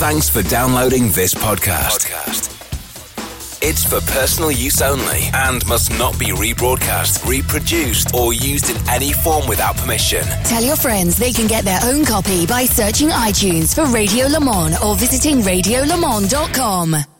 Thanks for downloading this podcast. It's for personal use only and must not be rebroadcast, reproduced, or used in any form without permission. Tell your friends they can get their own copy by searching iTunes for Radio Le Mans or visiting radiolemans.com.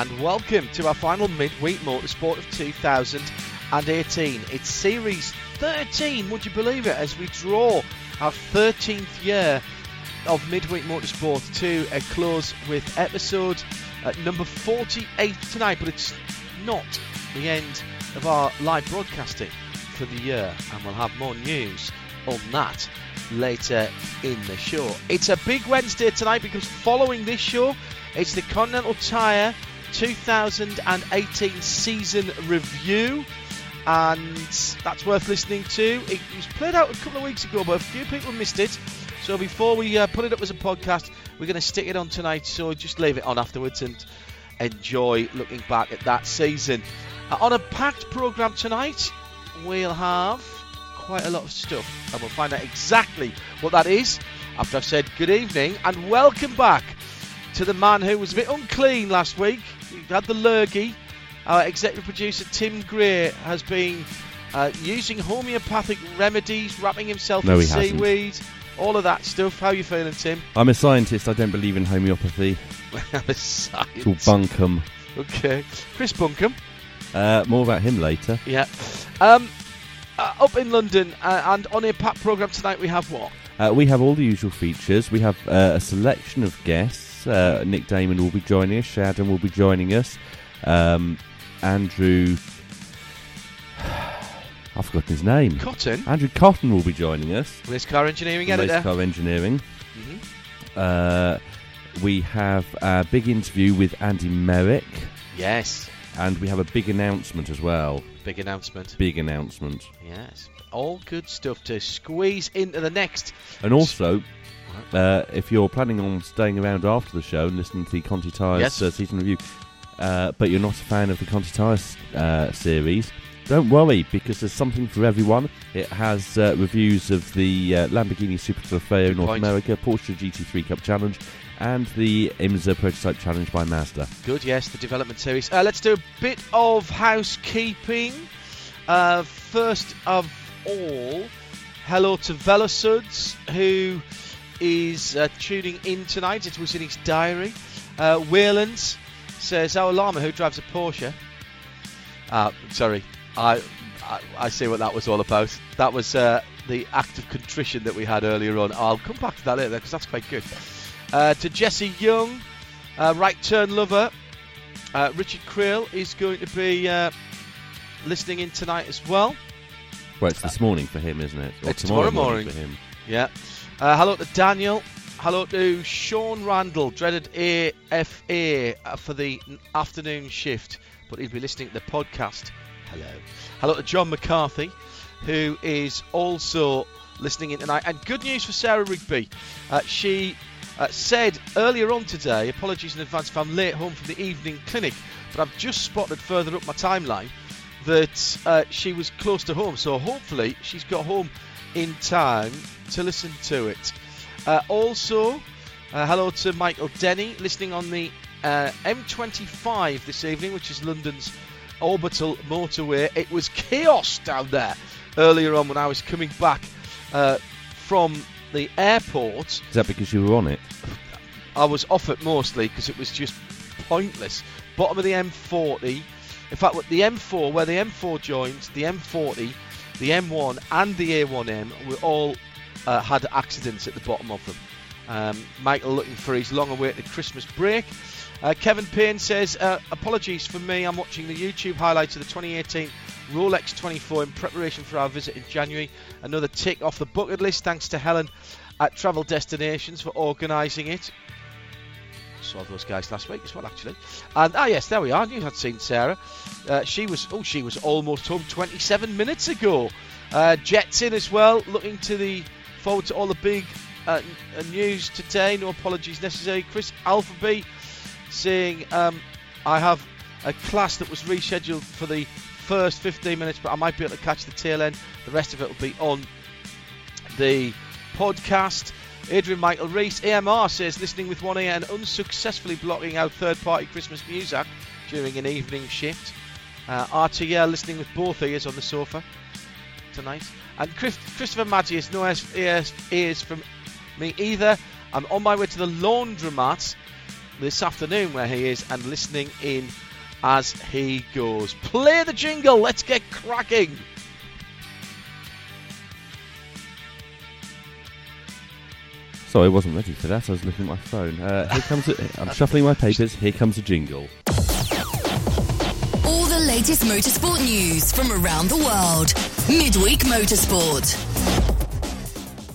And welcome to our final midweek motorsport of 2018. It's series 13, would you believe it, as we draw our 13th year of midweek motorsport to a close with episode uh, number 48 tonight, but it's not the end of our live broadcasting for the year, and we'll have more news on that later in the show. It's a big Wednesday tonight because following this show, it's the Continental Tire 2018 season review, and that's worth listening to. It was played out a couple of weeks ago, but a few people missed it. So before we uh, put it up as a podcast, we're going to stick it on tonight. So just leave it on afterwards and enjoy looking back at that season. Uh, on a packed program tonight, we'll have quite a lot of stuff, and we'll find out exactly what that is after I've said good evening and welcome back to the man who was a bit unclean last week. Had the lurgy. Our executive producer Tim Greer has been uh, using homeopathic remedies, wrapping himself No, in he hasn't. seaweed, all of that stuff. How you feeling, Tim? I'm a scientist. I don't believe in homeopathy. I'm a science. It's all bunkum. Okay, Chris Bunkum. Uh, more about him later. Yeah. Um, uh, up in London uh, and on a packed program tonight, we have what? Uh, we have all the usual features. We have uh, a selection of guests. Uh, Nick Damon will be joining us. Shea Adam will be joining us. Um, Andrew. I've forgotten his name. Cotton. Andrew Cotton will be joining us. Race car engineering editor. Race Car Engineering. Mhm. Uh, we have a big interview with Andy Meyrick. Yes. And we have a big announcement as well. Big announcement. Big announcement. Yes. All good stuff to squeeze into the next. And also, uh, if you're planning on staying around after the show and listening to the Conti Tires Yes. uh, season review, uh, but you're not a fan of the Conti Tires uh, series, don't worry because there's something for everyone. It has uh, reviews of the uh, Lamborghini Super Trofeo North point. America, Porsche GT3 Cup Challenge, and the IMSA Prototype Challenge by Mazda. Good, yes, the development series. Uh, let's do a bit of housekeeping. Uh, first of all, hello to Velosuds, who is uh, tuning in tonight. It was in his diary. Uh, Wayland says, Our llama who drives a Porsche. Uh, sorry, I, I I see what that was all about. That was uh, the act of contrition that we had earlier on. I'll come back to that later because that's quite good. Uh, to Jesse Young, uh, right turn lover, uh, Richard Creel is going to be uh, listening in tonight as well. Well, it's this morning for him, isn't it? Or It's tomorrow morning. for him. Yeah. Uh, hello to Daniel. Hello to Sean Randall, dreaded AFA uh, for the afternoon shift, but he'll be listening to the podcast. Hello. Hello to John McCarthy, who is also listening in tonight. And good news for Sarah Rigby. Uh, she uh, said earlier on today, apologies in advance if I'm late home from the evening clinic, but I've just spotted further up my timeline that uh, she was close to home. So hopefully she's got home in time to listen to it. Uh, also, uh, hello to Michael Denny listening on the uh, M25 this evening, which is London's orbital motorway. It was chaos down there earlier on when I was coming back uh, from the airport. Is that because you were on it? I was off it mostly because it was just pointless. Bottom of the M40. In fact, the M4, where the M4 joins, the M40, the M1, and the A1M were all uh, had accidents at the bottom of them. Um, Michael looking for his long-awaited Christmas break. Uh, Kevin Payne says, uh, apologies for me. I'm watching the YouTube highlights of the 2018 Rolex 24 in preparation for our visit in January. Another tick off the bucket list thanks to Helen at Travel Destinations for organising it. Saw those guys last week as well, actually. And ah, yes, there we are. You had seen Sarah. Uh, she was oh, she was almost home 27 minutes ago. Uh, Jets in as well. Looking to the forward to all the big uh, news today. No apologies necessary. Chris Alphaby saying um, I have a class that was rescheduled for the first 15 minutes, but I might be able to catch the tail end. The rest of it will be on the podcast. Adrian Michael Reese, AMR says listening with one ear and unsuccessfully blocking out third party Christmas music during an evening shift. Uh, RTL listening with both ears on the sofa tonight. And Chris, Christopher Matthews, no ears, ears from me either. I'm on my way to the laundromat this afternoon where he is and listening in as he goes. Play the jingle, let's get cracking. Sorry, I wasn't ready for that. I was looking at my phone. Uh, here comes. A, I'm shuffling my papers. Here comes a jingle. All the latest motorsport news from around the world. Midweek Motorsport.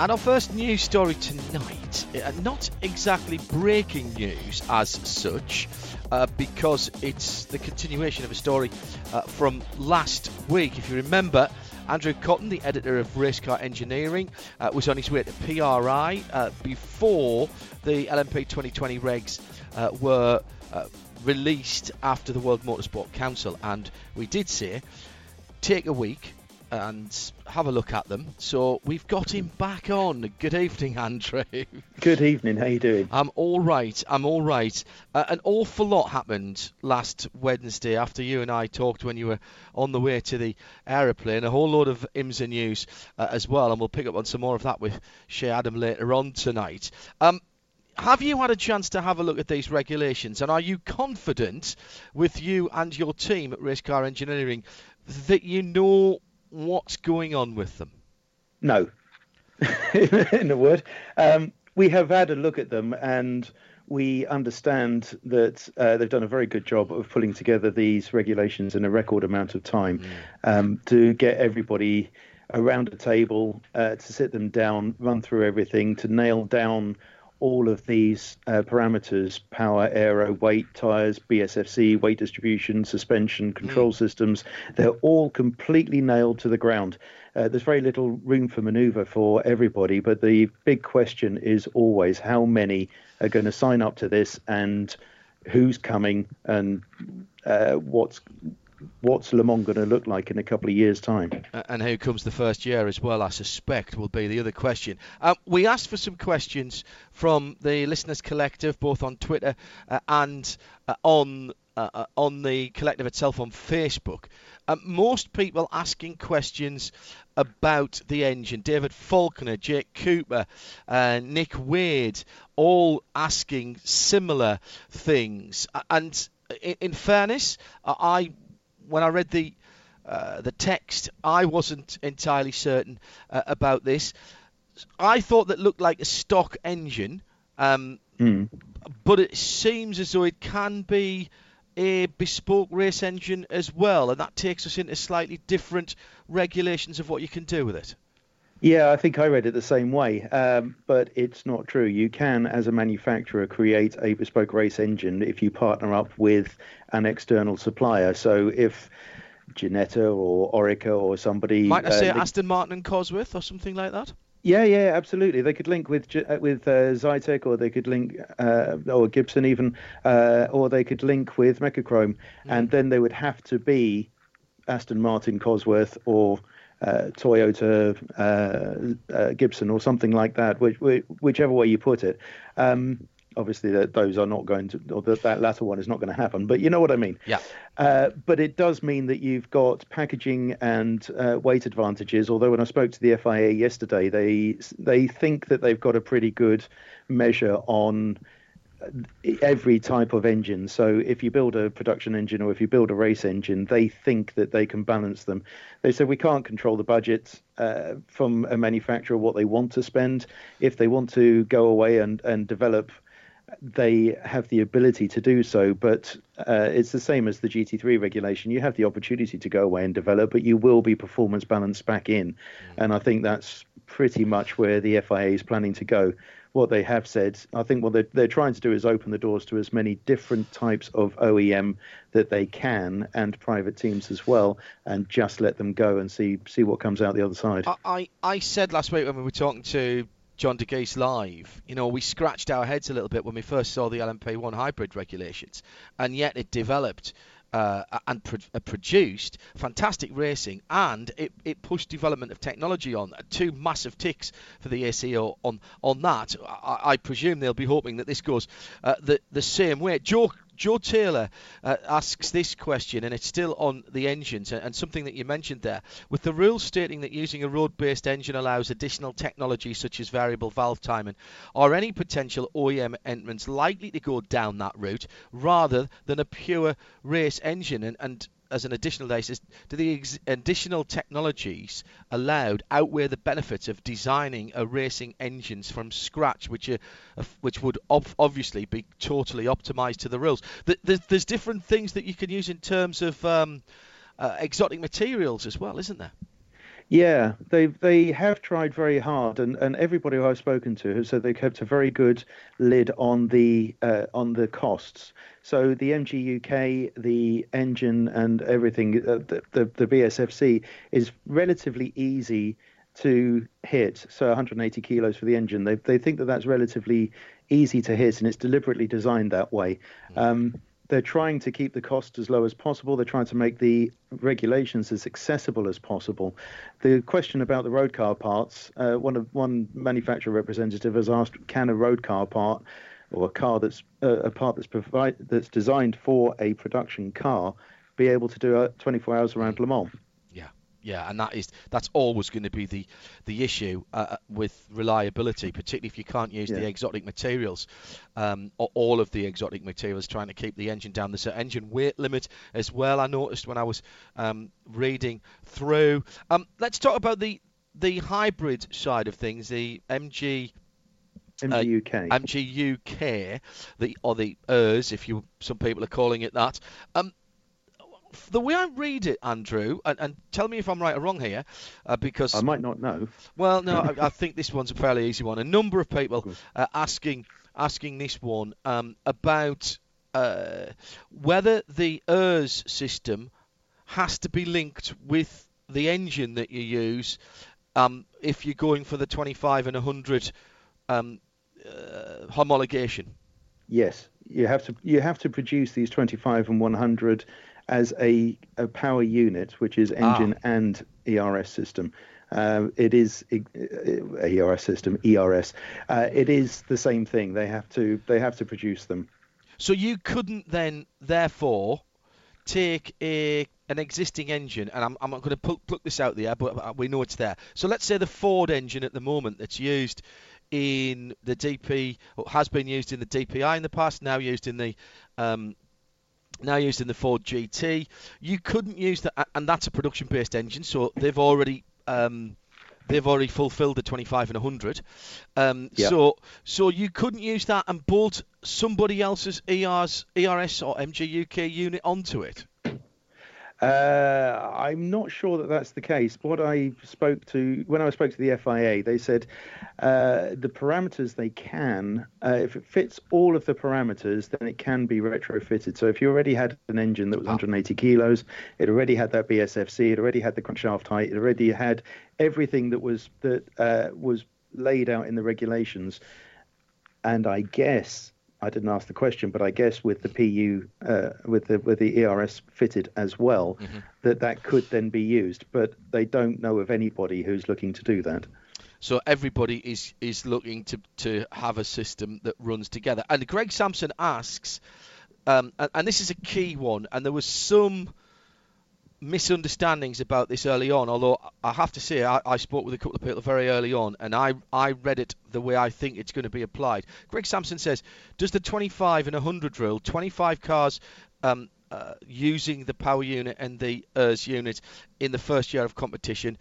And our first news story tonight, uh, not exactly breaking news as such, uh, because it's the continuation of a story uh, from last week. If you remember, Andrew Cotton, the editor of Racecar Engineering, uh, was on his way to PRI uh, before the LMP 2020 regs uh, were uh, released after the World Motorsport Council. And we did say take a week and have a look at them. So we've got him back on. Good evening, Andrew. Good evening. How you doing? I'm all right. I'm all right. Uh, an awful lot happened last Wednesday after you and I talked when you were on the way to the aeroplane. A whole load of IMSA news uh, as well, and we'll pick up on some more of that with Shea Adam later on tonight. Um, have you had a chance to have a look at these regulations, and are you confident with you and your team at Racecar Engineering that you know what's going on with them? No, in a word. Um, we have had a look at them and we understand that uh, they've done a very good job of pulling together these regulations in a record amount of time mm. um, to get everybody around a table uh, to sit them down, run through everything, to nail down all of these uh, parameters power, aero, weight, tyres, BSFC, weight distribution, suspension, control mm. systems they're all completely nailed to the ground. Uh, there's very little room for maneuver for everybody, but the big question is always how many are going to sign up to this and who's coming and uh, what's what's Le Mans going to look like in a couple of years' time? And who comes the first year as well, I suspect, will be the other question. Um, we asked for some questions from the Listeners Collective, both on Twitter uh, and uh, on uh, uh on the collective itself on Facebook. Um, most people asking questions about the engine. David Faulkner, Jake Cooper, uh, Nick Wade, all asking similar things. And in, in fairness, I when I read the uh, the text, I wasn't entirely certain uh, about this. I thought that looked like a stock engine, um, mm. but it seems as though it can be a bespoke race engine as well, and that takes us into slightly different regulations of what you can do with it. Yeah, I think I read it the same way, um, but it's not true. You can, as a manufacturer, create a bespoke race engine if you partner up with an external supplier. So if Ginetta or Oreca or somebody. Might I say uh, Aston Martin and Cosworth or something like that? Yeah, yeah, absolutely. They could link with uh, with uh, Zytek, or they could link, uh, or Gibson even, uh, or they could link with Mecachrome, mm. and then they would have to be Aston Martin, Cosworth, or uh, Toyota uh, uh, Gibson or something like that, which, whichever way you put it. Um, obviously, that those are not going to, or that, that latter one is not going to happen. But you know what I mean. Yeah. Uh, but it does mean that you've got packaging and uh, weight advantages. Although when I spoke to the FIA yesterday, they they think that they've got a pretty good measure on every type of engine. So if you build a production engine or if you build a race engine, they think that they can balance them. They said we can't control the budget uh, from a manufacturer what they want to spend. If they want to go away and and develop they have the ability to do so, but uh, it's the same as the GT3 regulation. You have the opportunity to go away and develop, but you will be performance balanced back in. Mm. And I think that's pretty much where the FIA is planning to go. What they have said, I think what they're, they're trying to do is open the doors to as many different types of OEM that they can and private teams as well, and just let them go and see see what comes out the other side. I, I said last week when we were talking to John Dagys live, you know, we scratched our heads a little bit when we first saw the LMP1 hybrid regulations, and yet it developed uh, and pro- uh, produced fantastic racing, and it, it pushed development of technology on. Two massive ticks for the ACO on on that. I, I presume they'll be hoping that this goes uh, the the same way. Joe Joe Taylor uh, asks this question, and it's still on the engines, and, something that you mentioned there. With the rules stating that using a road based engine allows additional technology such as variable valve timing, are any potential OEM entrants likely to go down that route rather than a pure race engine? And, and as an additional basis, do the ex- additional technologies allowed outweigh the benefits of designing a racing engines from scratch, which are, which would ob- obviously be totally optimized to the rules? There's, there's different things that you can use in terms of um, uh, exotic materials as well, isn't there? Yeah, they they have tried very hard, and, and everybody who I've spoken to has said they kept a very good lid on the uh, on the costs. So the MGU-K, the engine, and everything, uh, the, the the BSFC is relatively easy to hit. So 180 kilos for the engine. They they think that that's relatively easy to hit, and it's deliberately designed that way. Mm. Um, they're trying to keep the cost as low as possible. They're trying to make the regulations as accessible as possible. The question about the road car parts, uh, one of one manufacturer representative has asked, can a road car part or a car that's uh, a part that's provide that's designed for a production car be able to do a 24 hours around Le Mans? yeah, yeah, and that is that's always going to be the the issue uh, uh, with reliability, particularly if you can't use yeah. the exotic materials, um, or all of the exotic materials, trying to keep the engine down. There's an engine weight limit as well. I noticed when I was um, reading through. Um, let's talk about the the hybrid side of things, the MG. MGU-K. Uh, MGU-K, the or the ERS, if you some people are calling it that. Um, the way I read it, Andrew, and, and tell me if I'm right or wrong here, uh, because I might not know. Well, no, I, I, think this one's a fairly easy one. A number of people uh, asking asking this one um, about uh, whether the ERS system has to be linked with the engine that you use um, if you're going for the 25 and 100 um, uh, homologation. Yes, you have to you have to produce these 25 and 100 as a, a power unit, which is engine ah. and ERS system. Uh, it is ERS system, ERS. Uh, it is the same thing. They have to they have to produce them. So you couldn't then, therefore, take a an existing engine, and I'm, I'm not going to pluck, pluck this out there, but we know it's there. So let's say the Ford engine at the moment that's used in the DP, or has been used in the DPI in the past, now used in the um, now used in the Ford GT. You couldn't use that, and that's a production-based engine, so they've already um, they've already fulfilled the 25 and 100. Um. So so you couldn't use that and bolt somebody else's ERS, ERS or MGU-K unit onto it. Uh, I'm not sure that that's the case. What I spoke to when I spoke to the FIA, they said uh, the parameters they can, uh, if it fits all of the parameters, then it can be retrofitted. So if you already had an engine that was 180 kilos, it already had that BSFC, it already had the crankshaft height, it already had everything that was that uh, was laid out in the regulations. And I guess I didn't ask the question, but I guess with the PU, uh, with the with the ERS fitted as well, mm-hmm. that that could then be used. But they don't know of anybody who's looking to do that. So everybody is is looking to to have a system that runs together. And Greg Sampson asks, um, and, and this is a key one, and there was some misunderstandings about this early on. Although I have to say, I, I, spoke with a couple of people very early on, and I I read it the way I think it's going to be applied. Greg Sampson says, does the 25 and 100 rule, 25 cars um, uh, using the power unit and the ERS unit in the first year of competition,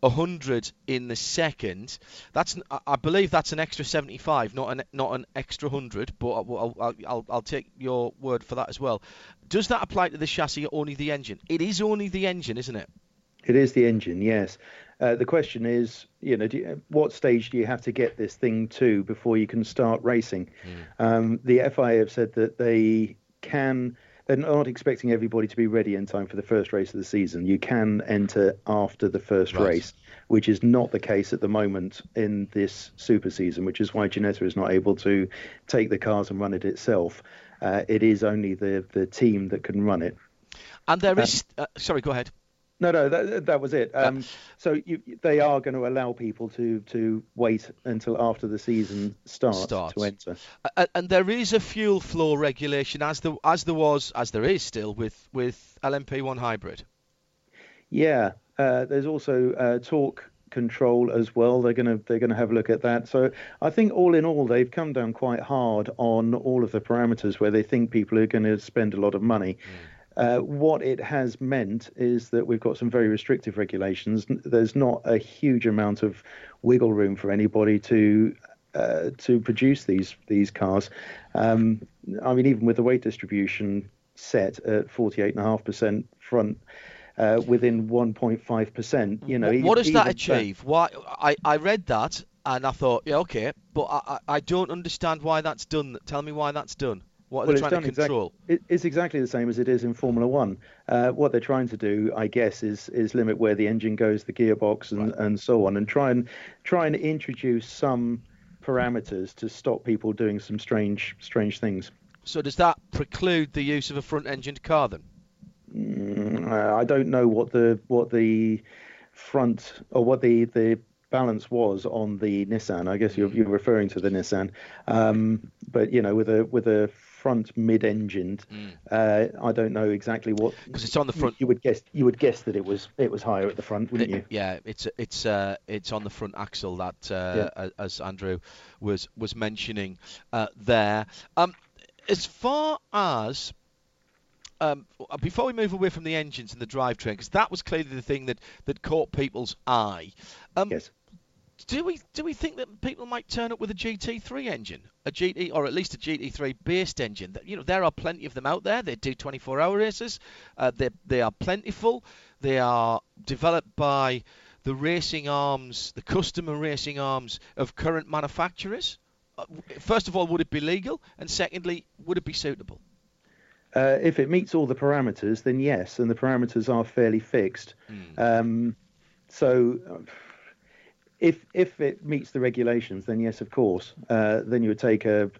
100 in the second. That's I believe that's an extra 75, not an not an extra 100. But I'll, I'll, I'll take your word for that as well. Does that apply to the chassis or only the engine? It is only the engine, isn't it? It is the engine, yes. Uh, the question is, you know, you, what stage do you have to get this thing to before you can start racing? Mm. Um, the FIA have said that they can they're not expecting everybody to be ready in time for the first race of the season. You can enter after the first right. race, which is not the case at the moment in this super season, which is why Ginetta is not able to take the cars and run it itself. Uh, it is only the, the team that can run it. And there is. Uh, sorry, go ahead. No, no, that, that was it. Um, so you, they are going to allow people to, to wait until after the season starts, starts. to enter. Uh, and there is a fuel flow regulation, as there as there was, as there is still with with LMP1 hybrid. Yeah, uh, there's also uh, torque control as well. They're going to they're going to have a look at that. So I think all in all, they've come down quite hard on all of the parameters where they think people are going to spend a lot of money. Mm. Uh, what it has meant is that we've got some very restrictive regulations. There's not a huge amount of wiggle room for anybody to uh, to produce these these cars. Um, I mean, even with the weight distribution set at 48.5% front. Uh, within 1.5%, you know. What does that achieve? Why? I, I read that and I thought, yeah, okay, but I, I don't understand why that's done. Tell me why that's done. What are well, they trying to control? Exact, it's exactly the same as it is in Formula One. Uh, what they're trying to do, I guess, is is limit where the engine goes, the gearbox, and, right. and so on, and try and try and introduce some parameters to stop people doing some strange strange things. So does that preclude the use of a front-engined car then? Mm, uh, I don't know what the what the front or what the the balance was on the Nissan. I guess you're, you're referring to the Nissan, um, but you know, with a with a front mid-engined. Mm. Uh, I don't know exactly what because it's on the front. You, you, would guess you would guess that it was it was higher at the front, wouldn't it, you? Yeah, it's it's uh, it's on the front axle that uh, yeah. as Andrew was was mentioning uh, there. Um, as far as um, before we move away from the engines and the drivetrain, because that was clearly the thing that, that caught people's eye. Um, yes do we do we think that people might turn up with a GT3 engine, a GT or at least a GT3 based engine? You know, there are plenty of them out there. They do 24-hour races. Uh, they they are plentiful. They are developed by the racing arms, the customer racing arms of current manufacturers. Uh, first of all, would it be legal? And secondly, would it be suitable? Uh, if it meets all the parameters, then yes, and the parameters are fairly fixed. Mm. Um, so uh, if if it meets the regulations, then yes, of course. Uh, then you would take a,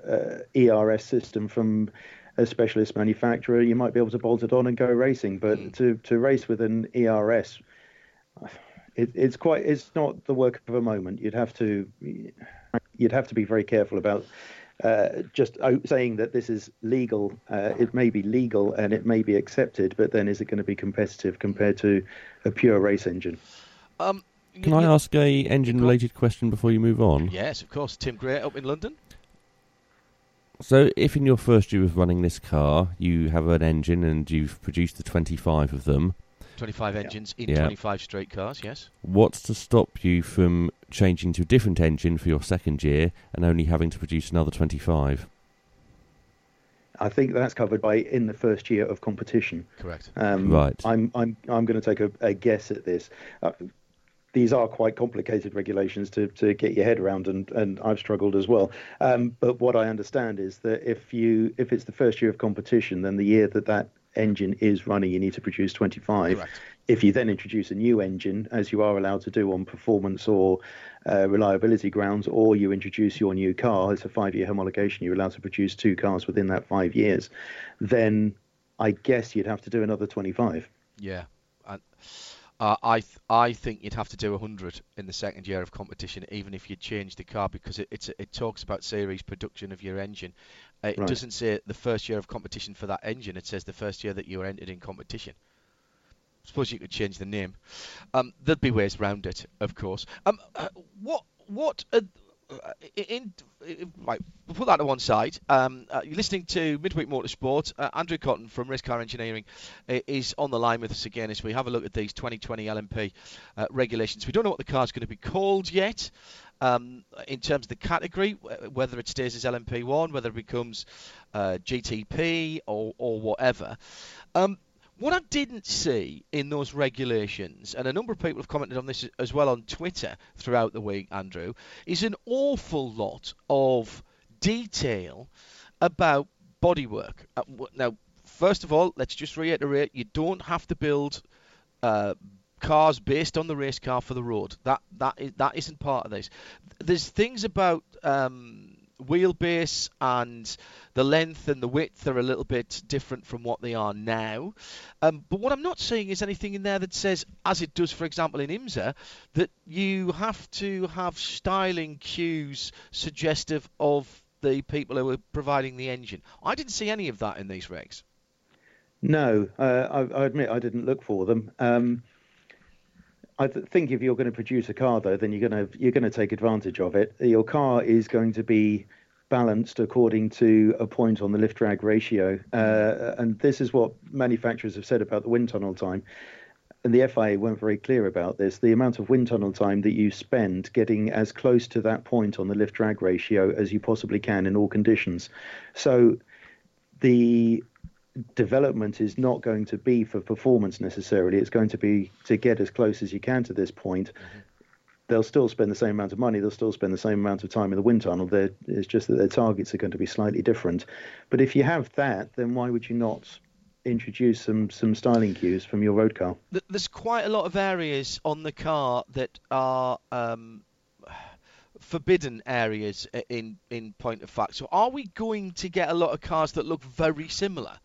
a, ERS system from a specialist manufacturer. You might be able to bolt it on and go racing. But mm. to to race with an ERS, it, it's quite it's not the work of a moment. You'd have to you'd have to be very careful about. Uh, just saying that this is legal, uh, it may be legal and it may be accepted, but then is it going to be competitive compared to a pure race engine? Um, can I ask a engine related question before you move on? Yes, of course. Tim Gray up in London. So, if in your first year of running this car you have an engine and you've produced the 25 of them, 25 engines in yeah. 25 straight cars, yes. What's to stop you from changing to a different engine for your second year and only having to produce another 25? I think that's covered by in the first year of competition. Correct. Um, right. I'm I'm I'm going to take a, a guess at this. Uh, these are quite complicated regulations to, to get your head around, and, and I've struggled as well. Um, but what I understand is that if you if it's the first year of competition, then the year that that engine is running, you need to produce 25. Correct. If you then introduce a new engine, as you are allowed to do on performance or uh, reliability grounds, or you introduce your new car, it's a five-year homologation. You're allowed to produce two cars within that five years. Then I guess you'd have to do another 25. Yeah. Uh, I th- I think you'd have to do 100 in the second year of competition, even if you change the car, because it it's, it talks about series production of your engine. Uh, it right. doesn't say the first year of competition for that engine. It says the first year that you were entered in competition. I suppose you could change the name. Um, there'd be ways around it, of course. Um, uh, what what uh, in, in, right, we'll put that to one side. Um, uh, you're listening to Midweek Motorsport. Uh, Andrew Cotton from Race Car Engineering is on the line with us again as we have a look at these 2020 LMP uh, regulations. We don't know what the car's going to be called yet. Um, in terms of the category, whether it stays as LMP1, whether it becomes uh, GTP or, or whatever. Um, what I didn't see in those regulations, and a number of people have commented on this as well on Twitter throughout the week, Andrew, is an awful lot of detail about bodywork. Uh, now, first of all, let's just reiterate: you don't have to build uh, cars based on the race car for the road. That that is that isn't part of this. There's things about um, wheelbase and the length and the width are a little bit different from what they are now. Um, but what I'm not seeing is anything in there that says, as it does, for example, in IMSA, that you have to have styling cues suggestive of the people who are providing the engine. I didn't see any of that in these regs. No, uh, I, I, admit I didn't look for them. Um, I think if you're going to produce a car, though, then you're going to you're going to take advantage of it. Your car is going to be balanced according to a point on the lift drag ratio, uh, and this is what manufacturers have said about the wind tunnel time. And the FIA weren't very clear about this. The amount of wind tunnel time that you spend getting as close to that point on the lift drag ratio as you possibly can in all conditions. So the development is not going to be for performance necessarily. It's going to be to get as close as you can to this point. Mm-hmm. They'll still spend the same amount of money. They'll still spend the same amount of time in the wind tunnel. They're, it's just that their targets are going to be slightly different. But if you have that, then why would you not introduce some some styling cues from your road car? There's quite a lot of areas on the car that are um, forbidden areas in in point of fact. So are we going to get a lot of cars that look very similar?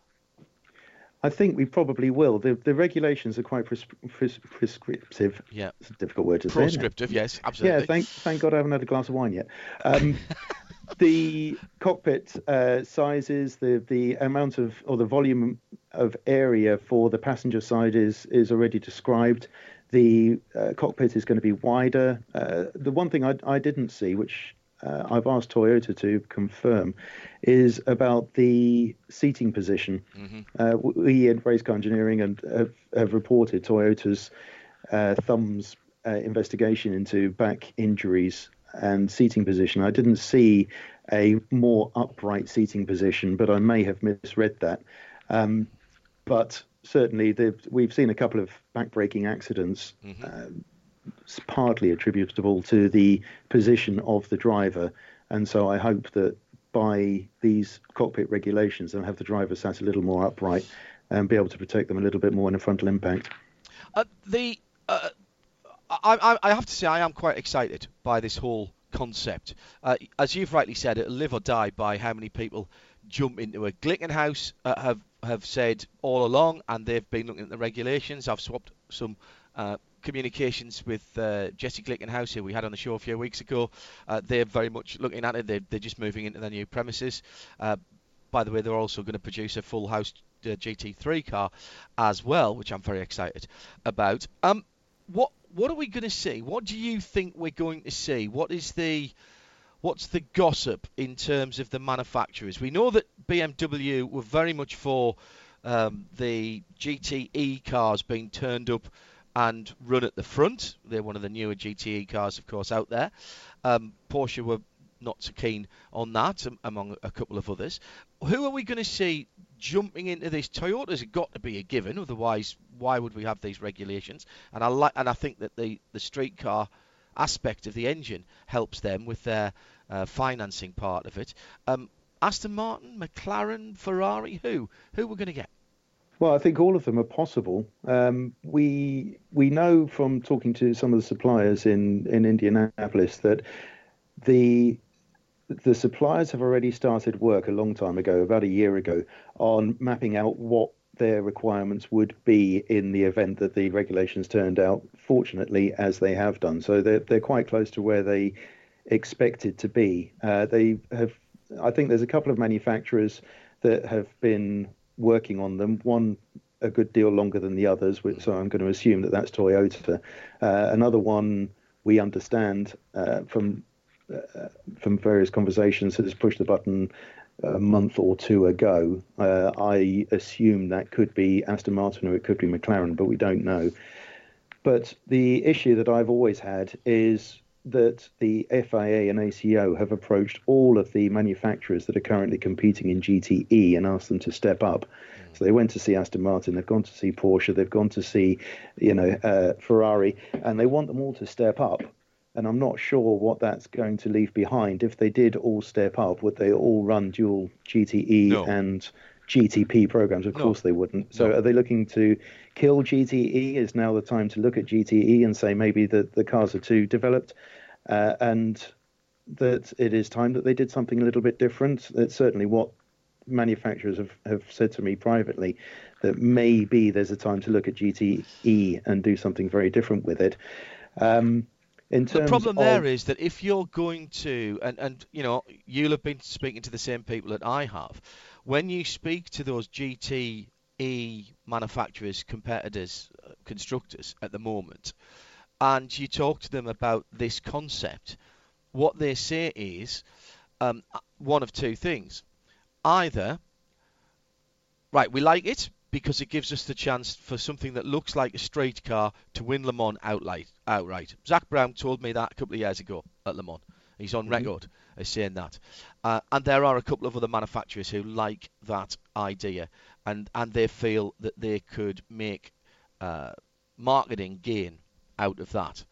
I think we probably will. The, the regulations are quite pres- pres- prescriptive. Yeah, it's a difficult word to say. Prescriptive, yes, absolutely. Yeah, thank thank God I haven't had a glass of wine yet. Um, the cockpit uh, sizes, the the amount of or the volume of area for the passenger side is is already described. The uh, cockpit is going to be wider. Uh, the one thing I, I didn't see, which uh, I've asked Toyota to confirm is about the seating position. Mm-hmm. Uh, we in Race Car Engineering and have, have reported Toyota's uh, thumbs uh, investigation into back injuries and seating position. I didn't see a more upright seating position, but I may have misread that. Um, but certainly, we've seen a couple of back-breaking accidents. Mm-hmm uh, partly attributable to the position of the driver. And so I hope that by these cockpit regulations, they'll have the driver sat a little more upright and be able to protect them a little bit more in a frontal impact. Uh, the uh, I, I, have to say I am quite excited by this whole concept. Uh, as you've rightly said, it'll live or die by how many people jump into a Glickenhaus uh, have have said all along, and they've been looking at the regulations. I've swapped some uh, communications with uh, Jesse Glickenhaus, who we had on the show a few weeks ago. Uh, they're very much looking at it. They're, they're just moving into their new premises. Uh, by the way, they're also going to produce a full house uh, GT3 car as well, which I'm very excited about. Um, what what are we going to see? What do you think we're going to see? What is the what's the gossip in terms of the manufacturers? We know that BMW were very much for um, the GTE cars being turned up and run at the front. They're one of the newer GTE cars, of course, out there. Um, Porsche were not so keen on that, among a couple of others. Who are we going to see jumping into this? Toyota's got to be a given, otherwise, why would we have these regulations? And I like, and I think that the the street car aspect of the engine helps them with their uh, financing part of it. Um, Aston Martin, McLaren, Ferrari, who who we're going to get? Well, I think all of them are possible. Um, we we know from talking to some of the suppliers in, in Indianapolis that the the suppliers have already started work a long time ago, about a year ago, on mapping out what their requirements would be in the event that the regulations turned out, fortunately, as they have done. So they're they're quite close to where they expected to be. Uh, they have, I think, there's a couple of manufacturers that have been working on them. One a good deal longer than the others, so I'm going to assume that that's Toyota. Uh, another one we understand uh, from uh, from various conversations, that has pushed the button a month or two ago. Uh, I assume that could be Aston Martin or it could be McLaren, but we don't know. But the issue that I've always had is that the FIA and ACO have approached all of the manufacturers that are currently competing in GTE and asked them to step up. So they went to see Aston Martin, they've gone to see Porsche, they've gone to see, you know, uh, Ferrari, and they want them all to step up. And I'm not sure what that's going to leave behind. If they did all step up, would they all run dual GTE No. and GTP programs? Of No. course they wouldn't. So No. are they looking to kill GTE? Is now the time to look at GTE and say maybe that the cars are too developed? uh, and that it is time that they did something a little bit different. That's certainly what manufacturers have, have said to me privately, that maybe there's a time to look at GTE and do something very different with it. Um, The problem of, there is that if you're going to, and, and you know, you'll have been speaking to the same people that I have, when you speak to those GTE manufacturers, competitors, uh, constructors at the moment, and you talk to them about this concept, what they say is um, one of two things. Either, right, we like it because it gives us the chance for something that looks like a straight car to win Le Mans outright. outright. Zak Brown told me that a couple of years ago at Le Mans. He's on record as saying that. Uh, and there are a couple of other manufacturers who like that idea and, and they feel that they could make uh, marketing gain out of that.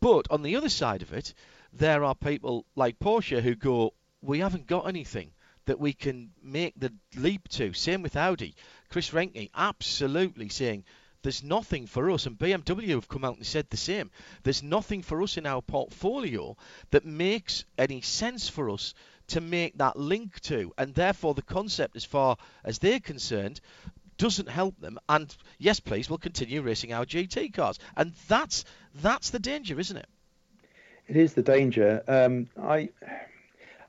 But on the other side of it, there are people like Porsche who go, we haven't got anything that we can make the leap to. Same with Audi. Chris Reinke absolutely saying there's nothing for us, and BMW have come out and said the same. There's nothing for us in our portfolio that makes any sense for us to make that link to, and therefore the concept, as far as they're concerned, doesn't help them. And yes, please, we'll continue racing our GT cars, and that's that's the danger, isn't it? it is the danger. Um, I.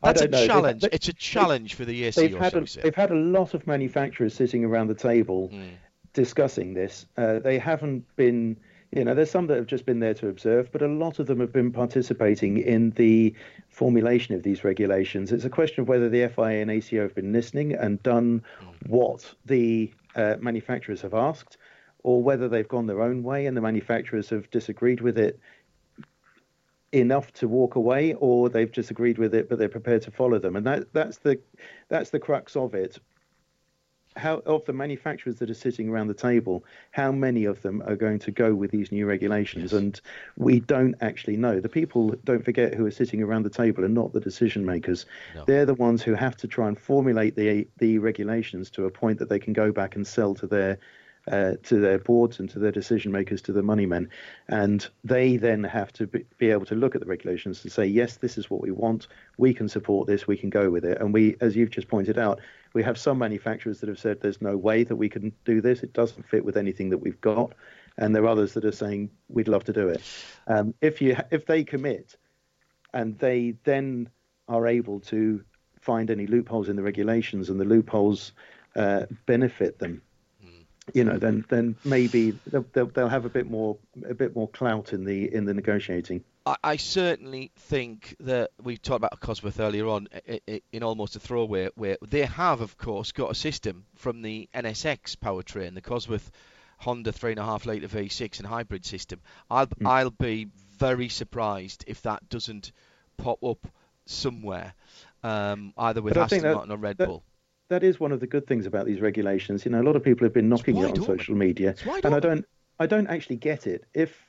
I That's a know. Challenge. they- it's a challenge for the ACO, they've had a, they've had a lot of manufacturers sitting around the table Mm. Discussing this. Uh, they haven't been, you know, there's some that have just been there to observe, but a lot of them have been participating in the formulation of these regulations. It's a question of whether the FIA and ACO have been listening and done what the uh, manufacturers have asked, or whether they've gone their own way and the manufacturers have disagreed with it enough to walk away, or they've disagreed with it but they're prepared to follow them. And that that's the that's the crux of it. How of the manufacturers that are sitting around the table, how many of them are going to go with these new regulations? And we don't actually know. The people, don't forget, who are sitting around the table are not the decision makers. No. They're the ones who have to try and formulate the the regulations to a point that they can go back and sell to their uh, to their boards and to their decision makers, to the money men, and they then have to be, be able to look at the regulations and say, yes, this is what we want. We can support this. We can go with it. And we, as you've just pointed out, we have some manufacturers that have said there's no way that we can do this. It doesn't fit with anything that we've got, and there are others that are saying we'd love to do it. Um, if you if they commit, and they then are able to find any loopholes in the regulations, and the loopholes uh, benefit them you know, then then maybe they'll, they'll, they'll have a bit more a bit more clout in the in the negotiating. I, I certainly think that we talked about Cosworth earlier on in almost a throwaway, where they have, of course, got a system from the NSX powertrain, the Cosworth Honda 3.5 litre V6 and hybrid system. I'll I'll be very surprised if that doesn't pop up somewhere, um, either with Aston that- Martin or Red that- Bull. That is one of the good things about these regulations. You know, a lot of people have been knocking it on open. social media, and I don't I don't actually get it. If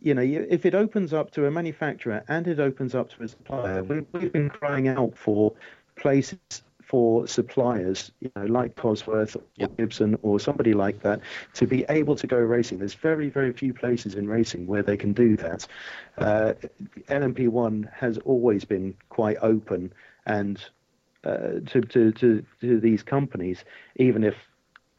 you know, if it opens up to a manufacturer and it opens up to a supplier, we, we've been crying out for places for suppliers, you know, like Cosworth or Yep. Gibson or somebody like that, to be able to go racing. There's very, very few places in racing where they can do that. Uh, LMP1 has always been quite open and uh, to, to, to, to these companies, even if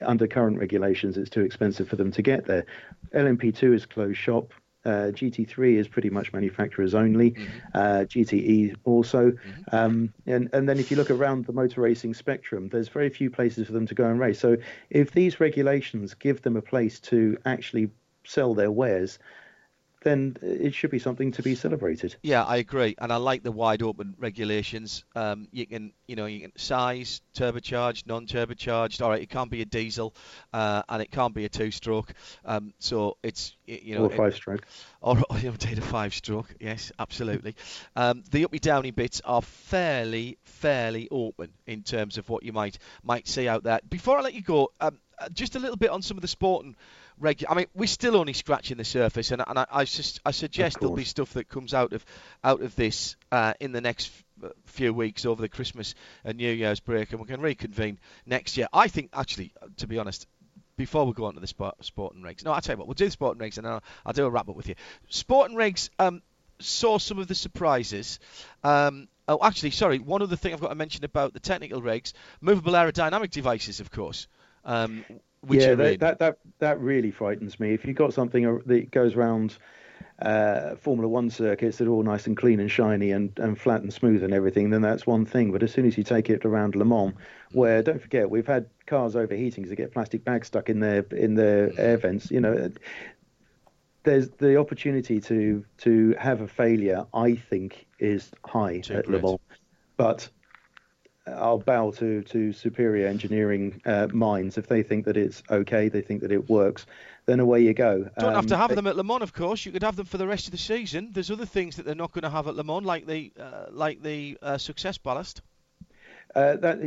under current regulations it's too expensive for them to get there. LMP2 is closed shop. Uh, GT3 is pretty much manufacturers only. Uh, GTE also. Um, and, and then if you look around the motor racing spectrum, there's very few places for them to go and race. So if these regulations give them a place to actually sell their wares, then it should be something to be celebrated. Yeah, I agree, and I like the wide open regulations. Um, you can, you know, you can size, turbocharged, non-turbocharged. All right, it can't be a diesel, uh, and it can't be a two-stroke. Um, so it's, you know, or five-stroke. Or, you know, a five-stroke. Yes, absolutely. um, the uppy downy bits are fairly, fairly open in terms of what you might might see out there. Before I let you go, um, uh, just a little bit on some of the sporting regular. I mean, we're still only scratching the surface, and, and I, I, I suggest there'll be stuff that comes out of out of this uh, in the next f- few weeks over the Christmas and New Year's break, and we can reconvene next year. I think, actually, to be honest, before we go on to the sport, sport and regs. No, I'll tell you what, we'll do the sport and regs and I'll, I'll do a wrap up with you. Sport and regs um, saw some of the surprises. Um, oh, actually, sorry, one other thing I've got to mention about the technical regs movable aerodynamic devices, of course. Um, yeah, that, that, that that really frightens me. If you've got something that goes around uh, Formula One circuits that are all nice and clean and shiny and, and flat and smooth and everything, then that's one thing. But as soon as you take it around Le Mans, where don't forget we've had cars overheating because they get plastic bags stuck in their in their air vents. You know, there's the opportunity to to have a failure. I think is high Too at Le Mans, but I'll bow to to superior engineering uh, minds. If they think that it's okay, they think that it works, then away you go. You don't um, have to have them at Le Mans, of course. You could have them for the rest of the season. There's other things that they're not going to have at Le Mans, like the uh, like the uh, success ballast. Uh, that,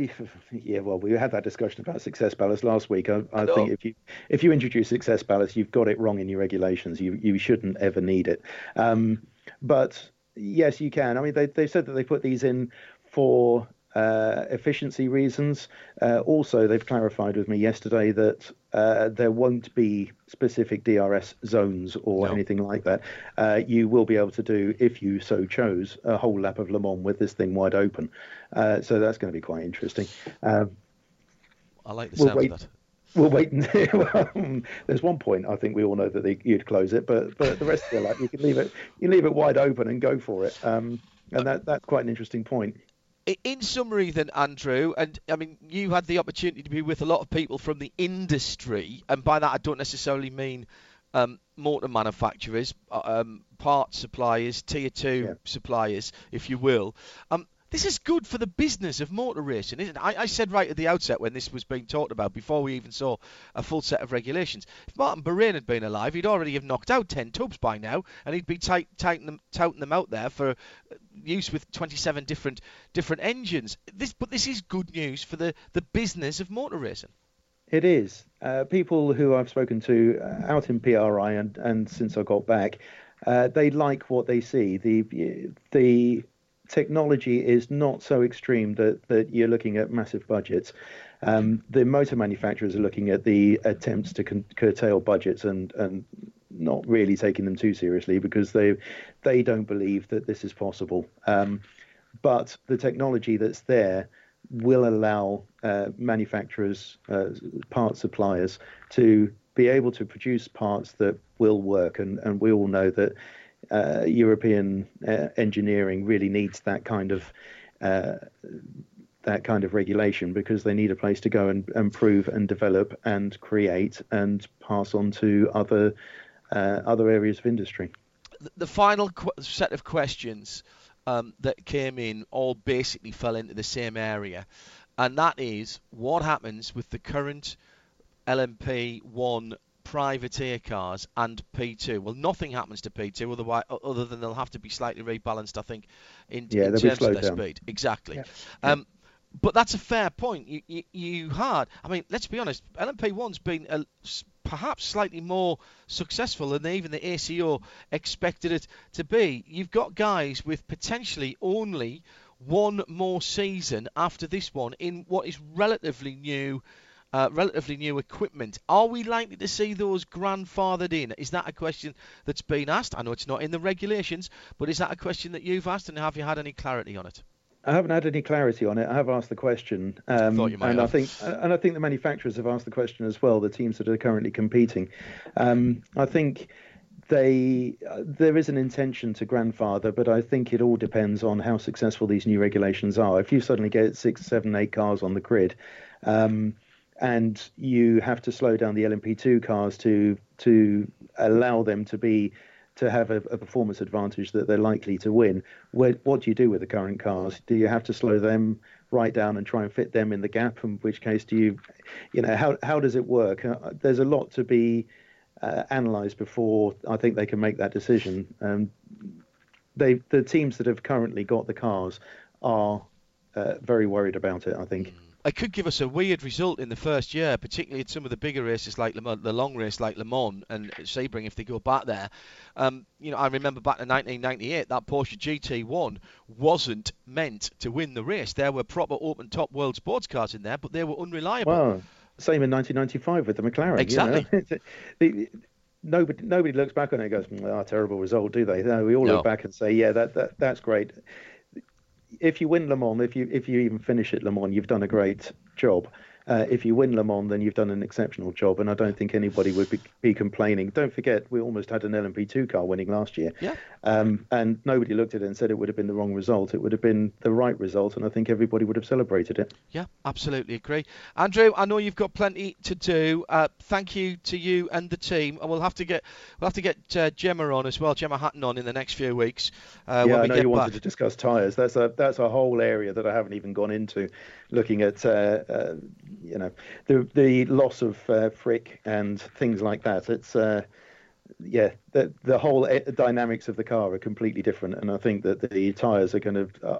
yeah, well, we had that discussion about success ballast last week. I, I think if you if you introduce success ballast, you've got it wrong in your regulations. You you shouldn't ever need it. Um, but yes, you can. I mean, they they said that they put these in for uh, efficiency reasons. Uh, also, they've clarified with me yesterday that uh, there won't be specific DRS zones or no. anything like that. Uh, you will be able to do, if you so chose, a whole lap of Le Mans with this thing wide open. Uh, so that's going to be quite interesting. Um, I like the we'll sound wait, of that. We'll wait and see. well, there's one point I think we all know that they, you'd close it, but but the rest of the lap you can leave it you leave it wide open and go for it. Um, and that that's quite an interesting point in summary, then, Andrew, and I mean, you had the opportunity to be with a lot of people from the industry, and by that I don't necessarily mean um, motor manufacturers, uh, um, parts suppliers, tier two yeah. suppliers, if you will. Um, this is good for the business of motor racing, isn't it? I, I, said right at the outset when this was being talked about, before we even saw a full set of regulations, if Martin Birrane had been alive, he'd already have knocked out 10 tubs by now, and he'd be t- touting, them, touting them out there for use with 27 different different engines. This, but this is good news for the, the business of motor racing. It is. Uh, people who I've spoken to uh, out in PRI and, and since I got back, uh, they like what they see. The the technology is not so extreme that, that you're looking at massive budgets. Um, the motor manufacturers are looking at the attempts to con- curtail budgets and, and not really taking them too seriously because they they don't believe that this is possible. Um, but the technology that's there will allow uh, manufacturers, uh, part suppliers, to be able to produce parts that will work. And, and we all know that uh, European uh, engineering really needs that kind of uh, that kind of regulation because they need a place to go and improve and develop and create and pass on to other uh, other areas of industry. The final qu- set of questions um, that came in all basically fell into the same area, and that is what happens with the current LMP1 privateer cars and P2. Well, nothing happens to P2 otherwise, other than they'll have to be slightly rebalanced, I think, in, yeah, in terms of their down. speed. Exactly. Yeah. Um, but that's a fair point. You, you, you had, I mean, let's be honest, LMP1's been a, perhaps slightly more successful than even the ACO expected it to be. You've got guys with potentially only one more season after this one in what is relatively new uh, relatively new equipment. Are we likely to see those grandfathered in? Is that a question that's been asked? I know it's not in the regulations, but is that a question that you've asked, and have you had any clarity on it? I haven't had any clarity on it. I have asked the question, um, and have. I think and I think the manufacturers have asked the question as well. The teams that are currently competing, um, I think they uh, there is an intention to grandfather, but I think it all depends on how successful these new regulations are. If you suddenly get six, seven, eight cars on the grid, um, and you have to slow down the LMP2 cars to to allow them to be to have a, a, performance advantage that they're likely to win. Where, what do you do with the current cars? Do you have to slow them right down and try and fit them in the gap? In which case, do you, you know, how how does it work? Uh, there's a lot to be uh, analysed before I think they can make that decision. Um, they the teams that have currently got the cars are uh, very worried about it. I think. It could give us a weird result in the first year, particularly in some of the bigger races like Le, the long race like Le Mans and Sebring if they go back there. Um, you know, I remember back in 1998 that Porsche GT1 wasn't meant to win the race. There were proper open top world sports cars in there, but they were unreliable. Well, same in 1995 with the McLaren. Exactly. You know? the, nobody nobody looks back on it and goes, "Ah, oh, terrible result," do they? No, we all no. look back and say, "Yeah, that, that that's great." If you win Le Mans, if you if you even finish at Le Mans, you've done a great job uh, if you win Le Mans, then you've done an exceptional job, and I don't think anybody would be, be complaining. Don't forget, we almost had an LMP2 car winning last year, yeah. Um, and nobody looked at it and said it would have been the wrong result. It would have been the right result, and I think everybody would have celebrated it. Yeah, absolutely agree. Andrew, I know you've got plenty to do. Uh, thank you to you and the team, and we'll have to get we'll have to get uh, Gemma on as well, Gemma Hatton on in the next few weeks. Uh, yeah, I know you wanted to discuss tyres. That's a that's a whole area that I haven't even gone into, looking at uh, uh, you know the the loss of uh, FRIC and things like that. It's yeah, the the whole dynamics of the car are completely different, and I think that the tyres are kind of uh,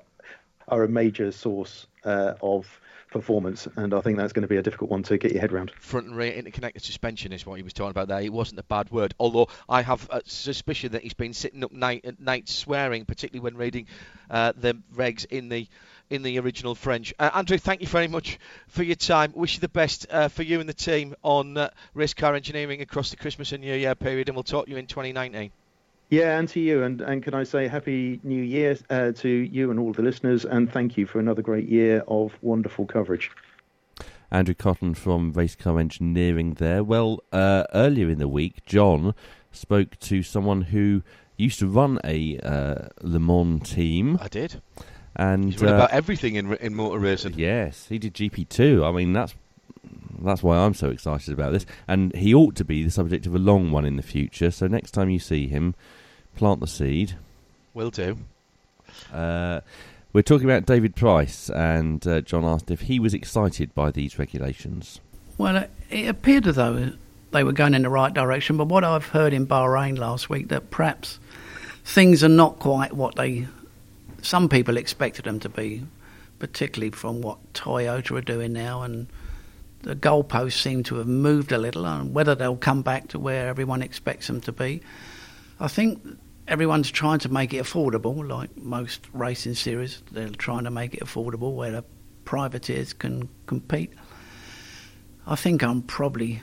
are a major source uh, of performance, and I think that's going to be a difficult one to get your head around. Front and rear interconnected suspension is what he was talking about there. It wasn't a bad word, although I have a suspicion that he's been sitting up night at night swearing, particularly when reading uh, the regs in the in the original French. Uh, Andrew, thank you very much for your time. Wish you the best uh, for you and the team on uh, race car engineering across the Christmas and New Year period, and we'll talk to you in 2019. Yeah, and to you, and, and can I say Happy New Year uh, to you and all the listeners, and thank you for another great year of wonderful coverage. Andrew Cotton from Race Car Engineering there. Well, uh, earlier in the week, John spoke to someone who used to run a uh, Le Mans team. I did. And He's uh, about everything in in motor racing. Yes, he did GP two. I mean, that's that's why I'm so excited about this. And he ought to be the subject of a long one in the future. So next time you see him, plant the seed. Will do. Uh, we're talking about David Price, and uh, John asked if he was excited by these regulations. Well, it appeared as though they were going in the right direction, but what I've heard in Bahrain last week that perhaps things are not quite what they some people expected them to be, particularly from what Toyota are doing now, and the goalposts seem to have moved a little. And whether they'll come back to where everyone expects them to be, I think everyone's trying to make it affordable, like most racing series. They're trying to make it affordable where the privateers can compete. I think I'm probably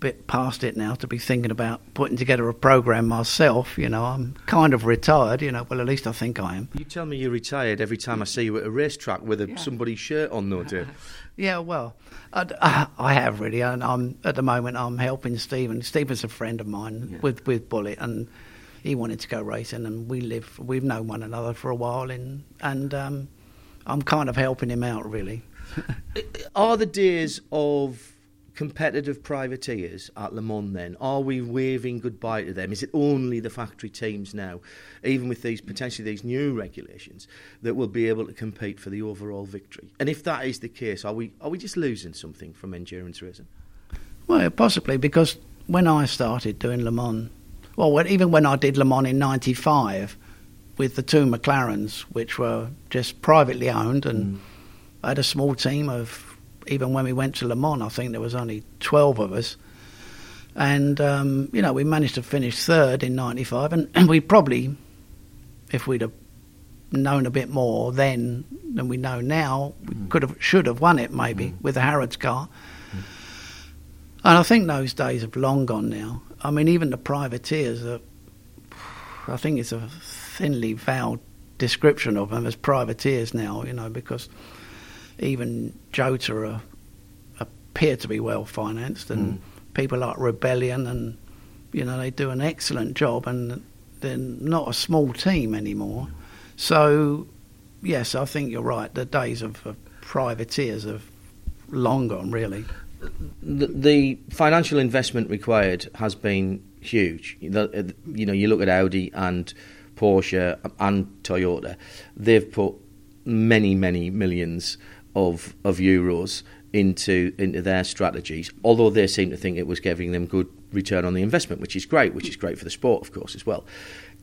bit past it now to be thinking about putting together a program myself. You know, I'm kind of retired. You know, well at least I think I am. You tell me you're retired every time I see you at a racetrack with a, yeah. somebody's shirt on, though, dear. yeah, well, I, I, have really, and I'm at the moment I'm helping Stephen. Stephen's a friend of mine yeah. with with Bullet, and he wanted to go racing, and we live we've known one another for a while, and and um, I'm kind of helping him out really. Are the days of competitive privateers at Le Mans then? Are we waving goodbye to them? Is it only the factory teams now, even with these potentially these new regulations, that will be able to compete for the overall victory? And if that is the case, are we are we just losing something from endurance racing? Well, possibly because when I started doing Le Mans, well, even when I did Le Mans in '95 with the two McLarens, which were just privately owned, and mm. I had a small team of even when we went to Le Mans, I think there was only 12 of us. And, um, you know, we managed to finish third in 95. And, and we probably, if we'd have known a bit more then than we know now, we mm. could have, should have won it maybe mm. with the Harrods car. Mm. And I think those days have long gone now. I mean, even the privateers, are, I think it's a thinly veiled description of them as privateers now, you know, because even Jota appear to be well financed, and mm. people like Rebellion, and you know they do an excellent job, and they're not a small team anymore. So, yes, I think you're right. The days of, of privateers have long gone, really. the, the financial investment required has been huge. The, you know, you look at Audi and Porsche and Toyota; they've put many, many millions of of euros into into their strategies. Although they seem to think it was giving them good return on the investment, which is great, which is great for the sport, of course, as well.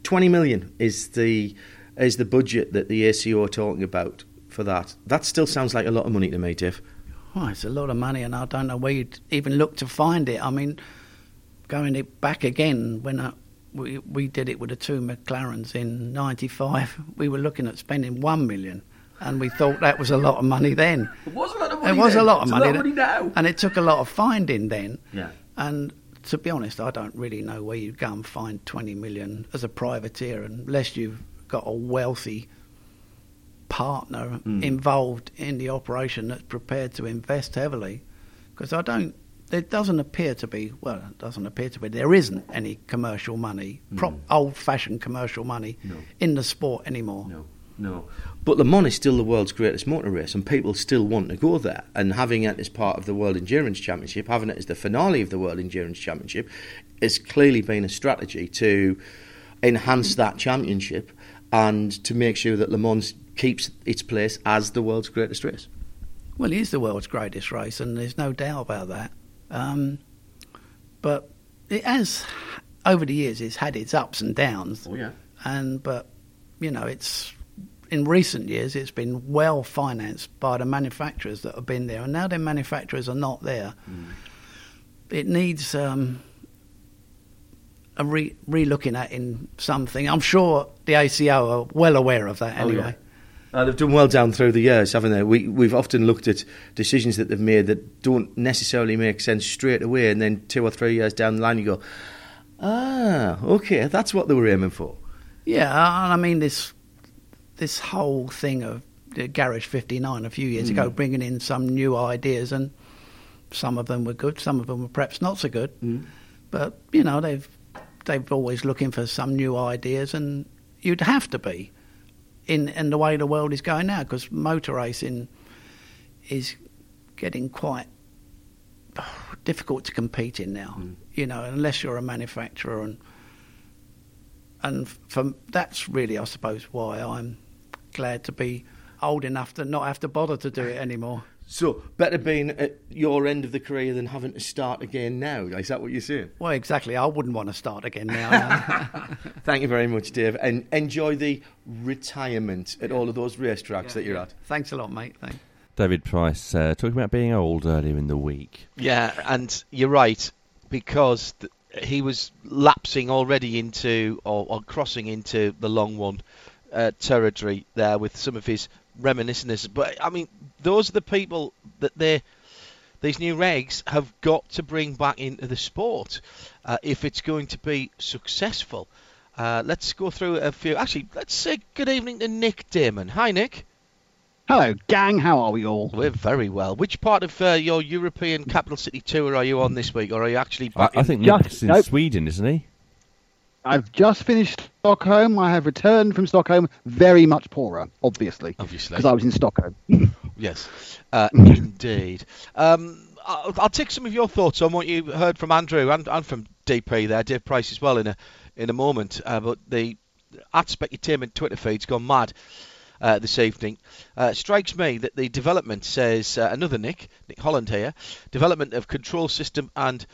Twenty million is the is the budget that the ACO are talking about for that. That still sounds like a lot of money to me, Tiff. Well, it's a lot of money, and I don't know where you'd even look to find it. I mean, going it back again when I, we we did it with the two McLarens in '95, we were looking at spending one million and we thought that was a lot of money then. It was a lot of money. It was then. a lot of it's money, lot of money now. and it took a lot of finding then. Yeah. And to be honest, I don't really know where you'd go and find 20 million as a privateer unless you've got a wealthy partner Mm. involved in the operation that's prepared to invest heavily. Because I don't, there doesn't appear to be, well, it doesn't appear to be, there isn't any commercial money, prop, old fashioned commercial money Mm. No. in the sport anymore. No, no. But Le Mans is still the world's greatest motor race, and people still want to go there. And having it as part of the World Endurance Championship, having it as the finale of the World Endurance Championship, has clearly been a strategy to enhance that championship and to make sure that Le Mans keeps its place as the world's greatest race. Well, it is the world's greatest race, and there's no doubt about that. Um, but it has, over the years, it's had its ups and downs. Oh yeah. And but you know, it's in recent years, it's been well financed by the manufacturers that have been there, and now the manufacturers are not there. It needs um, a re re-looking at in something. I'm sure the ACO are well aware of that anyway. Uh, they've done well down through the years, haven't they? We, we've often looked at decisions that they've made that don't necessarily make sense straight away, and then two or three years down the line, you go, ah, okay, that's what they were aiming for. Yeah, and I mean this this whole thing of the Garage 59 a few years mm. ago, bringing in some new ideas, and some of them were good, some of them were perhaps not so good. Mm. But you know, they've they've always looking for some new ideas, and you'd have to be in in the way the world is going now, because motor racing is getting quite difficult to compete in now. Mm. You know, unless you're a manufacturer and and from that's really, I suppose, why I'm glad to be old enough to not have to bother to do it anymore. So, better being at your end of the career than having to start again now. Is that what you're saying? Well, exactly. I wouldn't want to start again now. no. Thank you very much, Dave, and enjoy the retirement at all of those racetracks that you're at. Thanks a lot, mate. Thanks. David Price uh, talking about being old earlier in the week. Yeah, and you're right because th- he was lapsing already into or, or crossing into the long one uh, territory there with some of his reminiscences. But I mean, those are the people that they these new regs have got to bring back into the sport uh, if it's going to be successful. Uh, let's go through a few. Actually, let's say good evening to Nick Damon. Hi, Nick. Hello, gang. How are we all? We're very well. Which part of uh, your European capital city tour are you on this week, or are you actually I, back I in- think Just- Nick's in nope. Sweden, isn't he? I've just finished Stockholm. I have returned from Stockholm very much poorer, obviously, Obviously. because I was in Stockholm. Yes, uh, indeed. Um, I'll, I'll take some of your thoughts on what you heard from Andrew and, and from DP there, Dave Price as well in a in a moment. Uh, but the at Specutainment Twitter feed's gone mad uh, this evening. Uh, strikes me that the development says uh, another Nick, Nick Holland here, development of control system and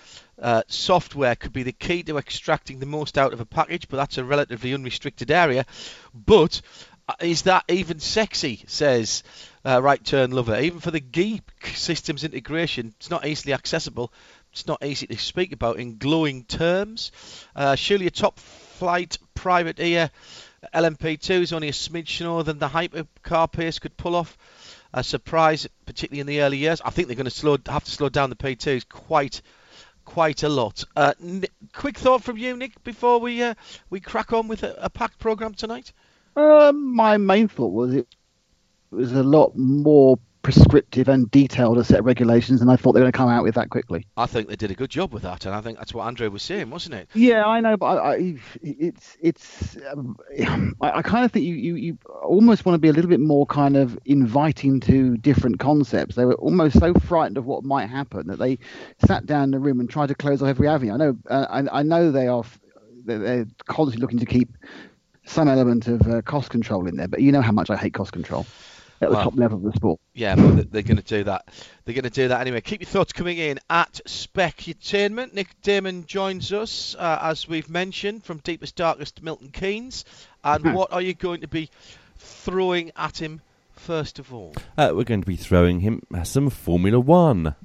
uh, software could be the key to extracting the most out of a package, but that's a relatively unrestricted area. But uh, is that even sexy? Says Right Turn Lover. Even for the geek systems integration, it's not easily accessible. It's not easy to speak about in glowing terms. Surely a top flight privateer LMP2 is only a smidge slower than the hypercar pace could pull off. A surprise, particularly in the early years. I think they're going to slow, have to slow down the P2s quite, quite a lot. Uh, quick thought from you, Nick, before we uh, we crack on with a, a packed program tonight. Um, my main thought was it was a lot more prescriptive and detailed a set of regulations, and I thought they were going to come out with that quickly. I think they did a good job with that, and I think that's what Andre was saying, wasn't it? Yeah, I know, but I, I, it's it's. Um, I, I kind of think you, you you almost want to be a little bit more kind of inviting to different concepts. They were almost so frightened of what might happen that they sat down in the room and tried to close off every avenue. I know, uh, I, I know they are they're constantly looking to keep some element of uh, cost control in there, but you know how much I hate cost control at the Well, top level of the sport. Yeah, but they're going to do that. They're going to do that anyway. Keep your thoughts coming in at Specutainment. Nick Damon joins us, uh, as we've mentioned, from Deepest Darkest Milton Keynes. And what are you going to be throwing at him first of all? Uh, we're going to be throwing him some Formula One,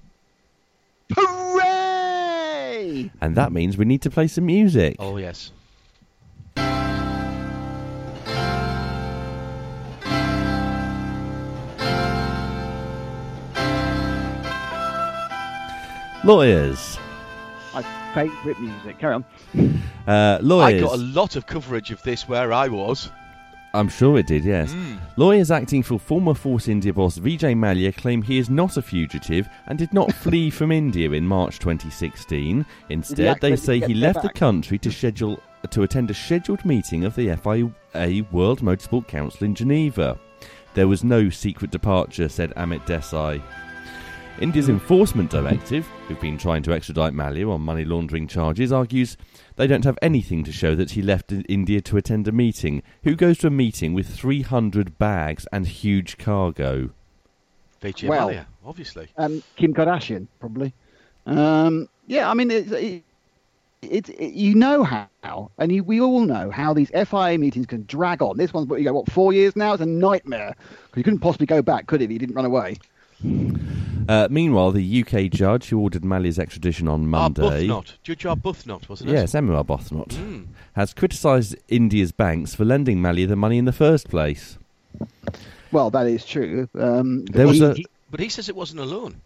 Hooray! and that means we need to play some music. Oh, yes. Lawyers. My favourite music. Carry on. Uh, I got a lot of coverage of this where I was. I'm sure it did, yes. Mm. Lawyers acting for former Force India boss Vijay Mallya claim he is not a fugitive and did not flee from India in March 2016. Instead, they say he there left the country to schedule to attend a scheduled meeting of the FIA World Motorsport Council in Geneva. There was no secret departure, said Amit Desai. India's Enforcement Directive, who've been trying to extradite Mallya on money laundering charges, argues they don't have anything to show that he left India to attend a meeting. Who goes to a meeting with 300 bags and huge cargo? Vijay Well- Mallya, obviously. Um, Kim Kardashian, probably. Um, yeah, I mean, it's it, it, it, you know how, and you, we all know how these FIA meetings can drag on. This one's what you go what four years now? It's a nightmare because you couldn't possibly go back, could he? If he didn't run away. Uh, meanwhile, the UK judge who ordered Mallya's extradition on Monday. Arbuthnot. Judge Arbuthnot, wasn't it? Yes, Emma Arbuthnot Mm. has criticised India's banks for lending Mallya the money in the first place. Well, that is true. Um, There was he- a- he- But he says it wasn't a loan.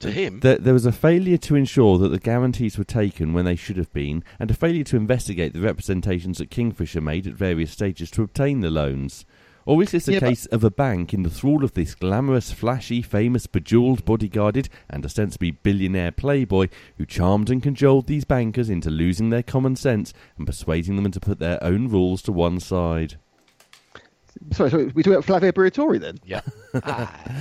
To him. There, there was a failure to ensure that the guarantees were taken when they should have been, and a failure to investigate the representations that Kingfisher made at various stages to obtain the loans. Or is this a Yeah, but- case of a bank in the thrall of this glamorous, flashy, famous, bejewelled, bodyguarded, and ostensibly billionaire playboy who charmed and cajoled these bankers into losing their common sense and persuading them to put their own rules to one side? sorry, sorry, we talking about Flavio Briatore then? Yeah. Ah.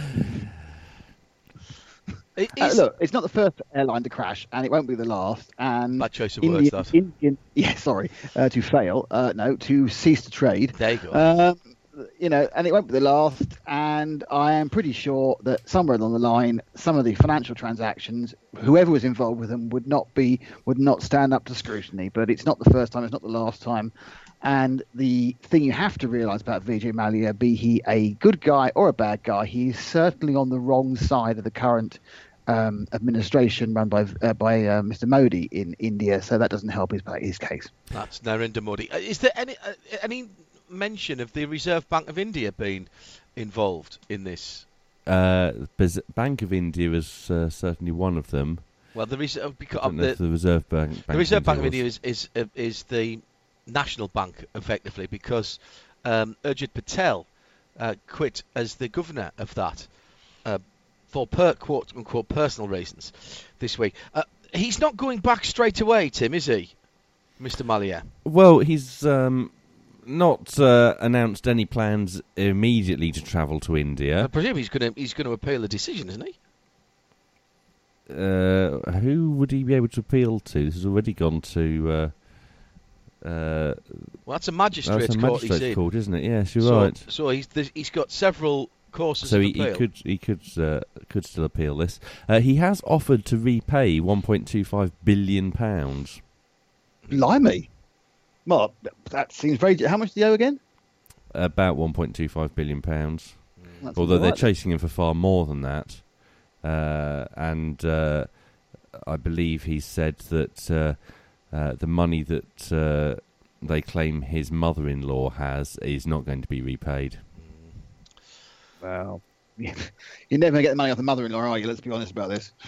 It Uh, look, it's not the first airline to crash, and it won't be the last. And Bad choice of Indian, words, that. Indian, yeah, sorry, uh, to fail. Uh, no, to cease to trade. There you go. Um, you know, and it won't be the last. And I am pretty sure that somewhere along the line, some of the financial transactions, whoever was involved with them, would not be would not stand up to scrutiny. But it's not the first time. It's not the last time. And the thing you have to realise about Vijay Mallya, be he a good guy or a bad guy, he's certainly on the wrong side of the current um, administration run by uh, by uh, Mr. Modi in India. So that doesn't help his his case. That's Narendra Modi. Uh, Is there any uh, any mention of the Reserve Bank of India being involved in this? Uh, Bank of India is uh, certainly one of them. Well, the Reserve because I the, the Reserve Bank. Bank the Reserve Bank of. India is is, uh, is the national bank effectively because um, Urjit Patel uh, quit as the governor of that uh, for per quote unquote personal reasons this week. Uh, he's not going back straight away, Tim, is he, Mr. Mallya? Well, he's um, not uh, announced any plans immediately to travel to India. I presume he's going to he's going to appeal the decision, isn't he? Uh, who would he be able to appeal to? This has already gone to. Uh, uh, Well, that's a that's magistrate's a court. he's magistrate's court, isn't it? Yes, you're so, right. So he's he's got several courses So of he, he could he could uh, could still appeal this. Uh, he has offered to repay 1.25 billion pounds. Blimey. Well, that seems very. How much do you owe again? About 1.25 billion pounds. That's Although they're chasing him for far more than that, uh, and uh, I believe he said that uh, uh, the money that uh, they claim his mother-in-law has is not going to be repaid. Well, you're never going to get the money off the mother-in-law, are you? Let's be honest about this.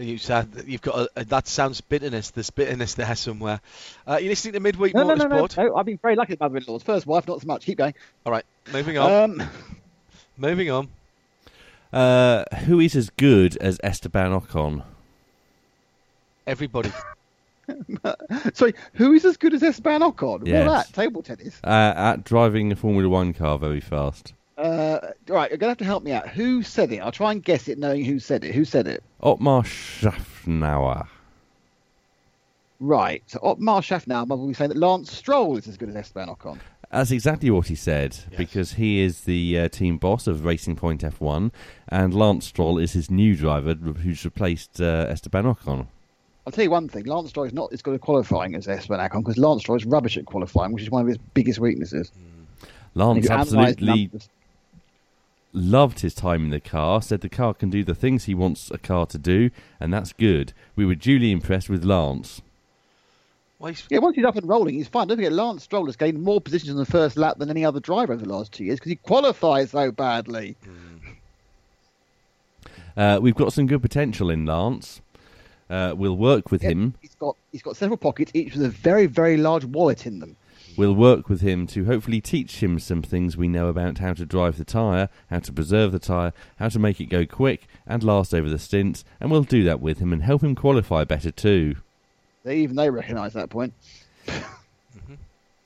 You said you've got a, a- that sounds bitterness. There's bitterness there somewhere. Uh, you're listening to Midweek No, no, no, no, no. I've been very lucky with mother-in-laws. First wife, not so much. Keep going. All right, moving on. Um, moving on. Uh, who is as good as Esteban Ocon? Everybody. Sorry, who is as good as Esteban Ocon? Yes. Well, that table tennis. Uh, at driving a Formula One car very fast. Uh, right, you're gonna have to help me out. Who said it? I'll try and guess it, knowing who said it. Who said it? Otmar Szafnauer. Right. So Otmar Szafnauer will be saying that Lance Stroll is as good as Esteban Ocon. That's exactly what he said, Yes. because he is the uh, team boss of Racing Point F1, and Lance Stroll is his new driver who's replaced uh, Esteban Ocon. I'll tell you one thing: Lance Stroll is not as good at qualifying as Esteban Ocon because Lance Stroll is rubbish at qualifying, which is one of his biggest weaknesses. Lance If you analyse absolutely numbers- loved his time in the car, said the car can do the things he wants a car to do, and that's good. We were duly impressed with Lance. Why Yeah, once he's up and rolling, he's fine. Don't forget, Lance Stroll has gained more positions on the first lap than any other driver over the last two years because he qualifies so badly. Uh, we've got some good potential in Lance. Uh, we'll work with Yeah, him. He's got he's got several pockets, each with a very very large wallet in them. We'll work with him to hopefully teach him some things we know about how to drive the tyre, how to preserve the tyre, how to make it go quick and last over the stints, and we'll do that with him and help him qualify better too. They even they recognise that point.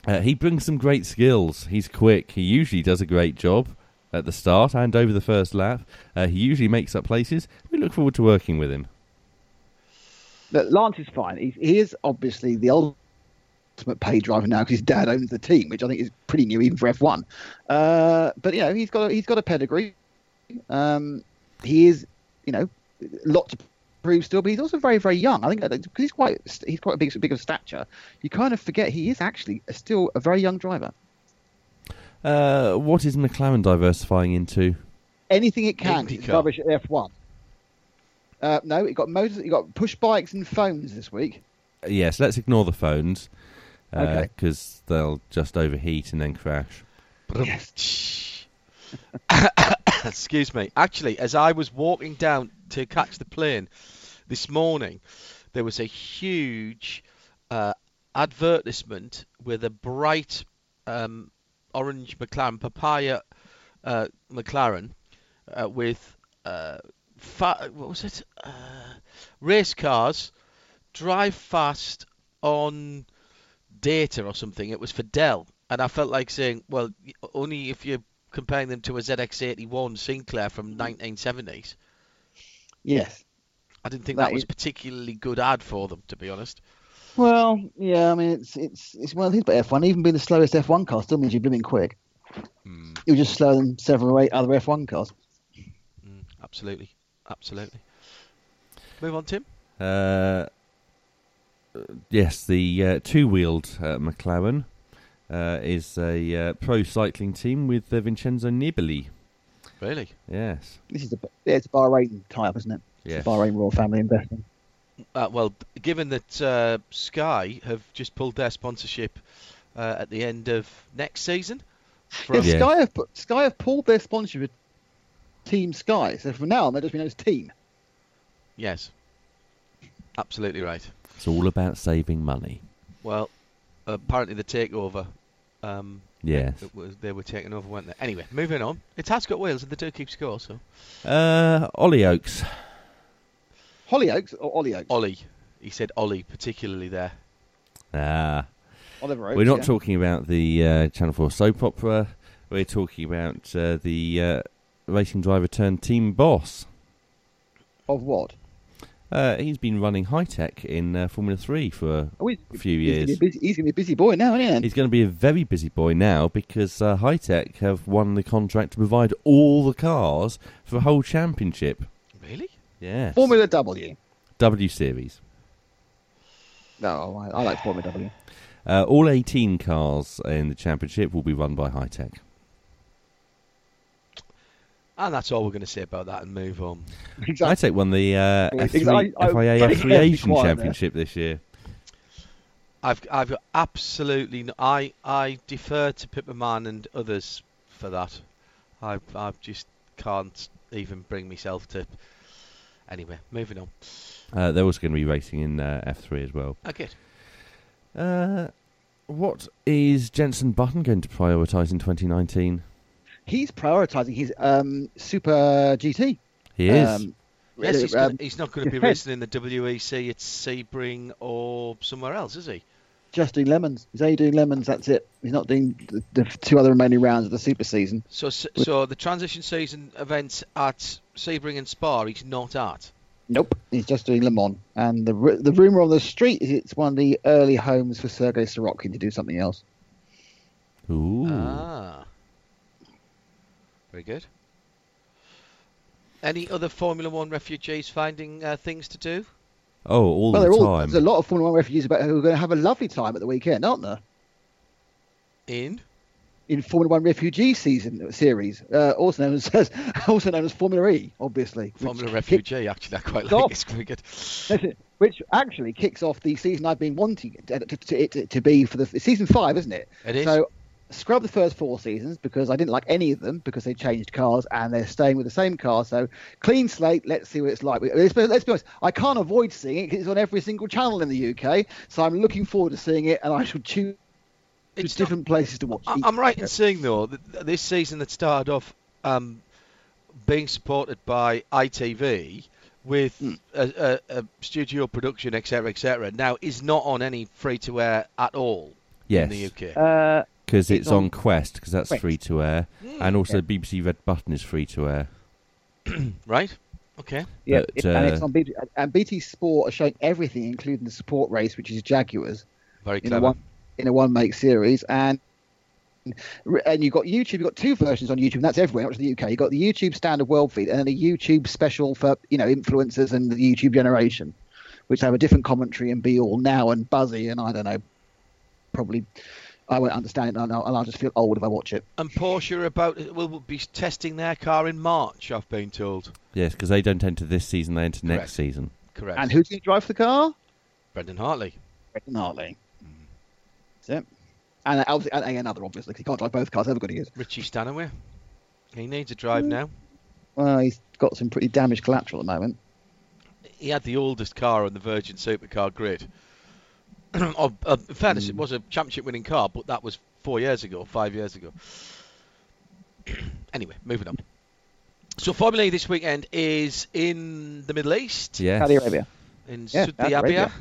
Uh, he brings some great skills. He's quick. He usually does a great job at the start and over the first lap. Uh, he usually makes up places. We look forward to working with him. Look, Lance is fine. He's, he is obviously the ultimate pay driver now because his dad owns the team, which I think is pretty new even for F1. Uh, but you know, he's got a, he's got a pedigree. Um, he is, you know, a lot to prove still, but he's also very very young. I think because he's quite he's quite a big big of stature. You kind of forget he is actually still a very young driver. Uh, what is McLaren diversifying into? Anything it can to IndyCar. rubbish at F1. Uh, no, it got motors. It got push bikes and phones this week. Uh, yes, let's ignore the phones Okay. because they'll just overheat and then crash. Excuse me. Actually, as I was walking down to catch the plane this morning, there was a huge uh, advertisement with a bright um, orange McLaren, papaya uh, McLaren, uh, with uh, fa- what was it? Uh, race cars drive fast on data or something. It was for Dell, and I felt like saying, well, only if you're comparing them to a ZX81 Sinclair from 1970s. Yes. I didn't think That that, was particularly good ad for them, to be honest. Well, yeah, I mean, it's it's it's one of the things about F1. Even being the slowest F1 car still means you're blooming quick. You're just slower than several eight other F1 cars. Mm, absolutely, absolutely. Move on, Tim. Uh, yes, the uh, two-wheeled uh, McLaren uh, is a uh, pro cycling team with uh, Vincenzo Nibali. Really? Yes, This is a yeah, it's a Bahrain tie-up, isn't it? It's yes. a Bahrain Royal Family Investing. Uh, well, given that uh, Sky have just pulled their sponsorship uh, at the end of next season, from, Yeah. Sky have Sky have pulled their sponsorship with Team Sky, so from now on they'll just be known as Team. yes, absolutely right. It's all about saving money. Well, apparently the takeover. Um, Yes. it was, they were taken over, weren't they? Anyway, moving on. It's Ascot Wales, and they do keep score. So Uh, Ollie Oakes. Hollyoaks or Ollyoaks? Ollie, he said Ollie particularly there. Ah, Oliver Oakes. we're not yeah. talking about the uh, Channel Four soap opera. We're talking about uh, the uh, racing driver turned team boss. of what? Uh, he's been running Hitech in uh, Formula Three for Oh, he's, a few he's years. Gonna be a busy, he's going to be a busy boy now, isn't he? He's going to be a very busy boy now because uh, Hitech have won the contract to provide all the cars for a whole championship. Really? Yes. Formula W. W Series. No, I, I like Formula W. Uh, all 18 cars in the championship will be run by Hitech. And that's all we're going to say about that and move on. I take one the uh, F3, I- I- FIA F3 Asian quiet there. Championship this year. I've I've got absolutely no, I I defer to Pipperman and others for that. I I just can't even bring myself to. Anyway, moving on. Uh, they're also going to be racing in uh, F3 as well. Okay. Uh, what is Jensen Button going to prioritise in 2019? He's prioritising his um, Super GT. He is. Um, Yes, he's, um, gonna, he's not going to be racing in the WEC at Sebring or somewhere else, is he? just doing lemons. He's only doing lemons. That's it. He's not doing the, the two other remaining rounds of the Super season. So, s- so the transition season event at Sebring and Spa, he's not at. Nope, he's just doing Le Mans. And the the rumor on the street is it's one of the early homes for Sergei Sirotkin to do something else. Ooh. Ah, very good. Any other Formula One refugees finding uh, things to do? oh, all well, the there are all, time. there's a lot of Formula One refugees about who are going to have a lovely time at the weekend, aren't there? In In Formula One refugee season series, uh, also known as also known as Formula E, obviously. which Formula kick- Refugee, actually, I quite Stop. like. It's very good. which actually kicks off the season I've been wanting it to, to, to, to be for the season five, isn't it? It is. So scrub the first four seasons because I didn't like any of them because they changed cars and they're staying with the same car. So clean slate. Let's see what it's like. Let's be, let's be honest. I can't avoid seeing it because it's on every single channel in the UK. So I'm looking forward to seeing it, and I should choose It's not- different places to watch. I- each- I'm right in saying though that this season that started off um, being supported by ITV with Hmm. a, a, a studio production, etc., etc., now is not on any free to air at all yes. in the UK. Uh, Because It's it's on on Quest, because that's Quest. free to air, Hmm. and also BBC Red Button is free to air. right? Okay. yeah, But, it- and it's uh, on BT, and BT Sport are showing everything, including the support race, which is Jaguars. Very in a clever. one in a one make series and and you've got YouTube, you've got two versions on YouTube, and that's everywhere, not just the UK. You've got the YouTube standard world feed and then a YouTube special for you know influencers and the YouTube generation, which have a different commentary and be all now and buzzy and I don't know, probably I won't understand it and I'll, and I'll just feel old if I watch it. And Porsche are about will will be testing their car in March. I've been told. Yes, because they don't enter this season; they enter Correct. next season. Correct. And who's going to drive the car? Brendan Hartley. Brendan Hartley. That's it. And, uh, obviously, and another, obviously, 'cause he can't drive both cars. Ever good he is. Richie Stanaway. He needs a drive now. Well, he's got some pretty damaged collateral at the moment. he had the oldest car on the Virgin Supercar grid. Of, of, oh, uh, in fairness, it mm. was a championship-winning car, but that was four years ago, five years ago. anyway, moving on. So Formula E this weekend is in the Middle East, Yes. Saudi Arabia. in Yeah, Saudi Saudi Arabia. Arabia.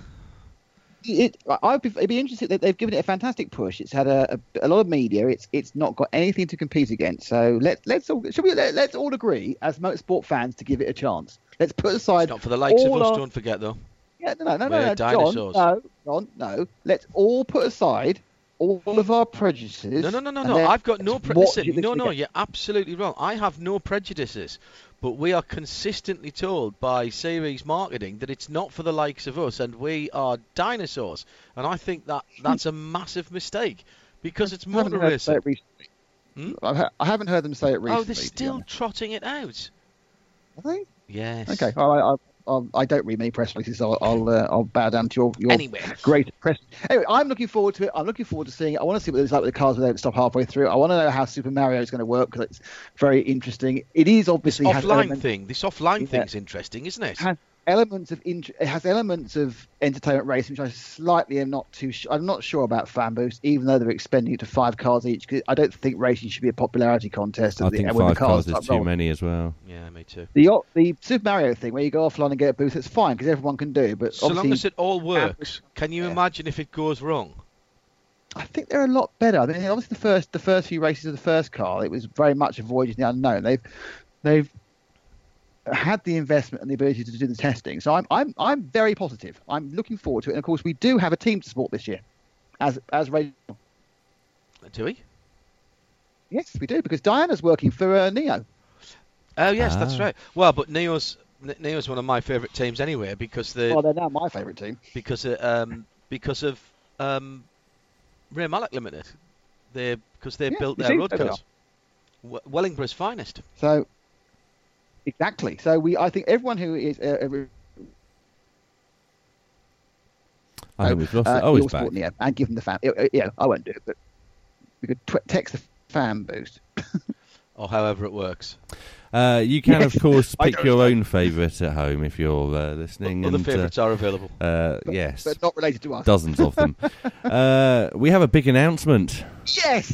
It, I'd be, it'd be interesting. that They've given it a fantastic push. It's had a, a, a lot of media. It's it's not got anything to compete against. So let's let's all should we let, let's all agree as motorsport fans to give it a chance. Let's put It's aside not for the likes of us, our- don't forget though. Yeah, no, no, no, We're no, dinosaurs. John, no, John, no. Let's all put aside all of our prejudices. No, no, no, no, no. I've got no prejudices. No, no, weekend. you're absolutely wrong. I have no prejudices. But we are consistently told by series marketing that it's not for the likes of us and we are dinosaurs. And I think that that's a massive mistake because it's I motor heard them say racing. it. Hmm? I haven't heard them say it recently. Oh, they're still trotting it out. Are they? Yes. Okay, all right. I'll, I'll, I don't read many press releases. So I'll I'll, uh, I'll bow down to your, your Anyway. great press. Anyway, I'm looking forward to it. I'm looking forward to seeing it. I want to see what it's like with the cars don't stop halfway through. I want to know how Super Mario is going to work because it's very interesting. It is obviously Offline thing. This offline Yeah. is interesting, isn't it? has elements of int- it has elements of entertainment racing, which I slightly am not too. Sh- I'm not sure about fan boost, even though they're expending it to five cars each. 'cause I don't think racing should be a popularity contest. I the- think when the five cars start is too rolling. many as well. Yeah, me too. The the Super Mario thing, where you go offline and get a boost, it's fine because everyone can do. But So long as it all works, can you Yeah. imagine if it goes wrong? I think they're a lot better. I mean, obviously the first the first few races of the first car, it was very much a voyage in the unknown. They've they've had the investment and the ability to do the testing. So I'm I'm I'm very positive. I'm looking forward to it. And of course, we do have a team to support this year, as as Ray. Do we? Yes, we do because Diana's working for uh, NIO. Oh yes, that's Ah. right. Well, but NIO's N- NIO's one of my favourite teams anyway because the Well, they're now my favourite team. because of, um because of um Ray Mallock Limited. They because they Yeah, built their road there cars. Wellingborough's finest. So exactly. So we, I think everyone who is uh, uh, I think we've lost uh, it. Oh, will it's back. support NIO and give them the fan. uh, uh, Yeah, I won't do it, but we could tw- text the fan boost. Or however it works. Uh, you can, Yes, of course, pick your own favourite at home if you're uh, listening. Other and, uh, favourites are available. uh, But, yes, but not related to us. dozens of them. uh, we have a big announcement. Yes.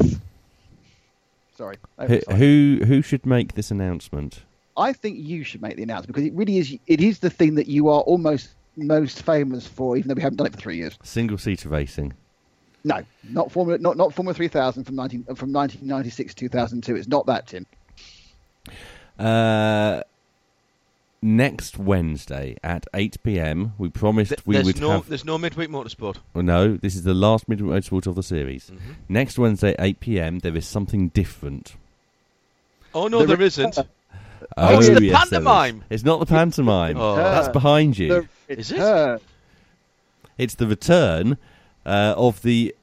Sorry. Who, Oversight. who who should make this announcement? I think you should make the announcement because it really is. It is the thing that you are almost most famous for, even though we haven't done it for three years. Single seater racing. No, not Formula, not not Formula 3000 from 19 from nineteen ninety six two thousand two. It's not that, Tim. Uh, next Wednesday at 8 p.m. We promised Th- we there's would no have. there's no midweek motorsport. Oh, no, this is the last midweek motorsport of the series. Mm-hmm. Next Wednesday at 8 p.m. There is something different. Oh no, The there re- isn't. Oh, it's the yes, pantomime. It's not the pantomime. Oh. That's behind you. Is it? It's the return uh, of the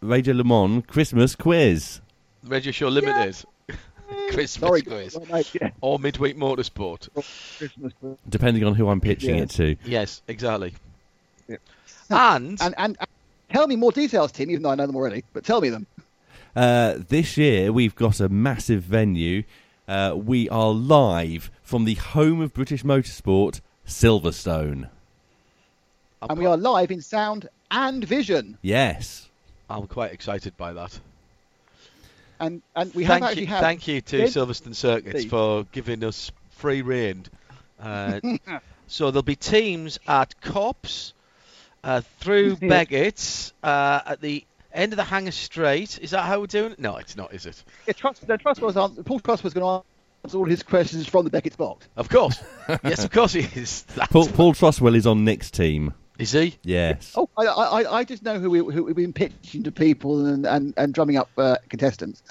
Radio Le Mans Christmas quiz. Radio Show Limited. Christmas Sorry, quiz. no, no, yeah, Or midweek motorsport. Christmas. Depending on who I'm pitching Yeah. it to. Yes, exactly. Yeah. And, And, and and tell me more details, Tim. Even though I know them already, but tell me them. Uh, this year we've got a massive venue. Uh, we are live from the home of British motorsport, Silverstone. And we are live in sound and vision. Yes. I'm quite excited by that. And and we thank have actually you, had thank you to Did- Silverstone Circuits Steve. for giving us free rein. Uh, so there'll be teams at Copse, uh, through Yeah. Beckett's, uh, at the end of the Hanger Straight. Is that how we're doing it? No, it's not, is it? Yeah, Trust, no, Trust was answer, Paul Trust was going to answer all his questions from the Beckett's box. Of course. yes, of course he is. That's Paul, Paul Trustwell is on Nick's team. Is he? Yes. Oh, I, I, I just know who, we, who we've been pitching to people and, and, and drumming up uh, contestants.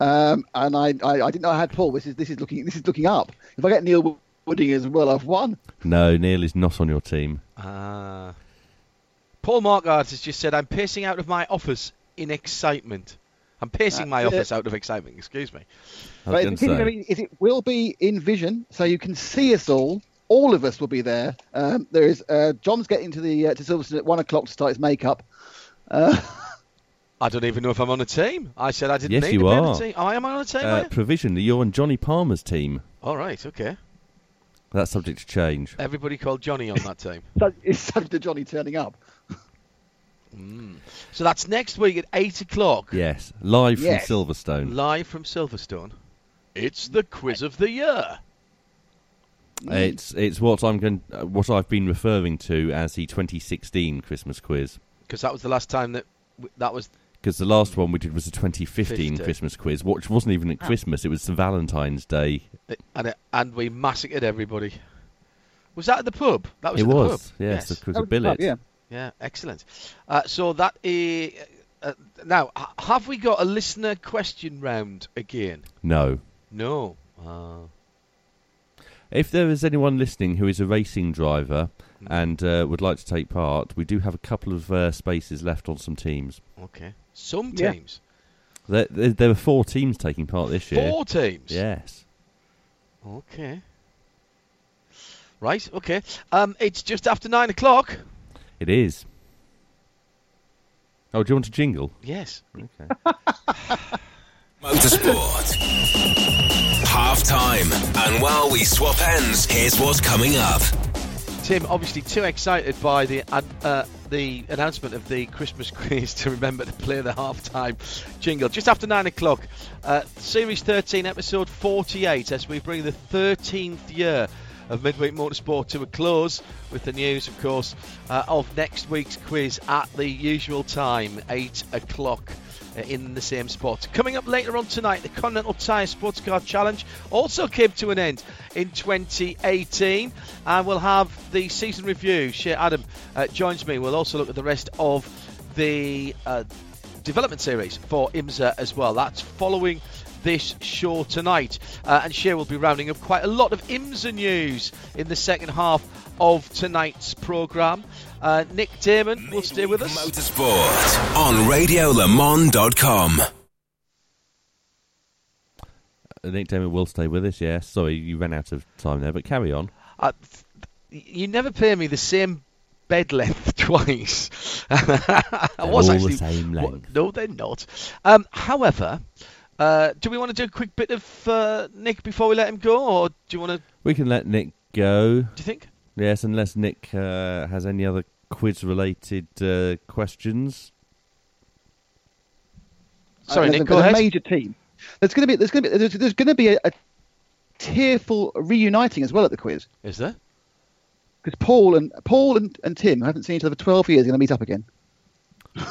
Um, and I, I, I didn't know I had Paul. This is this is looking this is looking up. If I get Neil Wooding as well, I've won. No, Neil is not on your team. Ah. Paul Markard has just said, I'm pacing out of my office in excitement. I'm pacing my That's it. office out of excitement, excuse me. But going the to I mean it will be in vision, so you can see us all. All of us will be there. Um, there is uh, John's getting to the uh, to Silverstone at one o'clock to start his makeup. Uh, I don't even know if I'm on a team. I said I didn't Yes, need you to be on are. a team. Oh, I am on a team, are Uh, you? provisionally, you're on Johnny Palmer's team. All right, okay. That's subject to change. Everybody called Johnny on that team. so it's subject to Johnny turning up. So that's next week at 8 o'clock, Yes, live Yes. from Silverstone. live from Silverstone. It's the quiz of the year. It's it's what I'm going uh, what I've been referring to as the 2016 Christmas quiz Because that was the last time that that was. Because the last one we did was a 2015 50. Christmas quiz, which wasn't even at Christmas. It was the Valentine's Day. And, it, and we massacred everybody. Was that at the pub? That was it at the was pub. yes, yes. because was the billet. club, yeah. Yeah, excellent. Uh, so that is. Uh, now, have we got a listener question round again? No, No. Uh, if there is anyone listening who is a racing driver Hmm. and uh, would like to take part, we do have a couple of uh, spaces left on some teams. okay. Some teams. There, there, there were four teams taking part this year. Four teams. Yes. Okay. Right. Okay. Um, it's just after nine o'clock. It is. Oh, do you want to jingle? Yes. Okay. Motorsport. Half time. And while we swap ends, here's what's coming up. Tim, obviously too excited by the uh, the announcement of the Christmas quiz to remember to play the halftime jingle. Just after nine o'clock, uh, Series 13, Episode 48, as we bring the 13th year of Midweek Motorsport to a close with the news, of course, uh, of next week's quiz at the usual time, 8 o'clock in the same spot. Coming up later on tonight, the Continental Tire Sports Car Challenge also came to an end in 2018, and we'll have the season review. Shea Adam uh, joins me. We'll also look at the rest of the uh, development series for IMSA as well. That's following this show tonight. Uh, and Shea will be rounding up quite a lot of IMSA news in the second half of tonight's programme. Uh, Nick Damon will stay with us. Motorsport on RadioLeMans.com. Uh, Nick Damon will stay with us, yes. Sorry, you ran out of time there, but carry on. Uh, you never pay me the same bed length twice. I They're was all actually the same Wa- length. No, they're not. Um, however, uh, do we want to do a quick bit of uh, Nick before we let him go, or do you want to? We can let Nick go. Do you think? Yes, unless Nick uh, has any other quiz-related uh, questions. Sorry, Nick. there's Go a ahead. major team. There's going to be there's going to be there's, there's going to be a, a tearful reuniting as well at the quiz Is there? because Paul and Paul and, and Tim who haven't seen each other for 12 years are going to meet up again.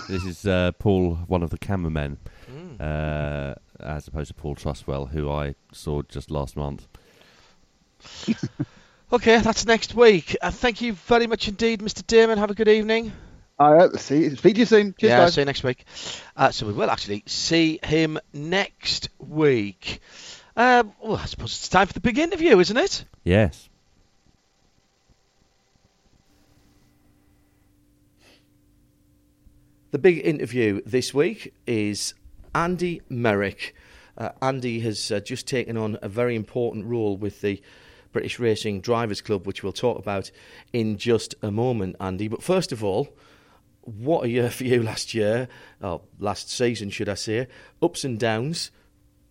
This is uh, Paul, one of the cameramen, Hmm. uh, as opposed to Paul Trustwell, who I saw just last month. Okay, that's next week. Uh, thank you very much indeed, Mr. Damon. Have a good evening. All right, see, speak to you soon. Cheers, yeah, guys. see you next week. Uh, so we will actually see him next week. Um, well, I suppose it's time for the big interview, isn't it? Yes. The big interview this week is Andy Meyrick. Uh, Andy has uh, just taken on a very important role with the British Racing Drivers Club, which we'll talk about in just a moment, Andy. But first of all, what a year for you last year, or last season, should I say? Ups and downs.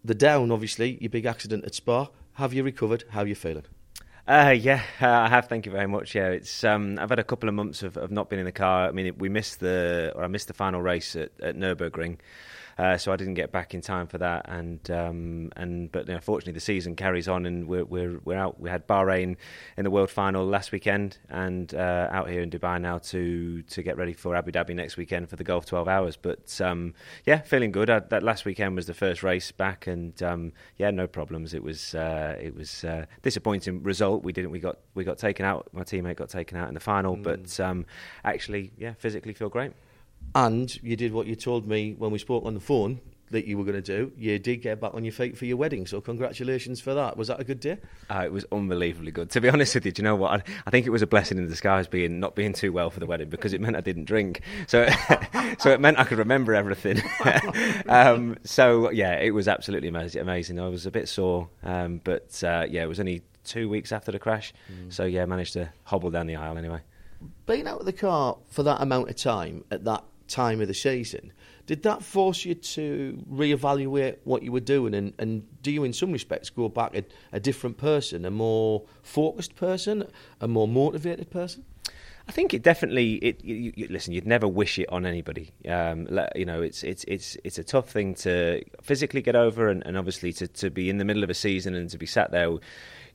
The down, obviously, your big accident at Spa. Have you recovered? How are you feeling? Uh, yeah, uh, I have. Thank you very much. Yeah, it's um, I've had a couple of months of, of not being in the car. I mean, we missed the or I missed the final race at, at Nurburgring, uh, so I didn't get back in time for that. And um, and but you know, fortunately, the season carries on, and we're we're we're out. We had Bahrain in the World Final last weekend, and uh, out here in Dubai now to to get ready for Abu Dhabi next weekend for the Gulf 12 Hours. But um, yeah, feeling good. I, that last weekend was the first race back, and um, yeah, no problems. It was uh, it was uh, disappointing result. We didn't. We got we got taken out. My teammate got taken out in the final, but um, actually, yeah, physically feel great. And you did what you told me when we spoke on the phone that you were going to do. You did get back on your feet for your wedding, so congratulations for that. Was that a good day? Uh, it was unbelievably good. To be honest with you, do you know what? I, I think it was a blessing in disguise being not being too well for the wedding because it meant I didn't drink. So, so it meant I could remember everything. um, so yeah, it was absolutely amazing. Amazing. I was a bit sore, um, but uh, yeah, it was only two weeks after the crash. So yeah, managed to hobble down the aisle anyway. Being out of the car for that amount of time at that time of the season, did that force you to reevaluate what you were doing? And, and do you, in some respects, go back a, a different person, a more focused person, a more motivated person? I think it definitely. It you, you, listen. You'd never wish it on anybody. Um, you know, it's it's it's it's a tough thing to physically get over, and, and obviously to, to be in the middle of a season and to be sat there,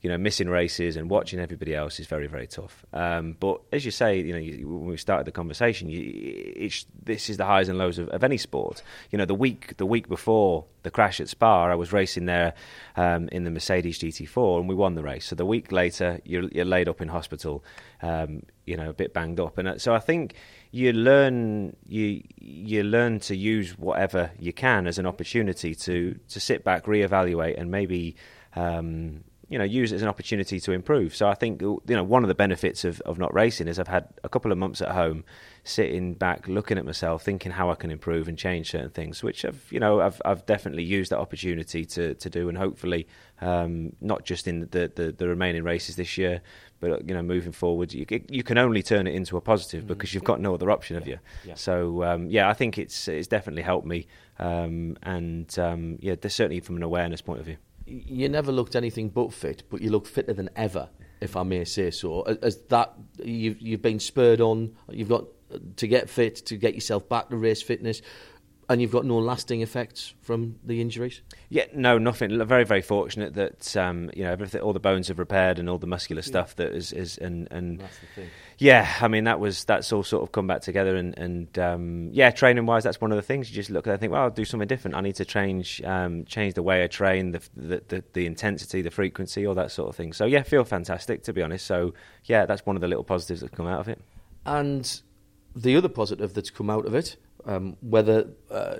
you know, missing races and watching everybody else is very very tough. Um, but as you say, you know, you, when we started the conversation, you, this is the highs and lows of, of any sport. You know, the week the week before the crash at Spa, I was racing there um, in the Mercedes GT4, and we won the race. So the week later, you're, you're laid up in hospital, um, you know, a bit banged up, and uh, so I think you learn you you learn to use whatever you can as an opportunity to to sit back, reevaluate, and maybe. Um, you know, use it as an opportunity to improve. So I think you know one of the benefits of, of not racing is I've had a couple of months at home, sitting back, looking at myself, thinking how I can improve and change certain things, which I've you know I've I've definitely used that opportunity to, to do, and hopefully um, not just in the, the the remaining races this year, but you know moving forward, you you can only turn it into a positive because you've got no other option, have you? yeah. So um, yeah, I think it's it's definitely helped me, um, and um, yeah, there's certainly from an awareness point of view. You never looked anything but fit, but you look fitter than ever, if I may say so. As- that you've you've been spurred on, you've got to get fit, to get yourself back to race fitness, and you've got no lasting effects from the injuries. Yeah, no, nothing. Very, very fortunate that um, you know everything, all the bones have repaired and all the muscular stuff that is, is and and That's the thing. yeah, I mean that was that's all sort of come back together and and um, yeah, training wise, that's one of the things you just look at and think, well, I'll do something different. I need to change um, change the way I train, the, the the the intensity, the frequency, all that sort of thing. So yeah, feel fantastic to be honest. So yeah, that's one of the little positives that come out of it. And the other positive that's come out of it, um, whether uh,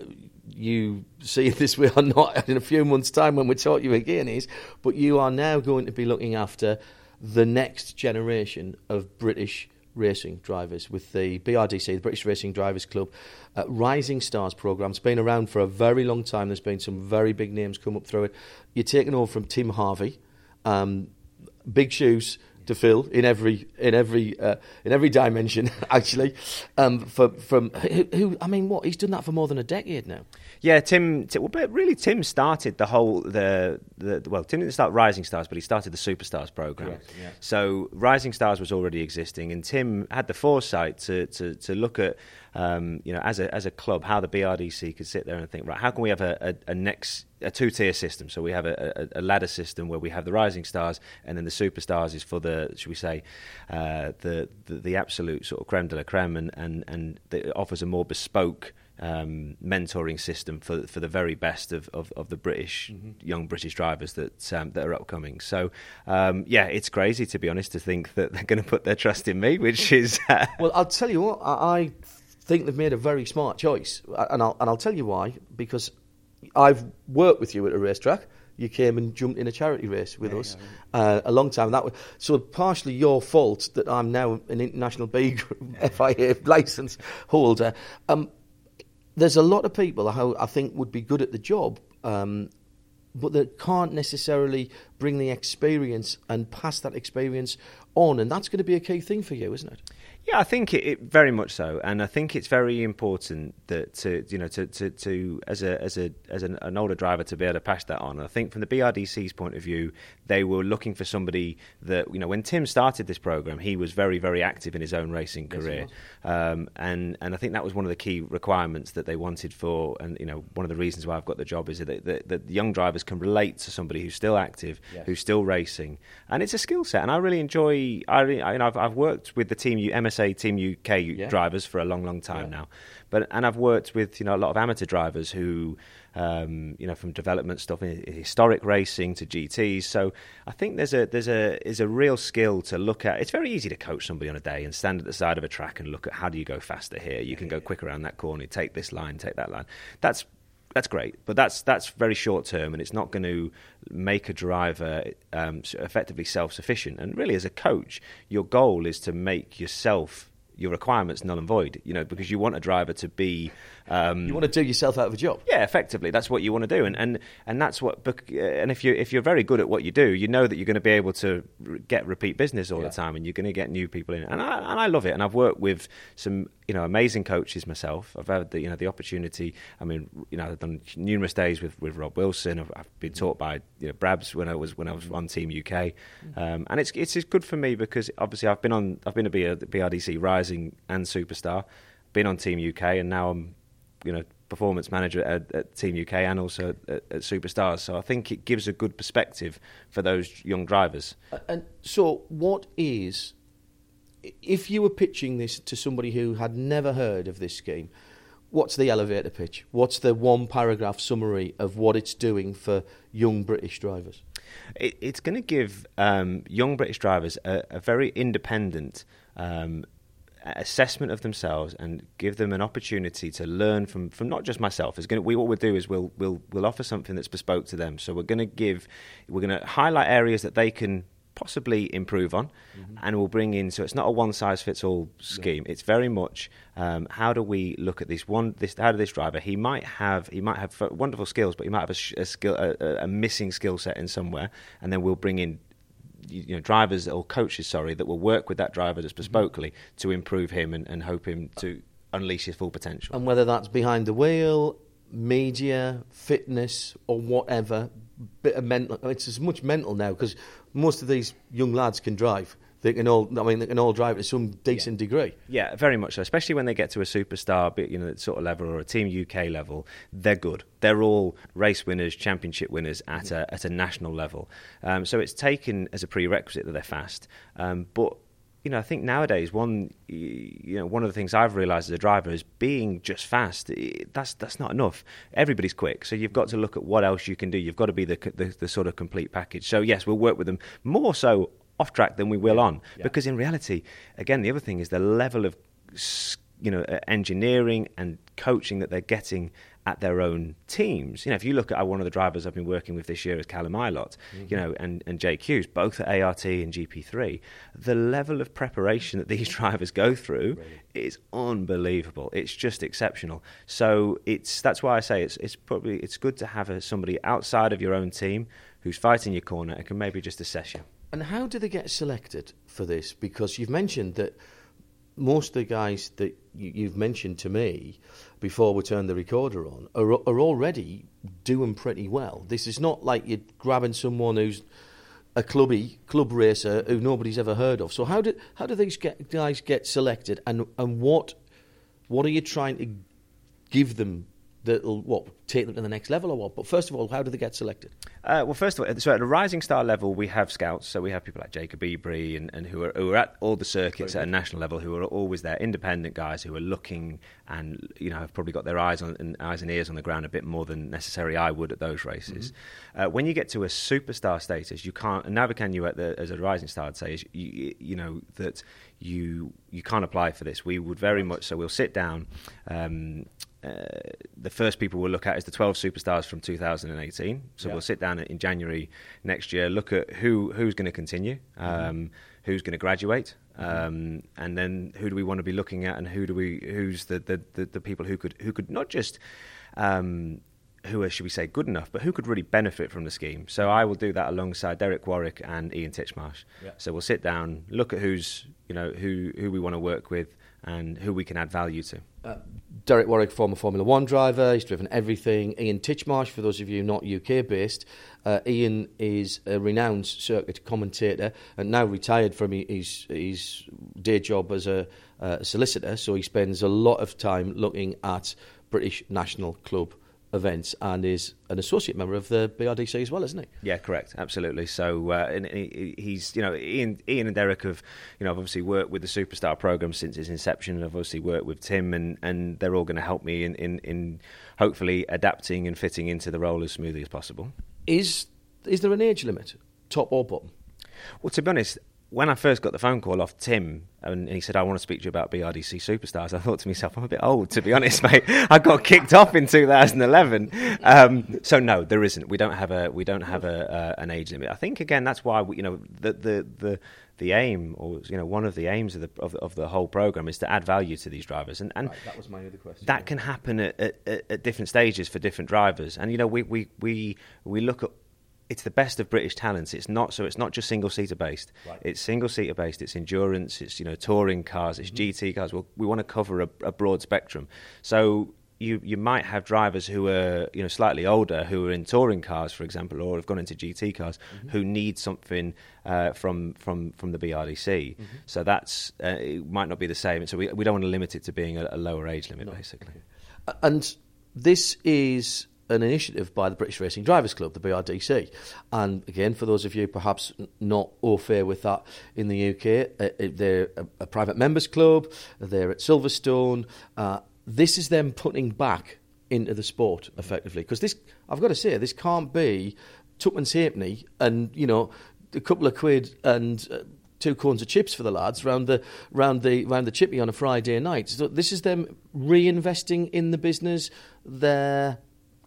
you see this way or not in a few months' time when we talk to you again, is but you are now going to be looking after the next generation of British racing drivers with the BRDC, the British Racing Drivers Club, uh, Rising Stars programme. It's been around for a very long time. There's been some very big names come up through it. You're taking over from Tim Harvey. Um, big shoes to fill in every in every uh, in every dimension actually um, for, from who, who I mean what he's done that for more than a decade now Yeah, Tim. Ti- well, but really, Tim started the whole the, the well. Tim didn't start Rising Stars, but he started the Superstars program. Correct, yeah. So Rising Stars was already existing, and Tim had the foresight to to, to look at um, you know, as a as a club, how the BRDC could sit there and think, right, how can we have a, a, a next a two tier system? So we have a, a, ladder system where we have the rising stars, and then the superstars is for the should we say uh, the, the, the absolute sort of creme de la creme, and and and offers a more bespoke um, mentoring system for for the very best of, of, of the British mm-hmm. young British drivers that um, that are upcoming. So um, yeah, it's crazy to be honest to think that they're going to put their trust in me, which is uh, well. I'll tell you what, I think they've made a very smart choice, and I'll and I'll tell you why because I've worked with you at a racetrack. You came and jumped in a charity race with yeah, us yeah. Uh, a long time. That was so partially your fault that I'm now an international B group FIA license holder. Um, there's a lot of people who I think would be good at the job, um, but that can't necessarily bring the experience and pass that experience on, and that's going to be a key thing for you, isn't it? Yeah, I think it, it, very much so, and I think it's very important that to you know to, to, to as a as a as an, an, older driver to be able to pass that on. I think from the BRDC's point of view, they were looking for somebody that you know when Tim started this program, he was very very active in his own racing career, yes, um, and and I think that was one of the key requirements that they wanted for, and you know one of the reasons why I've got the job is that that, that young drivers can relate to somebody who's still active, yes. who's still racing, and it's a skill set, and I really enjoy. I, I you know I've, I've worked with the team you. MS say Team UK yeah. drivers for a long, long time yeah. now. But and I've worked with you know a lot of amateur drivers who, um, you know, from development stuff in historic racing to GTS. So I think there's a there's a is a real skill to look at. It's very easy to coach somebody on a day and stand at the side of a track and look at how do you go faster here. You can go quicker around that corner. Take this line. Take that line. That's that's great, but that's that's very short term, and it's not going to make a driver um, effectively self sufficient. And really, as a coach, your goal is to make yourself your requirements null and void. You know, because you want a driver to be. Um, you want to do yourself out of a job. Yeah, effectively, that's what you want to do, and and and that's what. And if you if you're very good at what you do, you know that you're going to be able to get repeat business all yeah. the time, and you're going to get new people in. And I and I love it, and I've worked with some you know amazing coaches myself. I've had the you know the opportunity. I mean, you know, I've done numerous days with, with Rob Wilson. I've, I've been taught by you know Brabs when I was when I was on Team UK, um, and it's it's good for me because obviously I've been on I've been a BRDC Rising and Superstar, been on Team UK, and now I'm you know performance manager at, at Team UK and also at, at, Superstars. So I think it gives a good perspective for those young drivers. And so, what is if you were pitching this to somebody who had never heard of this scheme, what's the elevator pitch? What's the one paragraph summary of what it's doing for young British drivers? It, it's going to give um, young British drivers a, a very independent um, assessment of themselves and give them an opportunity to learn from, from not just myself. It's going we, what we'll do is we'll, we'll, we'll offer something that's bespoke to them. So we're going to give, we're going to highlight areas that they can possibly improve on, mm-hmm. and we'll bring in. So it's not a one size fits all scheme. Yeah. It's very much um, how do we look at this one? This how do this driver? He might have he might have wonderful skills, but he might have a, a skill a, a missing skill set in somewhere, and then we'll bring in you know drivers or coaches sorry that will work with that driver just mm-hmm. bespokely mm-hmm. to improve him and, and hope him to unleash his full potential and whether that's behind the wheel media fitness or whatever bit of mental it's as much mental now because most of these young lads can drive. They can all, I mean, they can all drive to some decent yeah. degree. Yeah, very much so. Especially when they get to a superstar, you know, sort of level or a Team UK level, they're good. They're all race winners, championship winners at a at a national level. Um, so it's taken as a prerequisite that they're fast. Um, but you know, I think nowadays one, you know, one of the things I've realised as a driver is being just fast. That's that's not enough. Everybody's quick, so you've got to look at what else you can do. You've got to be the the, the sort of complete package. So yes, we'll work with them more so off track than we will on, yeah. because in reality, again, the other thing is the level of you know uh, engineering and coaching that they're getting at their own teams. You know, if you look at uh, one of the drivers I've been working with this year is Callum Ilott, mm-hmm. you know, and, and Jake Hughes, both at ART and GP3, the level of preparation that these drivers go through right. is unbelievable. It's just exceptional. So it's that's why I say it's it's probably it's good to have a, somebody outside of your own team who's fighting your corner and can maybe just assess you. And how do they get selected for this? Because you've mentioned that most of the guys that you, have mentioned to me before we turn the recorder on are, are already doing pretty well. This is not like you're grabbing someone who's a clubby club racer who nobody's ever heard of. So how do how do these guys get selected, and and what What are you trying to give them that'll what take them to the next level or what? But first of all, how do they get selected? Uh, well, first of all, so at the rising star level, we have scouts. So we have people like Jacob Ebrey and, and who, are, who are at all the circuits at a national level, who are always there, independent guys who are looking and you know have probably got their eyes on and eyes and ears on the ground a bit more than necessarily I would at those races. Uh, when you get to a superstar status, you can't. And neither can you at the, as a rising star. I'd say is you, you know that you you can't apply for this. We would very much so. We'll sit down. Um, uh, the first people we'll look at is the 12 superstars from 2018. So Yeah. we'll sit down in January next year, look at who who's going to continue, um, who's going to graduate, um, and then who do we want to be looking at, and who do we who's the the, the, the people who could who could not just um, who are, should we say, good enough, but who could really benefit from the scheme. So I will do that alongside Derek Warwick and Ian Titchmarsh. Yeah. So we'll sit down, look at who's you know who who we want to work with, and who we can add value to. Uh, Derek Warwick, former Formula One driver, he's driven everything. Ian Titchmarsh, for those of you not UK based, uh, Ian is a renowned circuit commentator and now retired from his, his day job as a uh, solicitor. So he spends a lot of time looking at British National Club events and is an associate member of the BRDC as well, isn't he? Yeah, correct, absolutely. So uh, and he- he's, you know, Ian, Ian and Derek have, you know, obviously worked with the Superstar program since its inception. And I've obviously worked with Tim, and, and they're all going to help me in, in, in hopefully adapting and fitting into the role as smoothly as possible. Is is there an age limit, top or bottom? Well, to be honest, when I first got the phone call off Tim and he said, I want to speak to you about BRDC Superstars, I thought to myself, I'm a bit old, to be honest, mate. I got kicked off in 2011. Um, so, no, there isn't. We don't have, a, we don't have a, uh, an age limit. I think, again, that's why, we, you know, the, the, the, the aim, or, you know, one of the aims of the, of, of the whole programme is to add value to these drivers. And, and that was my other question. that can happen at, at, at at different stages for different drivers. And you know, we we we, we look at it's the best of British talents. It's not so. It's not just single seater based. Right. It's single seater based. It's endurance. It's you know touring cars. It's GT cars. Well, we want to cover a, a broad spectrum. So. You, you might have drivers who are you know slightly older who are in touring cars, for example, or have gone into GT cars, who need something uh, from from from the BRDC. So that's uh, it might not be the same. So we we don't want to limit it to being a, a lower age limit, basically. And this is an initiative by the British Racing Drivers Club, the BRDC. And again, for those of you perhaps not au fait with that in the UK, uh, uh, they're a, a private members club, they're at Silverstone. Uh, this is them putting back into the sport effectively. Because this, I've got to say, this can't be Tuckman's Halfpenny and, you know, a couple of quid and. Uh, two corns of chips for the lads round the round the round the chippy on a Friday night. So this is them reinvesting in the business, their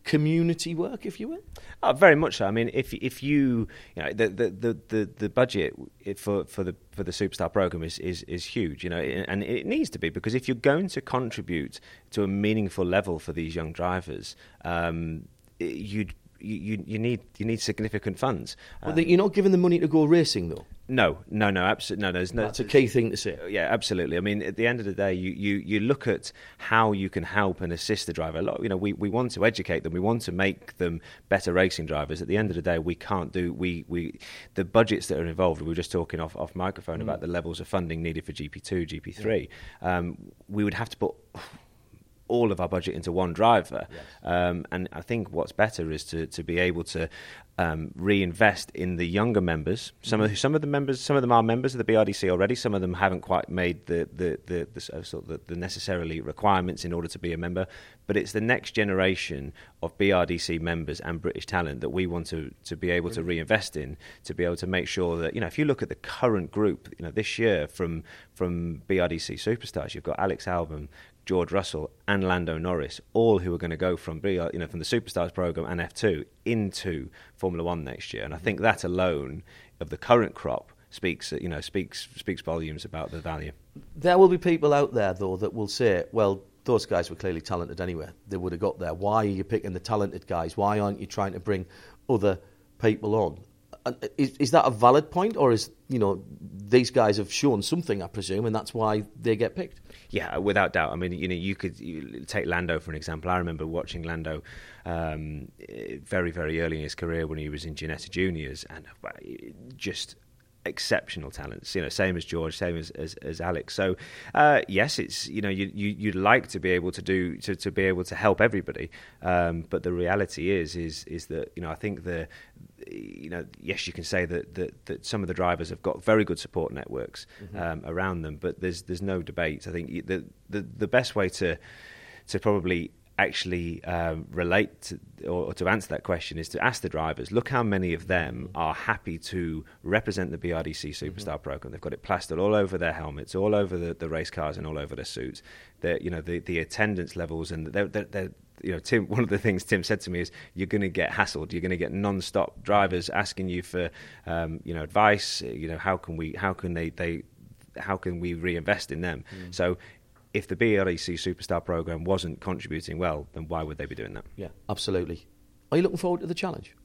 community work, if you will. Oh, very much so. I mean, if if you you know the the the, the, the budget for for the for the superstar program is, is is huge, you know, and it needs to be because if you're going to contribute to a meaningful level for these young drivers, um, you you you need you need significant funds. Well, Uh, you're not giving the money to go racing, though. no, no, no, absolutely no. There's no. That's a key thing to say. Yeah, absolutely. I mean, at the end of the day, you, you, you look at how you can help and assist the driver. A lot, you know, we, we want to educate them. We want to make them better racing drivers. At the end of the day, we can't do we, we the budgets that are involved. We were just talking off off microphone about the levels of funding needed for GP two, GP three. Um, we would have to put all of our budget into one driver. Um, and I think what's better is to, to be able to um, reinvest in the younger members. Some of some of the members, some of them are members of the BRDC already. Some of them haven't quite made the the the, the, sort of the, the necessarily requirements in order to be a member. But it's the next generation of BRDC members and British talent that we want to, to be able to reinvest in to be able to make sure that you know if you look at the current group, you know this year from from BRDC superstars, you've got Alex Albon, George Russell and Lando Norris, all who are going to go from you know from the Superstars program and F2 into Formula One next year. And I think that alone of the current crop speaks you know speaks speaks volumes about the value. There will be people out there, though, that will say, well, those guys were clearly talented anyway. They would have got there. Why are you picking the talented guys? Why aren't you trying to bring other people on? Uh, is, is that a valid point, or is you know these guys have shown something, I presume, and that's why they get picked? Yeah, without doubt. I mean, you know, you could you take Lando for an example. I remember watching Lando um, very, very early in his career when he was in Ginetta Juniors, and uh, just exceptional talents. You know, same as George, same as as, as Alex. So uh, yes, it's you know you, you you'd like to be able to do to, to be able to help everybody, um, but the reality is is is that you know I think the you know yes you can say that that, that some of the drivers have got very good support networks mm-hmm. um, around them, but there's there's no debate. I think the the the best way to to probably actually um, relate to, or, or, to answer that question is to ask the drivers look how many of them are happy to represent the BRDC Superstar mm-hmm. program. They've got it plastered all over their helmets, all over the, the race cars, and all over their suits. They're, you know, the, the attendance levels, and they're, they're, they're you know, Tim. One of the things Tim said to me is, "You're going to get hassled. You're going to get non-stop drivers asking you for, um, you know, advice. You know, how can we? How can they? They how can we reinvest in them? Mm. So if the BRDC Superstar program wasn't contributing well, then why would they be doing that? Yeah, absolutely. Are you looking forward to the challenge?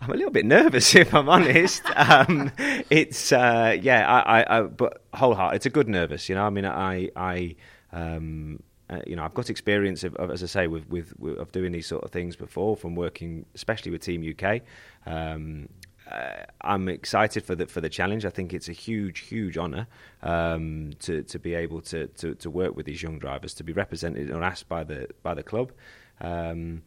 I'm a little bit nervous, if I'm honest. um, it's uh, yeah, I, I, I, but wholehearted. It's a good nervous, you know. I mean, I, I, um, uh, you know, I've got experience of, of, as I say, with, with, with, of doing these sort of things before, from working especially with Team UK. Um, uh, I'm excited for the for the challenge. I think it's a huge, huge honour um, to to be able to, to, to work with these young drivers, to be represented or asked by the by the club. Um,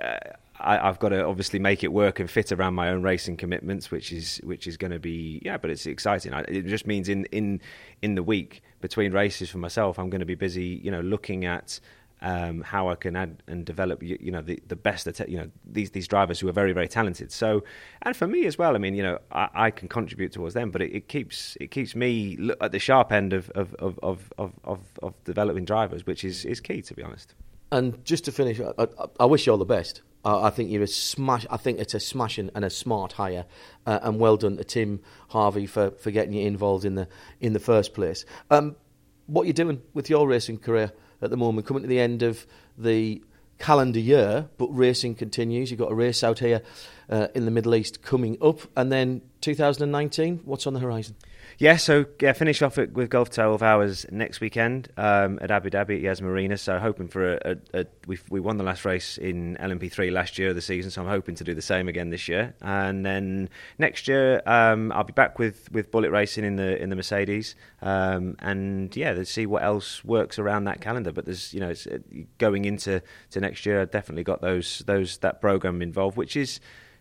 uh, I, have got to obviously make it work and fit around my own racing commitments, which is which is going to be yeah, but it's exciting. I, it just means in in in the week between races for myself, I'm going to be busy, you know, looking at um, how I can add and develop, you, you know, the, the best, you know, these these drivers who are very very talented. So, and for me as well, I mean, you know, I, I can contribute towards them, but it, it, keeps it keeps me at the sharp end of of, of, of, of, of developing drivers, which is is key to be honest. And just to finish, I, I, wish you all the best. I think you're a smash. I think it's a smashing and a smart hire, uh, and well done to Tim Harvey for, for getting you involved in the in the first place. Um, what you're doing with your racing career? At the moment, coming to the end of the calendar year, but racing continues. You've got a race out here uh, in the Middle East coming up, and then 2019. What's on the horizon? Yeah, so yeah, finish off it with Gulf 12 Hours next weekend um, at Abu Dhabi at Yas Marina. So hoping for a, a, a we we won the last race in LMP3 last year of the season, so I'm hoping to do the same again this year. And then next year um, I'll be back with, with Bullet Racing in the in the Mercedes. Um, and yeah, let's see what else works around that calendar. But there's you know uh, going into to next year, I've definitely got those those that program involved, which is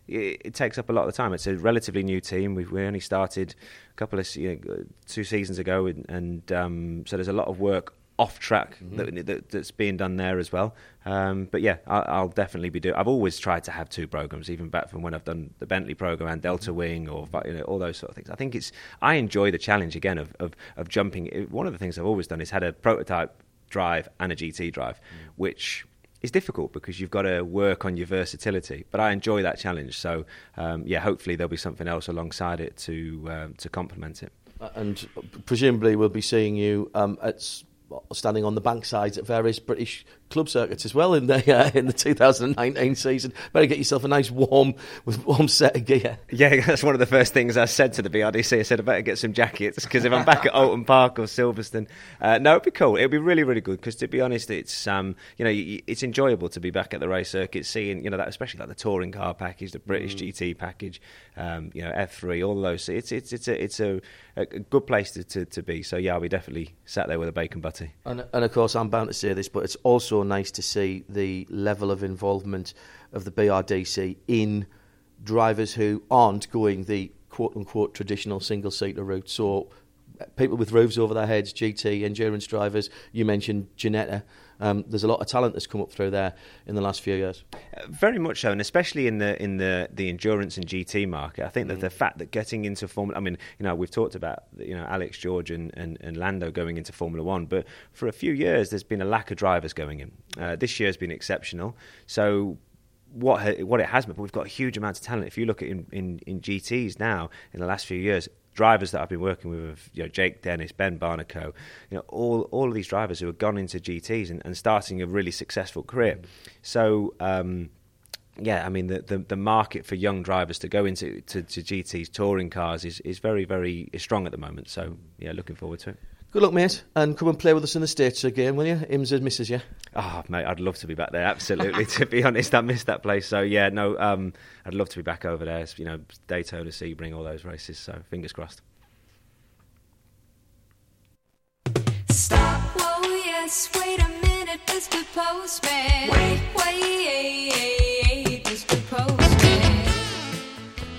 it, it, takes up a lot of the time. It's a relatively new team. We've we only started a couple of you know, two seasons ago, and, and um, so there's a lot of work off track mm-hmm. that, that, that's being done there as well. Um, but yeah, I'll, I'll, definitely be doing. I've always tried to have two programs, even back from when I've done the Bentley program and Delta mm-hmm. Wing or you know, all those sort of things. I think it's I enjoy the challenge again of, of, of jumping. One of the things I've always done is had a prototype drive and a GT drive, mm. which is difficult because you've got to work on your versatility. But I enjoy that challenge. So um, yeah, hopefully there'll be something else alongside it to um, to complement it. Uh, and presumably we'll be seeing you um, at standing on the bank sides at various British club circuits as well in the uh, in the 2019 season. Better get yourself a nice warm warm set of gear. Yeah, that's one of the first things I said to the BRDC. I said I better get some jackets because if I'm back at Oulton Park or Silverstone, uh, no, it'd be cool. It'd be really really good because to be honest, it's um you know it's enjoyable to be back at the race circuit, seeing you know that especially like the touring car package, the British mm. GT package, um, you know F3, all those. It's it's it's a it's a, a good place to, to, to be. So yeah, I'll be definitely sat there with a bacon And, and of course, I'm bound to say this, but it's also nice to see the level of involvement of the BRDC in drivers who aren't going the quote unquote traditional single seater route. So people with roofs over their heads, GT, endurance drivers. You mentioned Ginetta. Um, there's a lot of talent that's come up through there in the last few years. Uh, very much so, and especially in the in the, the endurance and GT market. I think that mm. the fact that getting into Formula, I mean, you know, we've talked about you know Alex George and, and, and Lando going into Formula One, but for a few years there's been a lack of drivers going in. Uh, this year has been exceptional. So what what it has meant, but we've got a huge amount of talent. If you look at in, in, in GTs now in the last few years, drivers that I've been working with, you know, Jake Dennis, Ben Barnicoat, you know, all all of these drivers who have gone into GTS and, and starting a really successful career. So. Um, yeah, I mean the, the, the market for young drivers to go into to, to GTs touring cars is, is very very strong at the moment. So yeah, looking forward to it. Good luck, mate, and come and play with us in the States again, will you? IMSA misses you. Ah, oh, mate, I'd love to be back there, absolutely. to be honest, I missed that place. So, yeah, no, um, I'd love to be back over there, you know, Daytona, Sebring, all those races. So, fingers crossed. Stop, whoa, yes, wait a minute, Mr. Postman. Wait, wait, Mr. Postman.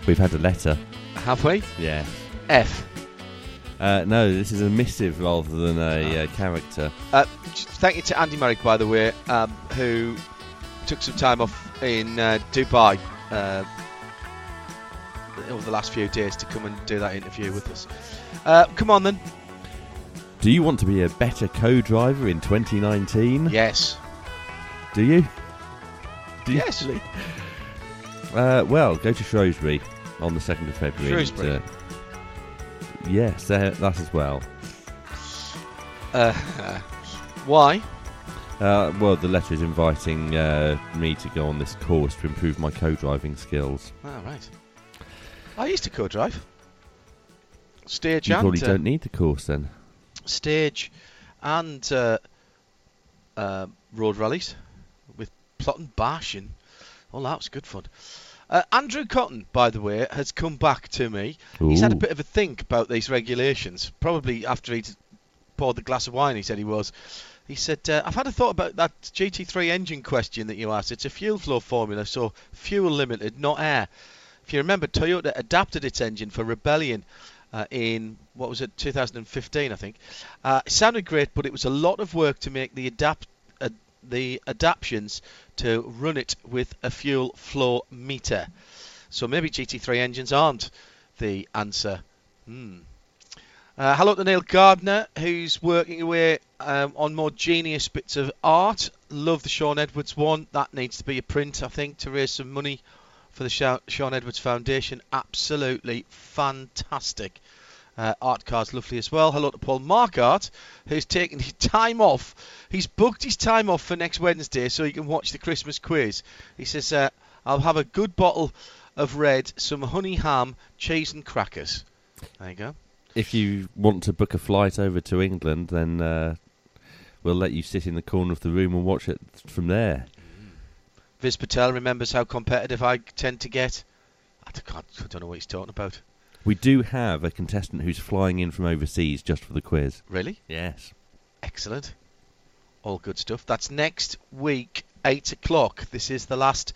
We've had a letter. Have we? Yeah. F. Uh, no, this is a missive rather than a uh, character. Uh, thank you to Andy Meyrick, by the way, um, who took some time off in uh, Dubai uh, over the last few days to come and do that interview with us. Uh, come on then. Do you want to be a better co-driver in 2019? Yes. Do you? Do you Yes. actually? Uh, well, go to Shrewsbury on the 2nd of February. Shrewsbury? and, yes, uh, that as well. Uh, why? Uh, well, the letter is inviting uh, me to go on this course to improve my co-driving skills. Oh, right. I used to co-drive. Stage You and probably uh, don't need the course then. stage and uh, uh, road rallies with plot and bash and all that was good fun. Uh, Andrew Cotton, by the way, has come back to me. He's had a bit of a think about these regulations. Probably after he'd poured the glass of wine, he said he was. He said, uh, I've had a thought about that GT3 engine question that you asked. It's a fuel flow formula, so fuel limited, not air. If you remember, Toyota adapted its engine for Rebellion uh, in, what was it, 2015, I think. Uh, it sounded great, but it was a lot of work to make the adapt uh, the adaptions to run it with a fuel flow meter. So maybe GT3 engines aren't the answer. Hmm. Uh, hello to Neil Gardner, who's working away um, on more genius bits of art. Love the Sean Edwards one. That needs to be a print, I think, to raise some money for the Sean Edwards Foundation. Absolutely fantastic. Uh, art card's lovely as well. Hello to Paul Markart, who's taken his time off. He's booked his time off for next Wednesday so he can watch the Christmas quiz. He says, uh, I'll have a good bottle of red, some honey ham, cheese and crackers. There you go. If you want to book a flight over to England, then uh, we'll let you sit in the corner of the room and watch it from there. Viz Patel remembers how competitive I tend to get. I d- can't, I don't know what he's talking about. We do have a contestant who's flying in from overseas just for the quiz. Really? Yes. Excellent. All good stuff. That's next week, 8 o'clock. This is the last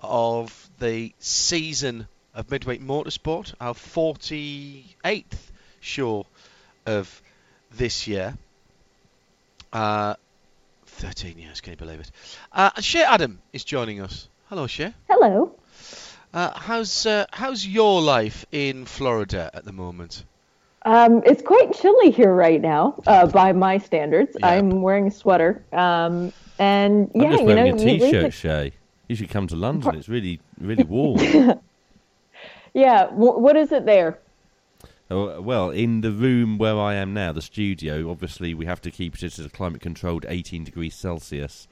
of the season of Midweek Motorsport, our 48th show of this year. Uh, 13 years, can you believe it? Uh, and Shea Adam is joining us. Hello, Shea. Hello. Uh, how's uh, how's your life in Florida at the moment? Um, it's quite chilly here right now, uh, by my standards. Yeah. I'm wearing a sweater. Um, and yeah, I'm just you know, wearing a you leave t-shirt, it- Shea. You should come to London. It's really, really warm. Yeah, w- what is it there? Oh, well, in the room where I am now, the studio, obviously we have to keep it at a climate-controlled 18 degrees Celsius.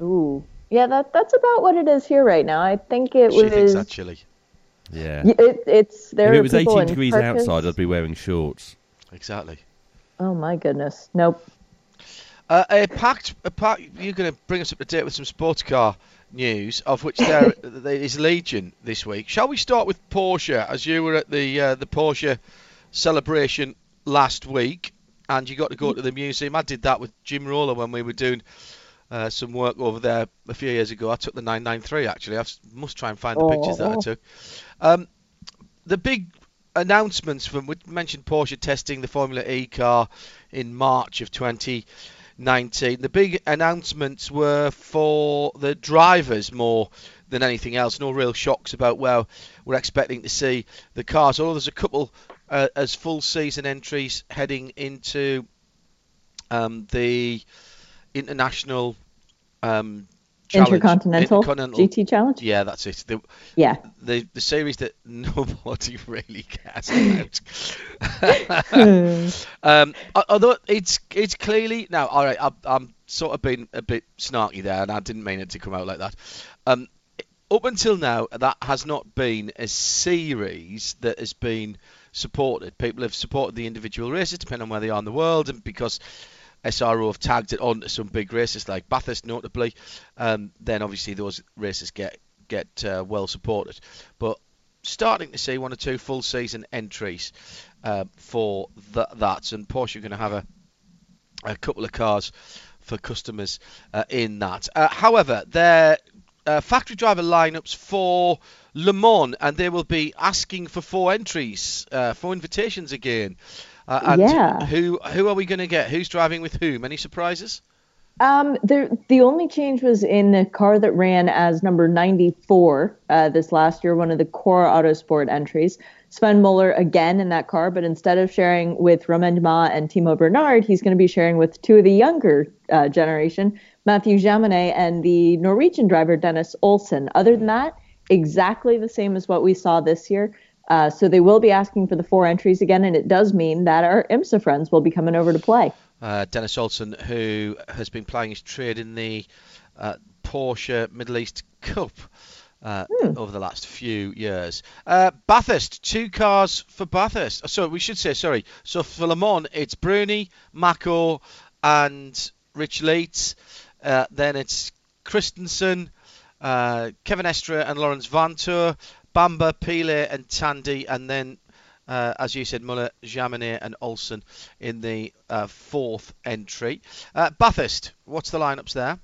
Ooh, yeah, that that's about what it is here right now. I think it She was. thinks that's chilly. Yeah. y- It, it's there. if it was 18 degrees parkas. outside, I'd be wearing shorts. Exactly. Oh my goodness, nope. Uh, a packed, a packed, you're going to bring us up to date with some sports car news, of which there there is legion this week. Shall we start with Porsche, as you were at the uh, the Porsche celebration last week, and you got to go to the museum. I did that with Jim Roller when we were doing uh, some work over there a few years ago. I took the 993 actually. I must try and find the pictures that I Oh. took. Um, the big announcements from we mentioned Porsche testing the Formula E car in March of 2019. The big announcements were for the drivers more than anything else. No real shocks about where we're expecting to see the cars. Although there's a couple uh, as full season entries heading into um, the international um, challenge- Intercontinental, Intercontinental GT Challenge. yeah, that's it. The, Yeah. the the series that nobody really cares about. um, al- although it's it's clearly now. All right, I'm, I'm sort of being a bit snarky there, and I didn't mean it to come out like that. Um, up until now, that has not been a series that has been supported. People have supported the individual races, depending on where they are in the world, and because SRO have tagged it onto some big races like Bathurst, notably, um, then obviously those races get get uh, well supported. But starting to see one or two full season entries uh, for th- that, and Porsche are going to have a a couple of cars for customers uh, in that. Uh, however, their uh, factory driver lineups for Le Mans, and they will be asking for four entries, uh, four invitations again. Uh, Yeah. who who are we going to get? Who's driving with whom? Any surprises? Um, the the only change was in the car that ran as number 94 uh, this last year, one of the core Autosport entries. Sven Muller again in that car, but instead of sharing with Romain Dumas and Timo Bernhard, he's going to be sharing with two of the younger uh, generation, Mathieu Jaminet and the Norwegian driver Dennis Olsen. Other than that, exactly the same as what we saw this year. Uh, so they will be asking for the four entries again, and it does mean that our IMSA friends will be coming over to play. Uh, Dennis Olsen, who has been playing his trade in the uh, Porsche Middle East Cup uh, over the last few years. Uh, Bathurst, two cars for Bathurst. So we should say, sorry. So for Le Mans, it's Bruni, Mako, and Rich Lietz. Uh, then it's Christensen, uh, Kevin Estre, and Laurens Vanthoor, Bamber, Pilet, and Tandy, and then uh, as you said, Muller, Jaminet, and Olsen in the uh, fourth entry. Uh, Bathurst, what's the lineups there?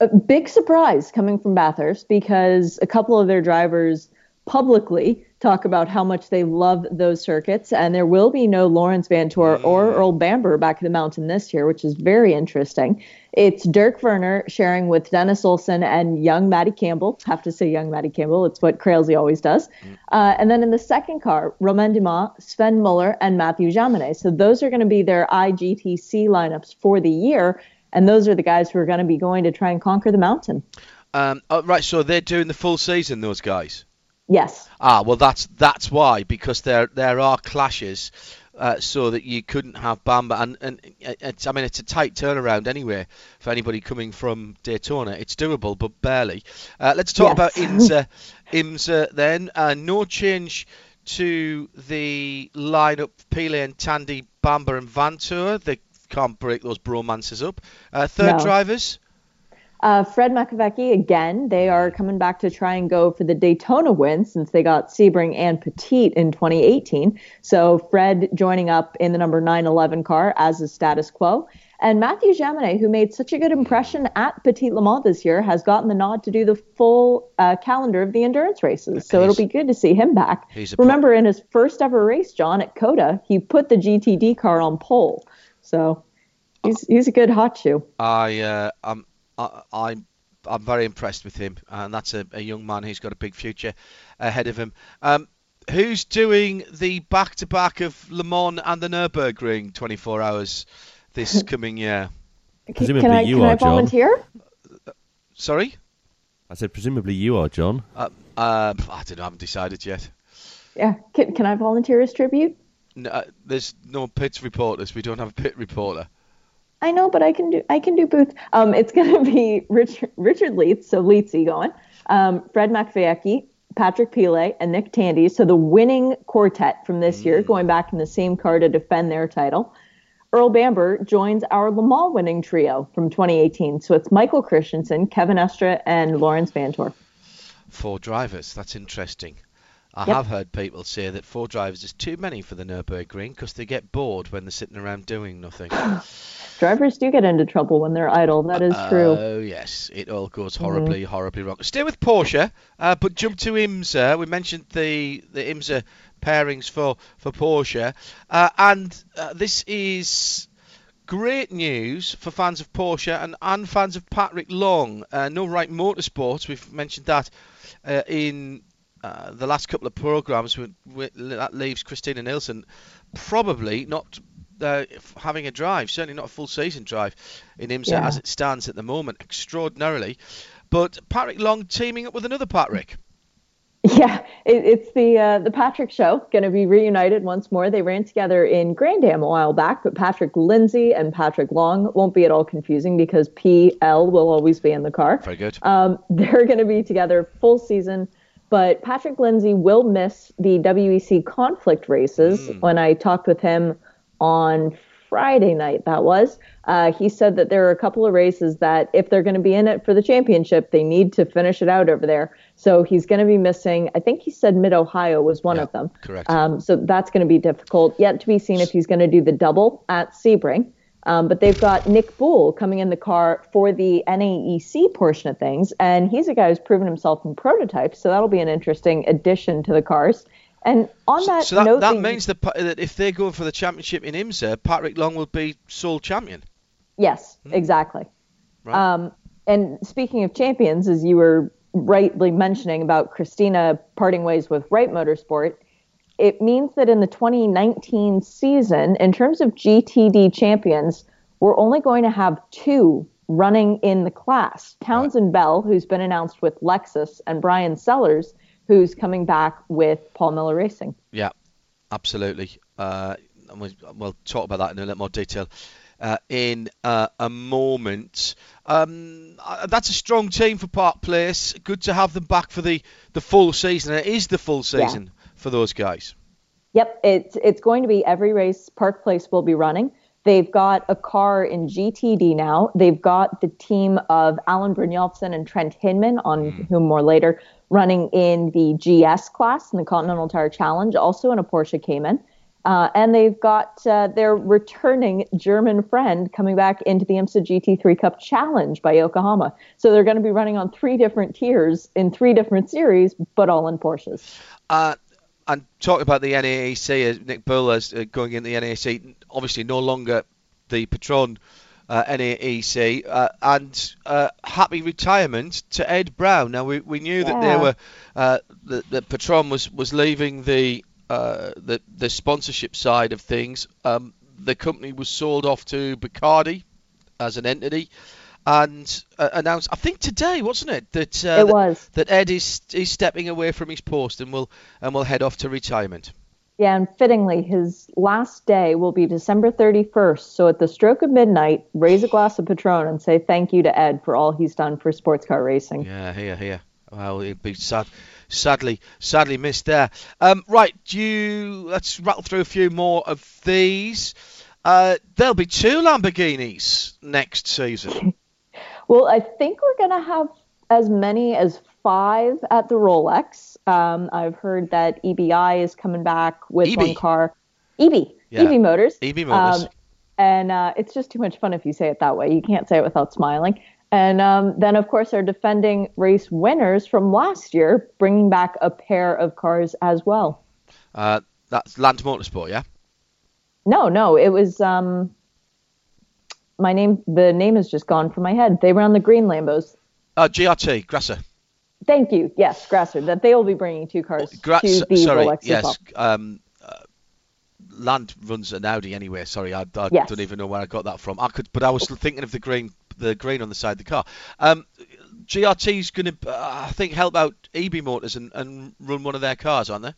a big surprise coming from Bathurst because a couple of their drivers publicly talk about how much they love those circuits, and there will be no Laurens Vanthoor or Earl Bamber back at the mountain this year, which is very interesting. It's Dirk Werner sharing with Dennis Olsen and young Matty Campbell. Have to say young Matty Campbell. It's what Crailsey always does. Uh, and then in the second car, Romain Dumas, Sven Muller, and Mathieu Jaminet. So those are going to be their IGTC lineups for the year. And those are the guys who are going to be going to try and conquer the mountain. Um, oh, right, so they're doing the full season, those guys. Yes. Ah, well, that's that's why because there there are clashes, uh, so that you couldn't have Bamber, and and it's I mean it's a tight turnaround anyway for anybody coming from Daytona. It's doable, but barely. Uh, let's talk Yes. about IMSA. IMSA then, uh, no change to the lineup. Pilet and Tandy, Bamber and Vanthoor. They can't break those bromances up. Uh, third No. drivers. Uh, Fred Makowiecki, again, they are coming back to try and go for the Daytona win since they got Sebring and Petit in 2018. So Fred joining up in the number 911 car as is status quo. And Mathieu Jaminet, who made such a good impression at Petit Le Mans this year, has gotten the nod to do the full uh, calendar of the endurance races. So it'll be good to see him back. He's a pro- Remember, in his first ever race, John, at COTA, he put the GTD car on pole. So he's, he's a good hot shoe. I uh, I'm I, I'm I'm very impressed with him, and that's a, a young man who's got a big future ahead of him. Um, who's doing the back-to-back of Le Mans and the Nurburgring 24 hours this coming year? Presumably can I, you can are, I John. volunteer? Sorry, I said presumably you are, John. uh, uh, I don't know. I haven't decided yet. Yeah. Can, can I volunteer as tribute? No, uh, there's no pit reporters. We don't have a pit reporter. I know, but I can do I can do booth. Um, it's going to be Richard Richard Lietz, so Lietzy going, um, Fred Makowiecki, Patrick Pilet, and Nick Tandy. So the winning quartet from this year, going back in the same car to defend their title. Earl Bamber joins our Le Mans winning trio from 2018. So it's Michael Christensen, Kevin Estre, and Laurens Vanthoor. Four drivers. That's interesting. I Yep. have heard people say that four drivers is too many for the Nurburgring because they get bored when they're sitting around doing nothing. Drivers do get into trouble when they're idle. That is true. Oh yes, it all goes horribly, horribly wrong. Stay with Porsche, uh, but jump to IMSA. We mentioned the the IMSA pairings for for Porsche, uh, and uh, this is great news for fans of Porsche and, and fans of Patrick Long. Uh, no Wright motorsports. We've mentioned that uh, in. Uh, the last couple of programs, we, we, that leaves Christina Nielsen probably not uh, having a drive, certainly not a full season drive in IMSA Yeah. as it stands at the moment, extraordinarily. But Patrick Long teaming up with another Patrick. Yeah, it, it's the uh, the Patrick show. Going to be reunited once more. They ran together in Grand Am a while back, but Patrick Lindsay and Patrick Long won't be at all confusing because PL will always be in the car. Very good. Um, they're going to be together full season, but Patrick Lindsay will miss the WEC conflict races. When I talked with him on Friday night, that was, uh, he said that there are a couple of races that if they're going to be in it for the championship, they need to finish it out over there. So he's going to be missing. I think he said Mid Ohio was one Yeah, of them. correct. Um, so that's going to be difficult. Yet to be seen if he's going to do the double at Sebring. Um, but they've got Nick Boulle coming in the car for the NAEC portion of things, and he's a guy who's proven himself in prototypes, so that'll be an interesting addition to the cars. And on that So that, note, that the- means that, that if they go for the championship in IMSA, Patrick Long will be sole champion. Yes, exactly. Right. Um, and speaking of champions, as you were rightly mentioning about Christina parting ways with Wright Motorsport, it means that in the 2019 season, in terms of GTD champions, we're only going to have two running in the class Townsend Bell, who's been announced with Lexus, and Bryan Sellers, who's coming back with Paul Miller Racing. Yeah, absolutely. Uh, and we'll, we'll talk about that in a little more detail uh, in uh, a moment. Um, uh, that's a strong team for Park Place. Good to have them back for the, the full season. It is the full season for those guys. Yep, it's it's going to be every race Park Place will be running. They've got a car in GTD now. They've got the team of Alan Brynjolfsson and Trent Hinman, on whom more later, running in the GS class in the Continental Tire Challenge, also in a Porsche Cayman. Uh, and they've got uh, their returning German friend coming back into the IMSA GT3 Cup Challenge by Yokohama. So they're going to be running on three different tiers in three different series, but all in Porsches. Uh, and talking about the NAEC, uh, Nick Boulle is uh, going into the NAEC, obviously no longer the patron uh, NAEC, uh, and uh, happy retirement to Ed Brown. Now we, we knew that there were uh, the, the patron was was leaving the uh, the the sponsorship side of things. Um, the company was sold off to Bacardi as an entity. And uh, announced, I think today, wasn't it, that uh, It that- was. that Ed is is stepping away from his post and will and will head off to retirement. Yeah, and fittingly, his last day will be December 31st. So at the stroke of midnight, raise a glass of Patron and say thank you to Ed for all he's done for sports car racing. Yeah, here, here. Well, he'd be sad, sadly, sadly missed there. Um, right, do you, let's rattle through a few more of these. Uh, there'll be two Lamborghinis next season. Well, I think we're going to have as many as five at the Rolex. Um, I've heard that EBI is coming back with EB. one car. EB, Yeah. EB Motors. EB Motors. Um, and uh, it's just too much fun if you say it that way. You can't say it without smiling. And um, then, of course, our defending race winners from last year, bringing back a pair of cars as well. Uh, that's Land Motorsport, yeah. No, no, it was um, my name. The name has just gone from my head. They were on the green Lambos. Uh, GRT, Grasser. Thank you. Yes, Grasser. That they will be bringing two cars Gra- to the sorry, Rolex yes. Um, uh, Land runs an Audi anyway. Sorry, I, I Yes. don't even know where I got that from. I could, but I was thinking of the green, the green on the side of the car. Um, GRT's going to, uh, I think, help out EB Motors and, and run one of their cars, aren't they?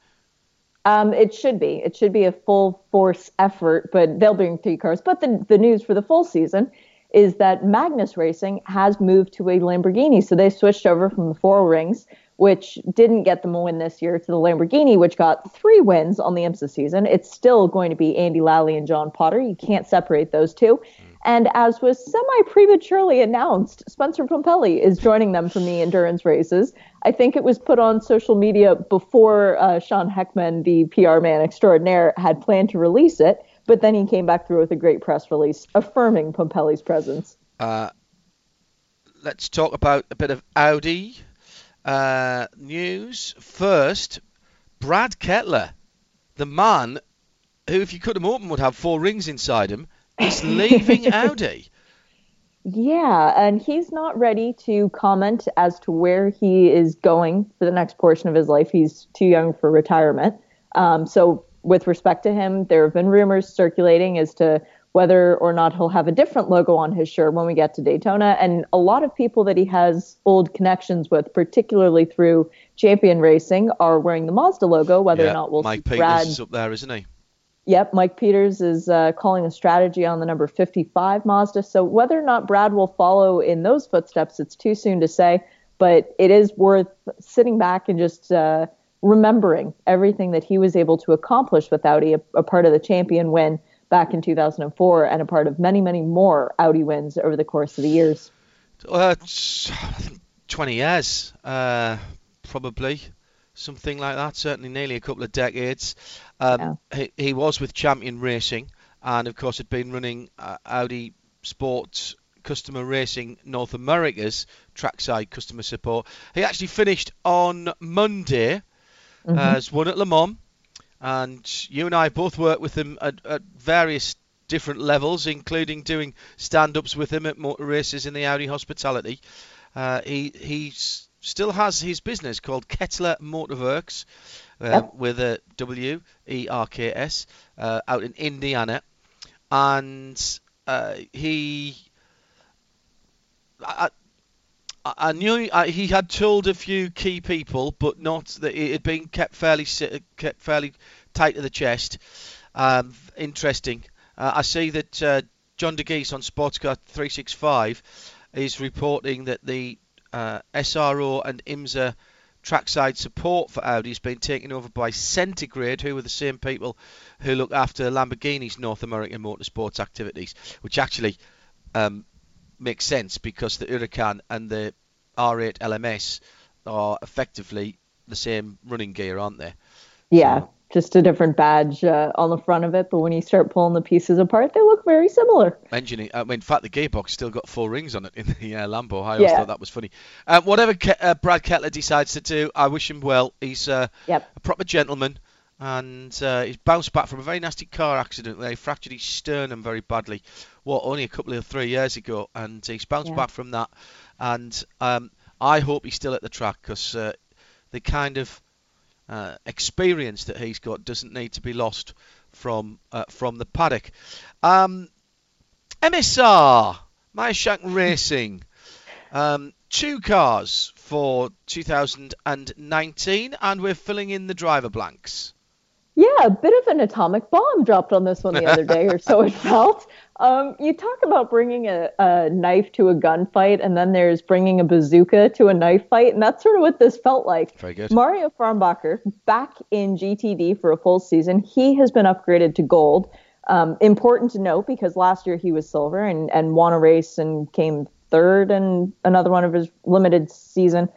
Um, it should be. It should be a full force effort, but they'll bring three cars. But the the news for the full season is that Magnus Racing has moved to a Lamborghini, so they switched over from the four rings, which didn't get them a win this year, to the Lamborghini, which got three wins on the IMSA season. It's still going to be Andy Lally and John Potter. You can't separate those two. And as was semi prematurely announced, Spencer Pumpelly is joining them from the endurance races. I think it was put on social media before uh, Sean Heckman, the PR man extraordinaire, had planned to release it, but then he came back through with a great press release affirming Pumpelly's presence. Uh, let's talk about a bit of Audi uh, news first. Brad Kettler, the man who, if you cut him open, would have four rings inside him, is leaving Audi. Yeah, and he's not ready to comment as to where he is going for the next portion of his life. He's too young for retirement. Um, so, with respect to him, there have been rumors circulating as to whether or not he'll have a different logo on his shirt when we get to Daytona. And a lot of people that he has old connections with, particularly through Champion Racing, are wearing the Mazda logo. Whether yeah, or not we'll Mike see Peters Brad is up there, isn't he? Yep, Mike Peters is uh, calling a strategy on the number 55 Mazda. So whether or not Brad will follow in those footsteps, it's too soon to say. But it is worth sitting back and just uh, remembering everything that he was able to accomplish with Audi, a, a part of the champion win back in 2004, and a part of many, many more Audi wins over the course of the years. Uh, it's, I think 20 years, uh, probably. Something like that, certainly nearly a couple of decades. Um, he, he was with Champion Racing, and of course had been running uh, Audi Sports Customer Racing North America's trackside customer support. He actually finished on Monday Mhm. as one at Le Mans, and you and I both worked with him at, at various different levels, including doing stand-ups with him at motor races in the Audi hospitality. Uh, he he s- still has his business called Kettler Motorwerks uh, Yep. with a W E R K S uh, out in Indiana, and uh, he. I, I- I knew I, he had told a few key people, but not that it had been kept fairly kept fairly tight to the chest. Um, interesting. Uh, I see that uh, John Dagys on Sportscar 365 is reporting that the uh, SRO and IMSA trackside support for Audi has been taken over by Centigrade, who are the same people who look after Lamborghini's North American motorsports activities, which actually um, makes sense because the Huracan and the R8 LMS are effectively the same running gear, aren't they? Yeah, just a different badge uh, on the front of it, but when you start pulling the pieces apart, they look very similar. Engineering. I mean, in fact, the gearbox still got four rings on it in the uh, Lambo. I always Yeah. thought that was funny. Um, whatever Ke- uh, Brad Kettler decides to do, I wish him well. He's uh, Yep. a proper gentleman, and uh, he's bounced back from a very nasty car accident where he fractured his sternum very badly. What only a couple of three years ago, and he's bounced Yeah. back from that. And um, I hope he's still at the track because uh, the kind of uh, experience that he's got doesn't need to be lost from uh, from the paddock. Um, MSR, Meyershank Racing, um, two cars for 2019, and we're filling in the driver blanks. Yeah, a bit of an atomic bomb dropped on this one the other day, or so it felt. Um, you talk about bringing a, a knife to a gunfight, and then there's bringing a bazooka to a knife fight, and that's sort of what this felt like. Very good. Mario Farnbacher, back in GTD for a full season. He has been upgraded to gold. Um, important to note because last year he was silver and, and won a race and came third in another one of his limited season.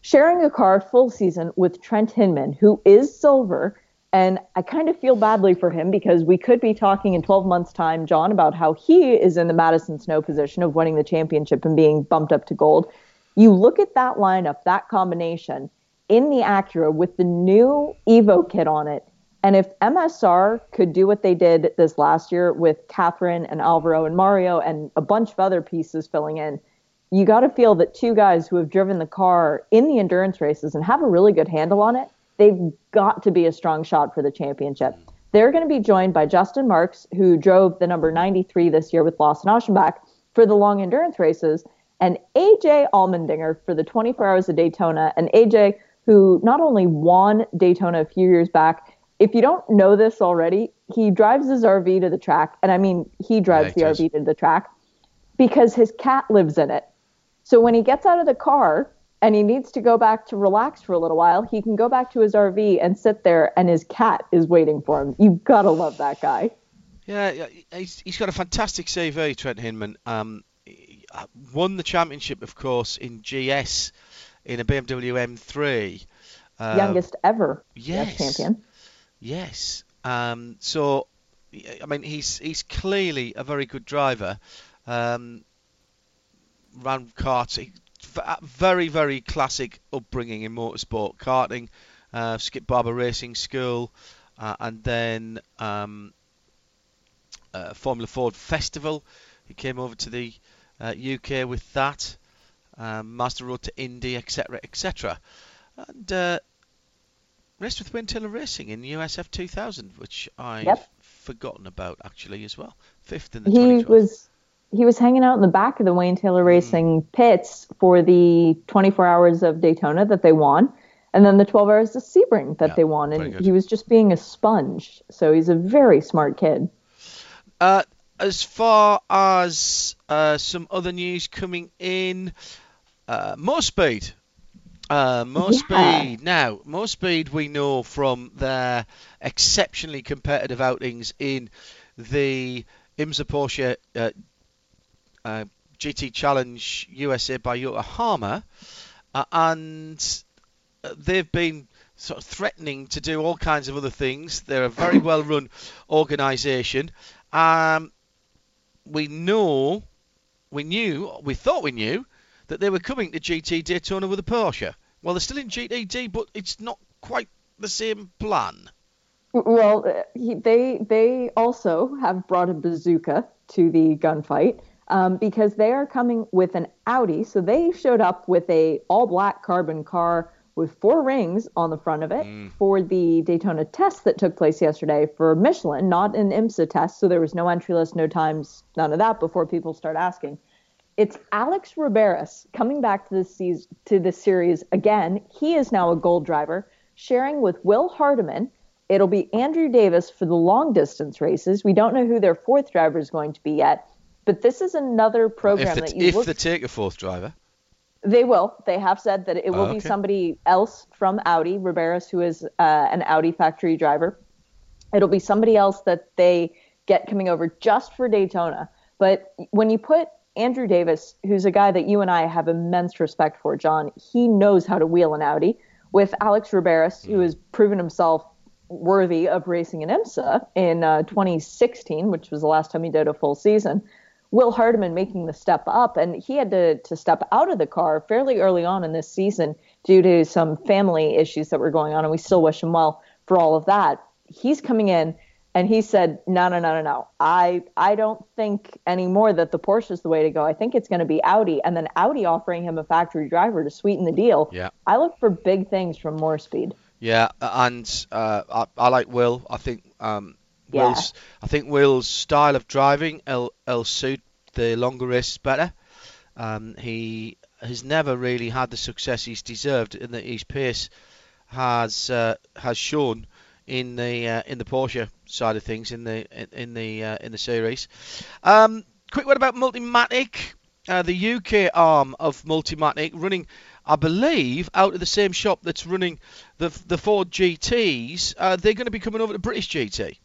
Sharing a car full season with Trent Hinman, who is silver. And I kind of feel badly for him because we could be talking in 12 months' time, John, about how he is in the Madison Snow position of winning the championship and being bumped up to gold. You look at that lineup, that combination in the Acura with the new Evo kit on it. And if MSR could do what they did this last year with Katherine and Alvaro and Mario and a bunch of other pieces filling in, you got to feel that two guys who have driven the car in the endurance races and have a really good handle on it, they've got to be a strong shot for the championship. They're going to be joined by Justin Marks, who drove the number 93 this year with Lawson Aschenbach for the long endurance races, and AJ Allmendinger for the 24 Hours of Daytona. And AJ, who not only won Daytona a few years back, if you don't know this already, he drives his RV to the track, and I mean he drives Yeah, he the RV to the track because his cat lives in it. So when he gets out of the car and he needs to go back to relax for a little while, he can go back to his RV and sit there, and his cat is waiting for him. You've got to love that guy. Yeah, he's, he's got a fantastic CV, Trent Hinman. Um, uh, won the championship, of course, in GS in a BMW M3. Uh, Youngest ever yes. champion. Yes. Um, so, I mean, he's he's clearly a very good driver. Um, ran karts. He- Very, very classic upbringing in motorsport. Karting, uh, Skip Barber Racing School, uh, and then um, uh, Formula Ford Festival. He came over to the uh, UK with that. Um, Mazda Road to Indy, etc., etc. And uh, raced with Taylor Racing in USF 2000, which I've Yep. forgotten about actually as well. Fifth in the He 2012. was he was hanging out in the back of the Wayne Taylor Racing pits for the 24 hours of Daytona that they won, and then the 12 hours of Sebring that Yeah, they won, and he was just being a sponge. So he's a very smart kid. Uh, as far as uh, some other news coming in, uh, Moorespeed. Uh, more Yeah. speed. Now, Moorespeed we know from their exceptionally competitive outings in the IMSA Porsche uh, uh, GT Challenge USA by Yokohama, uh, and uh, they've been sort of threatening to do all kinds of other things. They're a very well run organisation, Um, we know, we knew, we thought we knew that they were coming to GT Daytona with a Porsche. Well, they're still in GTD, but it's not quite the same plan. Well, uh, he, they they also have brought a bazooka to the gunfight um, because they are coming with an Audi. So they showed up with a all black carbon car with four rings on the front of it for the Daytona test that took place yesterday for Michelin, not an IMSA test. So there was no entry list, no times, none of that before people start asking. It's Alex Riberas coming back to this season, to this series again. He is now a gold driver, sharing with Will Hardeman. It'll be Andrew Davis for the long distance races. We don't know who their fourth driver is going to be yet, but this is another program if that you if look they take a fourth driver, they will. They have said that it will Oh, be somebody else from Audi, Riberas, who is uh, an Audi factory driver. It'll be somebody else that they get coming over just for Daytona. But when you put Andrew Davis, who's a guy that you and I have immense respect for, John, he knows how to wheel an Audi, with Alex Riberas, who has proven himself worthy of racing an IMSA in uh, 2016, which was the last time he did a full season. Will Hardeman making the step up, and he had to, to step out of the car fairly early on in this season due to some family issues that were going on, and we still wish him well for all of that. He's coming in, and he said, "No, no, no, no, no. I I don't think anymore that the Porsche is the way to go. I think it's going to be Audi, and then Audi offering him a factory driver to sweeten the deal. Yeah. I look for big things from Moorespeed. Yeah, and uh, I, I like Will. I think um, Yeah. I think Will's style of driving will, will suit the longer races better. Um, he has never really had the success he's deserved, and that his pace has uh, has shown in the uh, in the Porsche side of things in the in, in the uh, in the series. Um, quick word about Multimatic, uh, the UK arm of Multimatic, running, I believe, out of the same shop that's running the the Ford GTS. Uh, they're going to be coming over to British GT.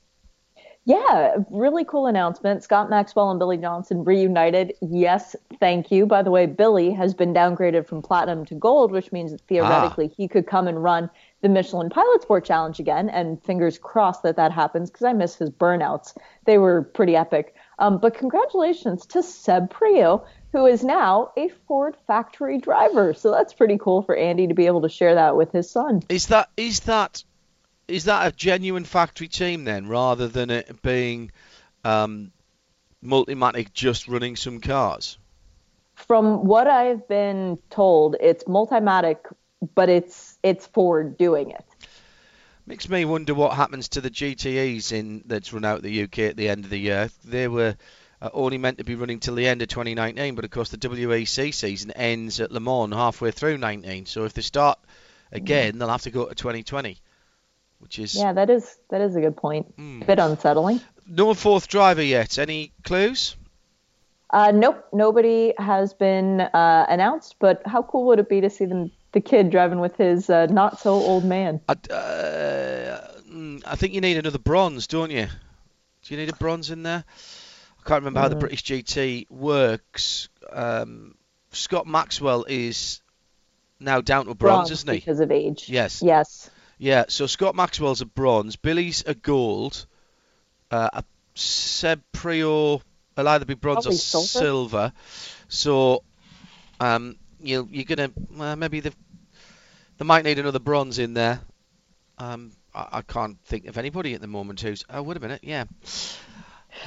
Yeah, really cool announcement. Scott Maxwell and Billy Johnson reunited. Yes, thank you. By the way, Billy has been downgraded from platinum to gold, which means that theoretically he could come and run the Michelin Pilot Sport Challenge again. And fingers crossed that that happens because I miss his burnouts. They were pretty epic. Um, but congratulations to Seb Priaulx, who is now a Ford factory driver. So that's pretty cool for Andy to be able to share that with his son. Is that is that is that a genuine factory team then, rather than it being um, Multimatic just running some cars? From what I've been told, it's Multimatic, but it's it's Ford doing it. Makes me wonder what happens to the GTEs in that's run out the UK at the end of the year. They were uh, only meant to be running till the end of 2019, but of course the WEC season ends at Le Mans halfway through 19. So if they start again, they'll have to go to 2020, which is Yeah, that is that is a good point. A bit unsettling. no fourth driver yet. Any clues? Uh, nope, nobody has been uh, announced. But how cool would it be to see them, the kid driving with his uh, not so old man? I, uh, mm, I think you need another bronze, don't you? Do you need a bronze in there? I can't remember how the Mhm. British GT works. Um, Scott Maxwell is now down to bronze, isn't he? because of age. Yes. Yes. Yeah, so Scott Maxwell's a bronze, Billy's a gold, uh, a Seb Priaulx will either be bronze Probably or silver. silver. So um, you you're gonna uh, maybe they they might need another bronze in there. Um, I, I can't think of anybody at the moment who's. Oh, wait a minute, yeah.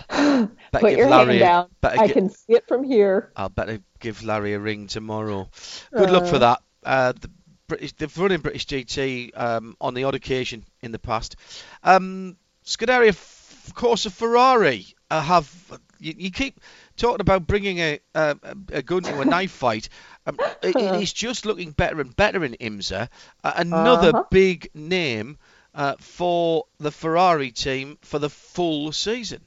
Better Put your Larry hand down. I gi- can see it from here. I'll better give Larry a ring tomorrow. Good luck for Uh. that. Uh, the British, they've run in British GT um, on the odd occasion in the past. Um, Scuderia, of course, a Ferrari uh, have. You, you keep talking about bringing a, a, a gun to a knife fight. Um, it, it is just looking better and better in IMSA. Uh, another Uh-huh. big name uh, for the Ferrari team for the full season.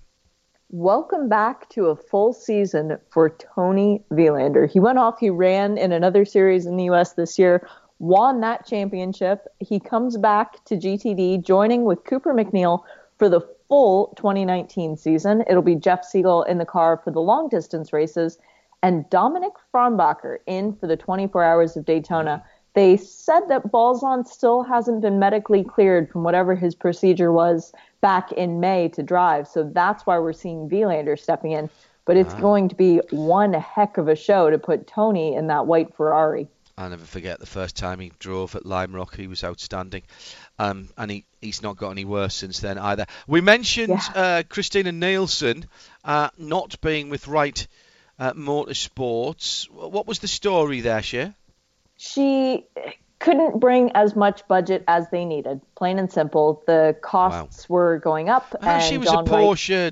Welcome back to a full season for Toni Vilander. He went off, he ran in another series in the US this year, won that championship. He comes back to GTD, joining with Cooper MacNeil for the full 2019 season. It'll be Jeff Segal in the car for the long distance races and Dominic Farnbacher in for the 24 hours of Daytona. They said that Balzan still hasn't been medically cleared from whatever his procedure was back in May to drive. So that's why we're seeing Vilander stepping in. But it's Wow. going to be one heck of a show to put Tony in that white Ferrari. I'll never forget the first time he drove at Lime Rock. He was outstanding. Um, and he, he's not got any worse since then either. We mentioned uh, Christina Nielsen uh, not being with Wright uh, Motorsports. What was the story there, Shea? she couldn't bring as much budget as they needed. Plain and simple, the costs were going up. Oh, and she was John a Wright- Porsche,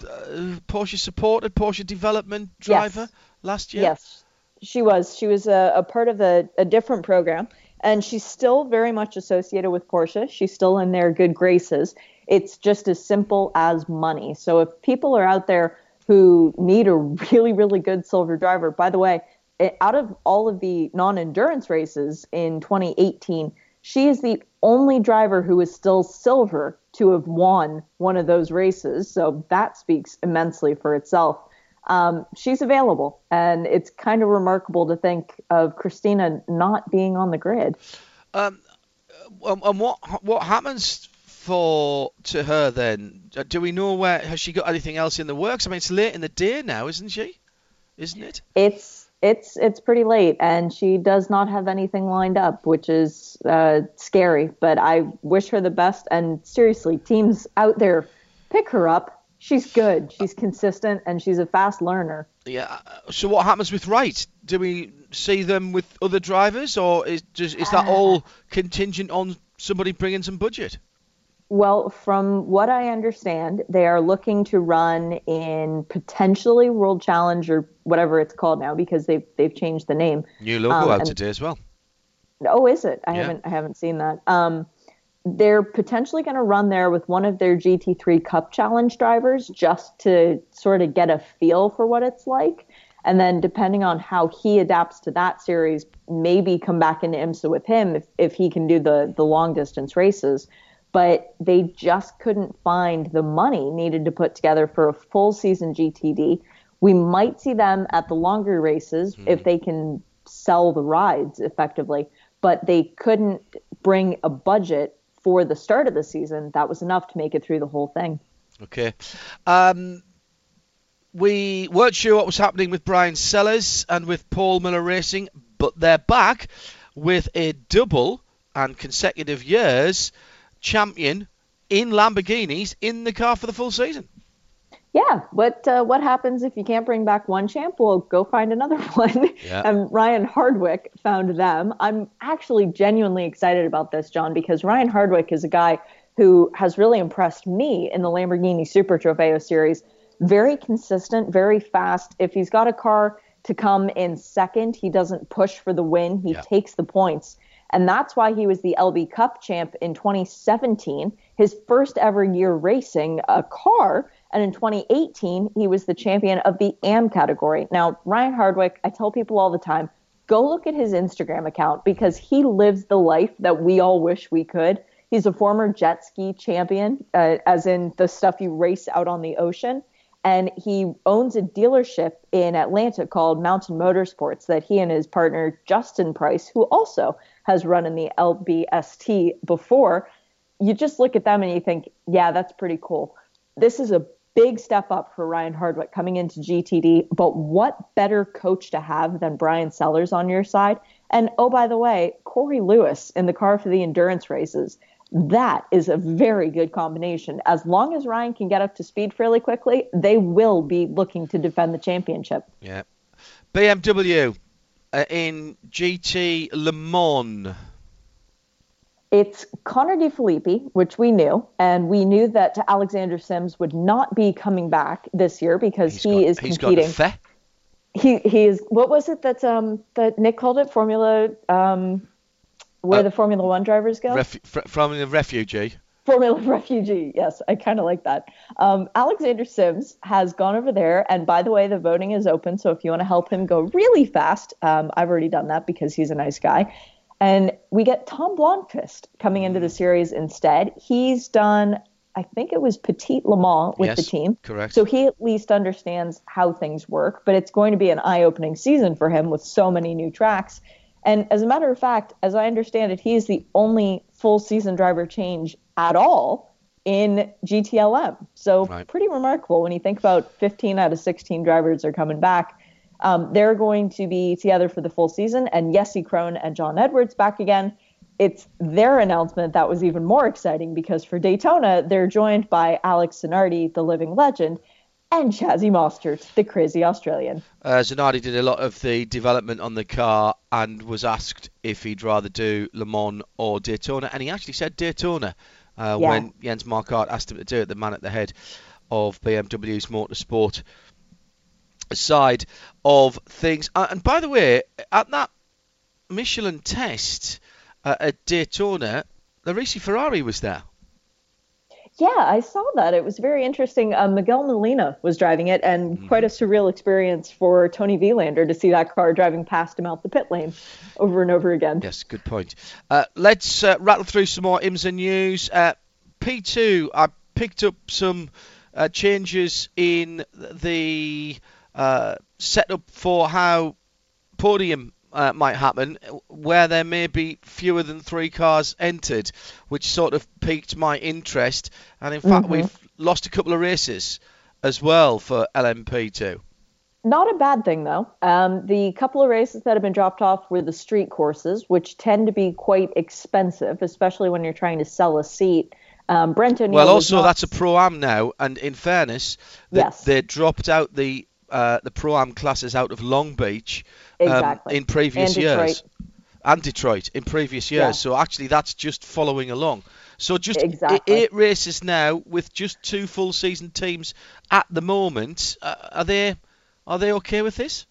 uh, Porsche supported, Porsche development driver last year. Yes, she was. She was a, a part of a, a different program, and she's still very much associated with Porsche. She's still in their good graces. It's just as simple as money. So if people are out there who need a really, really good silver driver, by the way, it, out of all of the non-endurance races in 2018, she is the only driver who is still silver to have won one of those races. So that speaks immensely for itself um, she's available, and it's kind of remarkable to think of Christina not being on the grid. Um, um, and what what happens for to her then? Uh, Do we know where has she got anything else in the works? I mean, it's late in the day now, isn't she? Isn't it? It's it's it's pretty late, and she does not have anything lined up, which is uh, scary. But I wish her the best. And seriously, teams out there, pick her up. She's good. She's consistent, and she's a fast learner. Yeah. uh, So what happens with Wright? Do we see them with other drivers, or is just, is that all contingent on somebody bringing some budget? Well, from what I understand, they are looking to run in potentially World Challenge or whatever it's called now because they've they've changed the name. New logo Um, out and- today as well. Oh, is it? I Yeah. haven't I haven't seen that. Um, they're potentially going to run there with one of their GT3 Cup Challenge drivers just to sort of get a feel for what it's like. And then, depending on how he adapts to that series, maybe come back into IMSA with him if, if he can do the, the long distance races. But they just couldn't find the money needed to put together for a full season GTD. We might see them at the longer races hmm. if they can sell the rides effectively, but they couldn't bring a budget for the start of the season that was enough to make it through the whole thing. Okay. Um, we weren't sure what was happening with Bryan Sellers and with Paul Miller Racing, but they're back with a double and consecutive years champion in Lamborghinis in the car for the full season. Yeah, what uh, what happens if you can't bring back one champ? Well, go find another one. Yeah. And Ryan Hardwick found them. I'm actually genuinely excited about this, John, because Ryan Hardwick is a guy who has really impressed me in the Lamborghini Super Trofeo series. Very consistent, very fast. If he's got a car to come in second, he doesn't push for the win. He takes the points. And that's why he was the LB Cup champ in 2017, his first ever year racing a car. And in 2018, he was the champion of the AM category. Now, Ryan Hardwick, I tell people all the time, go look at his Instagram account because he lives the life that we all wish we could. He's a former jet ski champion, uh, as in the stuff you race out on the ocean. And he owns a dealership in Atlanta called Mountain Motorsports that he and his partner, Justin Price, who also has run in the LBST before, you just look at them and you think, yeah, that's pretty cool. This is a big step up for Ryan Hardwick coming into GTD, but what better coach to have than Bryan Sellers on your side? And oh, by the way, Corey Lewis in the car for the endurance races. That is a very good combination. As long as Ryan can get up to speed fairly quickly, they will be looking to defend the championship. Yeah. BMW uh, in GT Le Mans. It's Connor De Phillippi, which we knew, and we knew that Alexander Sims would not be coming back this year because he is He's got competing. fe- he he is what was it that um that Nick called it Formula um where Uh, the Formula One drivers go ref- fr- from the refugee. Formula Refugee. Yes, I kind of like that. Um, Alexander Sims has gone over there, and by the way, the voting is open. So if you want to help him go really fast, um, I've already done that because he's a nice guy. And we get Tom Blomqvist coming into the mm-hmm. series instead. He's done, I think it was Petit Le Mans with the Yes, team. correct. So he at least understands how things work, but it's going to be an eye opening season for him with so many new tracks. And as a matter of fact, as I understand it, he is the only full season driver change at all in GTLM. So Right. pretty remarkable when you think about 15 out of 16 drivers are coming back. Um, they're going to be together for the full season, and Jesse Krohn and John Edwards back again. It's their announcement that was even more exciting because for Daytona, they're joined by Alex Zanardi, the living legend, and Chazzy Mostert, the crazy Australian. Uh, Zanardi did a lot of the development on the car and was asked if he'd rather do Le Mans or Daytona, and he actually said Daytona uh, Yeah. when Jens Marquardt asked him to do it, the man at the head of BMW's motorsport side of things. Uh, and by the way, at that Michelin test uh, at Daytona, the Larisi Ferrari was there. Yeah, I saw that. It was very interesting. Um, Miguel Molina was driving it, and quite a surreal experience for Toni Vilander to see that car driving past him out the pit lane over and over again. Yes, good point. Uh, let's uh, rattle through some more IMSA news. Uh, P2, I picked up some uh, changes in the uh, setup for how podium uh, might happen, where there may be fewer than three cars entered, which sort of piqued my interest. And in fact, Mhm. we've lost a couple of races as well for LMP2. Not a bad thing, though. Um, the couple of races that have been dropped off were the street courses, which tend to be quite expensive, especially when you're trying to sell a seat. Um, Brent O'Neill Well, also not- that's a pro am now, and in fairness, they, Yes. they dropped out the uh, the pro am classes out of Long Beach um, Exactly. in previous And years, Detroit. and Detroit in previous years. Yeah. So actually, that's just following along. So just Exactly. eight races now with just two full season teams at the moment. Uh, are they are they okay with this?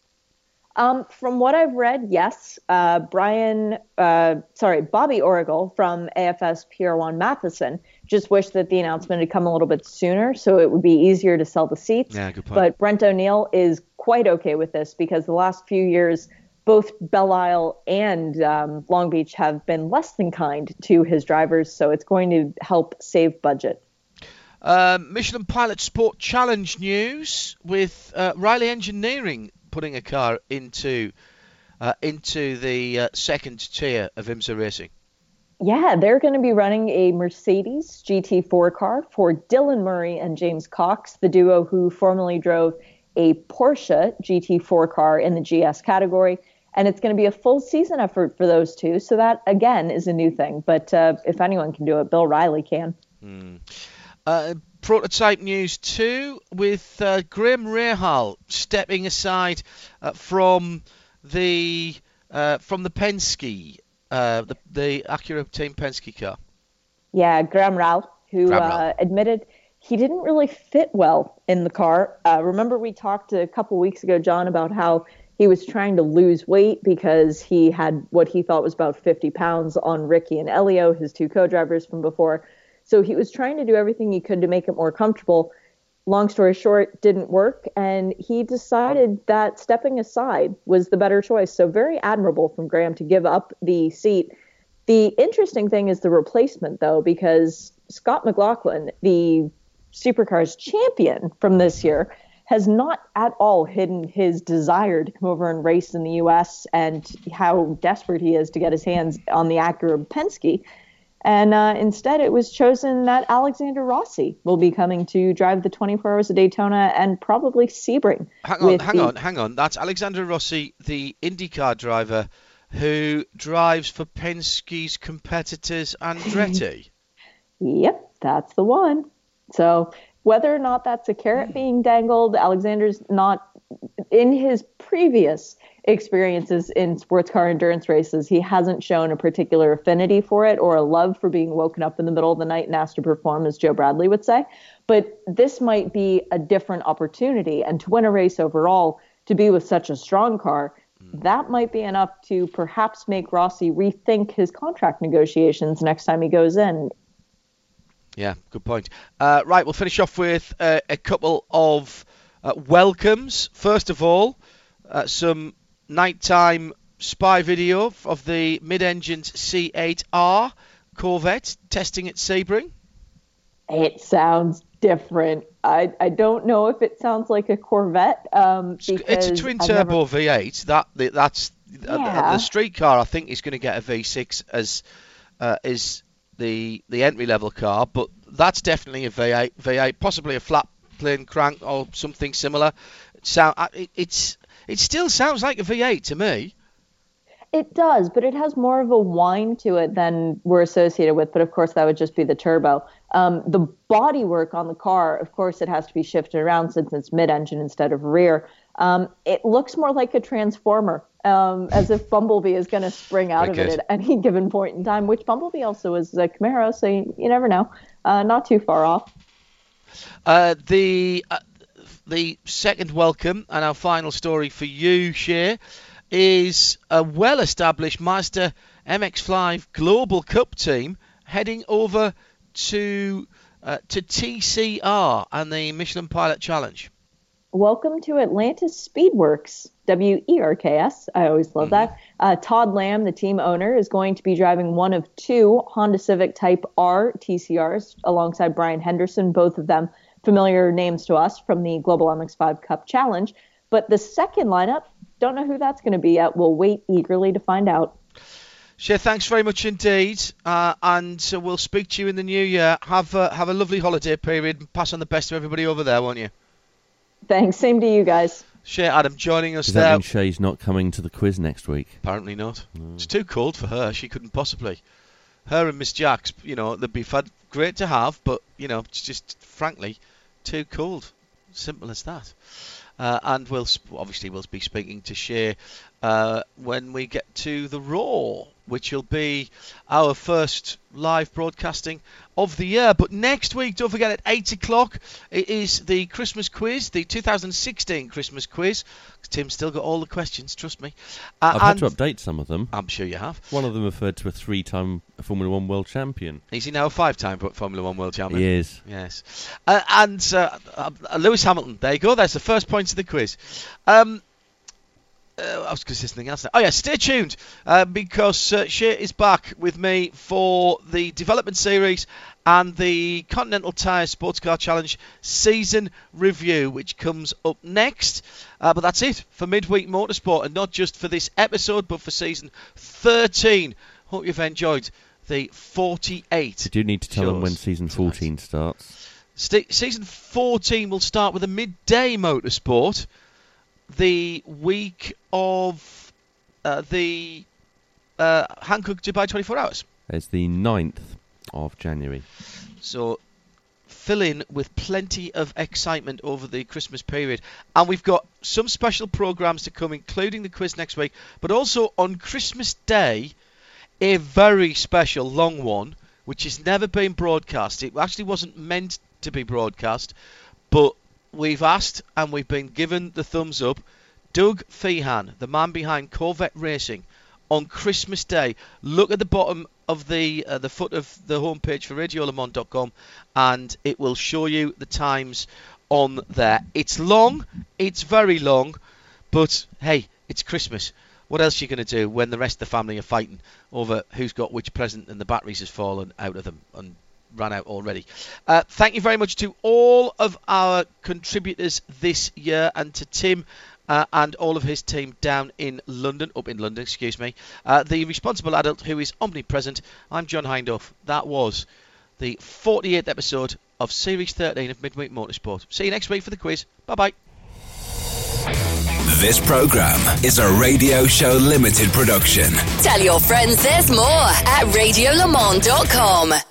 Um, from what I've read, yes. Uh, Brian, uh, sorry, Bobby Oergel from AFS PR1 Mathiasen just wished that the announcement had come a little bit sooner so it would be easier to sell the seats. Yeah, good point. But Brent O'Neill is quite okay with this because the last few years, both Belle Isle and um, Long Beach have been less than kind to his drivers, so it's going to help save budget. Um, Michelin Pilot Sport Challenge news with uh, Riley Engineering putting a car into uh, into the uh, second tier of IMSA racing. Yeah, they're going to be running a Mercedes GT4 car for Dylan Murray and James Cox, the duo who formerly drove a Porsche GT4 car in the GS category. And it's going to be a full season effort for those two. So that, again, is a new thing. But uh, if anyone can do it, Bill Riley can. Uh, prototype news too, with uh, Graham Rahal stepping aside uh, from the uh, from the Penske, uh, the the Acura Team Penske car. Yeah, Graham Rahal, who Graham uh, admitted he didn't really fit well in the car. Uh, remember, we talked a couple weeks ago, John, about how he was trying to lose weight because he had what he thought was about 50 pounds on Ricky and Elio, his two co drivers from before. So he was trying to do everything he could to make it more comfortable. Long story short, didn't work, and he decided that stepping aside was the better choice. So, very admirable from Graham to give up the seat. The interesting thing is the replacement, though, because Scott McLaughlin, the Supercars champion from this year, has not at all hidden his desire to come over and race in the U.S. and how desperate he is to get his hands on the Acura Penske. And uh, instead, it was chosen that Alexander Rossi will be coming to drive the 24 Hours of Daytona and probably Sebring. Hang on, hang the- on, hang on. That's Alexander Rossi, the IndyCar driver who drives for Penske's competitors Andretti. Yep, that's the one. So whether or not that's a carrot being dangled, Alexander's not in his previous experiences in sports car endurance races, he hasn't shown a particular affinity for it or a love for being woken up in the middle of the night and asked to perform, as Joe Bradley would say. But this might be a different opportunity. And to win a race overall, to be with such a strong car, that might be enough to perhaps make Rossi rethink his contract negotiations next time he goes in. Yeah, good point. Uh, right, we'll finish off with uh, a couple of uh, welcomes. First of all, uh, some nighttime spy video of the mid-engined C8R Corvette testing at Sebring. It sounds different. I, I don't know if it sounds like a Corvette. Um, because It's a twin I've turbo never- V8. That that's uh, the street car, I think, is going to get a V6 as uh, is the the entry level car, but that's definitely a V8, V8, possibly a flat plane crank or something similar. Sound, uh, it, it's it still sounds like a V8 to me. It does, but it has more of a whine to it than we're associated with. But of course, that would just be the turbo. Um, the bodywork on the car, of course, it has to be shifted around since it's mid-engine instead of rear. Um, it looks more like a transformer, um, as if Bumblebee is going to spring out of it at any given point in time. Which Bumblebee also is a Camaro, so you, you never know. Uh, not too far off. Uh, the uh, the second welcome and our final story for you, Shea, is a well-established Mazda MX-5 Global Cup team heading over to uh, to TCR and the Michelin Pilot Challenge. Welcome to Atlanta Speedwerks, W E R K S. I always love that. Uh, Todd Lamb, the team owner, is going to be driving one of two Honda Civic Type R TCRs alongside Brian Henderson, both of them familiar names to us from the Global MX5 Cup Challenge. But the second lineup, don't know who that's going to be yet. We'll wait eagerly to find out. Shea, thanks very much indeed, uh, and uh, we'll speak to you in the new year. Have uh, have a lovely holiday period and pass on the best to everybody over there, won't you? Thanks. Same to you guys. Shea Adam joining us Does there. that mean Shea's not coming to the quiz next week? Apparently not. It's too cold for her. She couldn't possibly. Her and Miss Jacks, you know, they'd be fun, great to have, but you know, it's just frankly too cold. Simple as that. Uh, and we'll obviously we'll be speaking to Shea uh, when we get to the Roar, which will be our first live broadcasting of the year. But next week, don't forget at eight o'clock, it is the Christmas quiz, the 2016 Christmas quiz. Tim's still got all the questions, trust me. Uh, I've had to update some of them. I'm sure you have. One of them referred to a three-time Formula One world champion. Is he now a five-time Formula One world champion? He is. Yes. Uh, and uh, uh, Lewis Hamilton. There you go. That's the first point of the quiz. Um, uh, I was going to say something else. Now. Oh yeah, stay tuned uh, because uh, Shea is back with me for the development series and the Continental Tire Sports Car Challenge season review, which comes up next. Uh, but that's it for midweek motorsport, and not just for this episode, but for season 13. Hope you've enjoyed the 48. You do need to tell them when season tonight. 14 starts. Sta season 14 will start with a midweek motorsport the week of uh, the uh, Hankook Dubai 24 Hours. It's the 9th of January. So fill in with plenty of excitement over the Christmas period. And we've got some special programs to come, including the quiz next week, but also on Christmas Day, a very special long one, which has never been broadcast. It actually wasn't meant to be broadcast, but we've asked and we've been given the thumbs up. Doug Fehan, the man behind Corvette Racing, on Christmas Day. Look at the bottom of the uh, the foot of the homepage for RadioLeMans.com and it will show you the times on there. It's long, it's very long, but hey, it's Christmas. What else are you going to do when the rest of the family are fighting over who's got which present and the batteries has fallen out of them and ran out already? Uh, thank you very much to all of our contributors this year and to Tim uh, and all of his team down in London, up in London, excuse me. Uh, the responsible adult who is omnipresent. I'm John Hindhaugh. That was the 48th episode of Series 13 of Midweek Motorsport. See you next week for the quiz. Bye bye. This program is a Radio Show Limited production. Tell your friends there's more at radiolemans.com.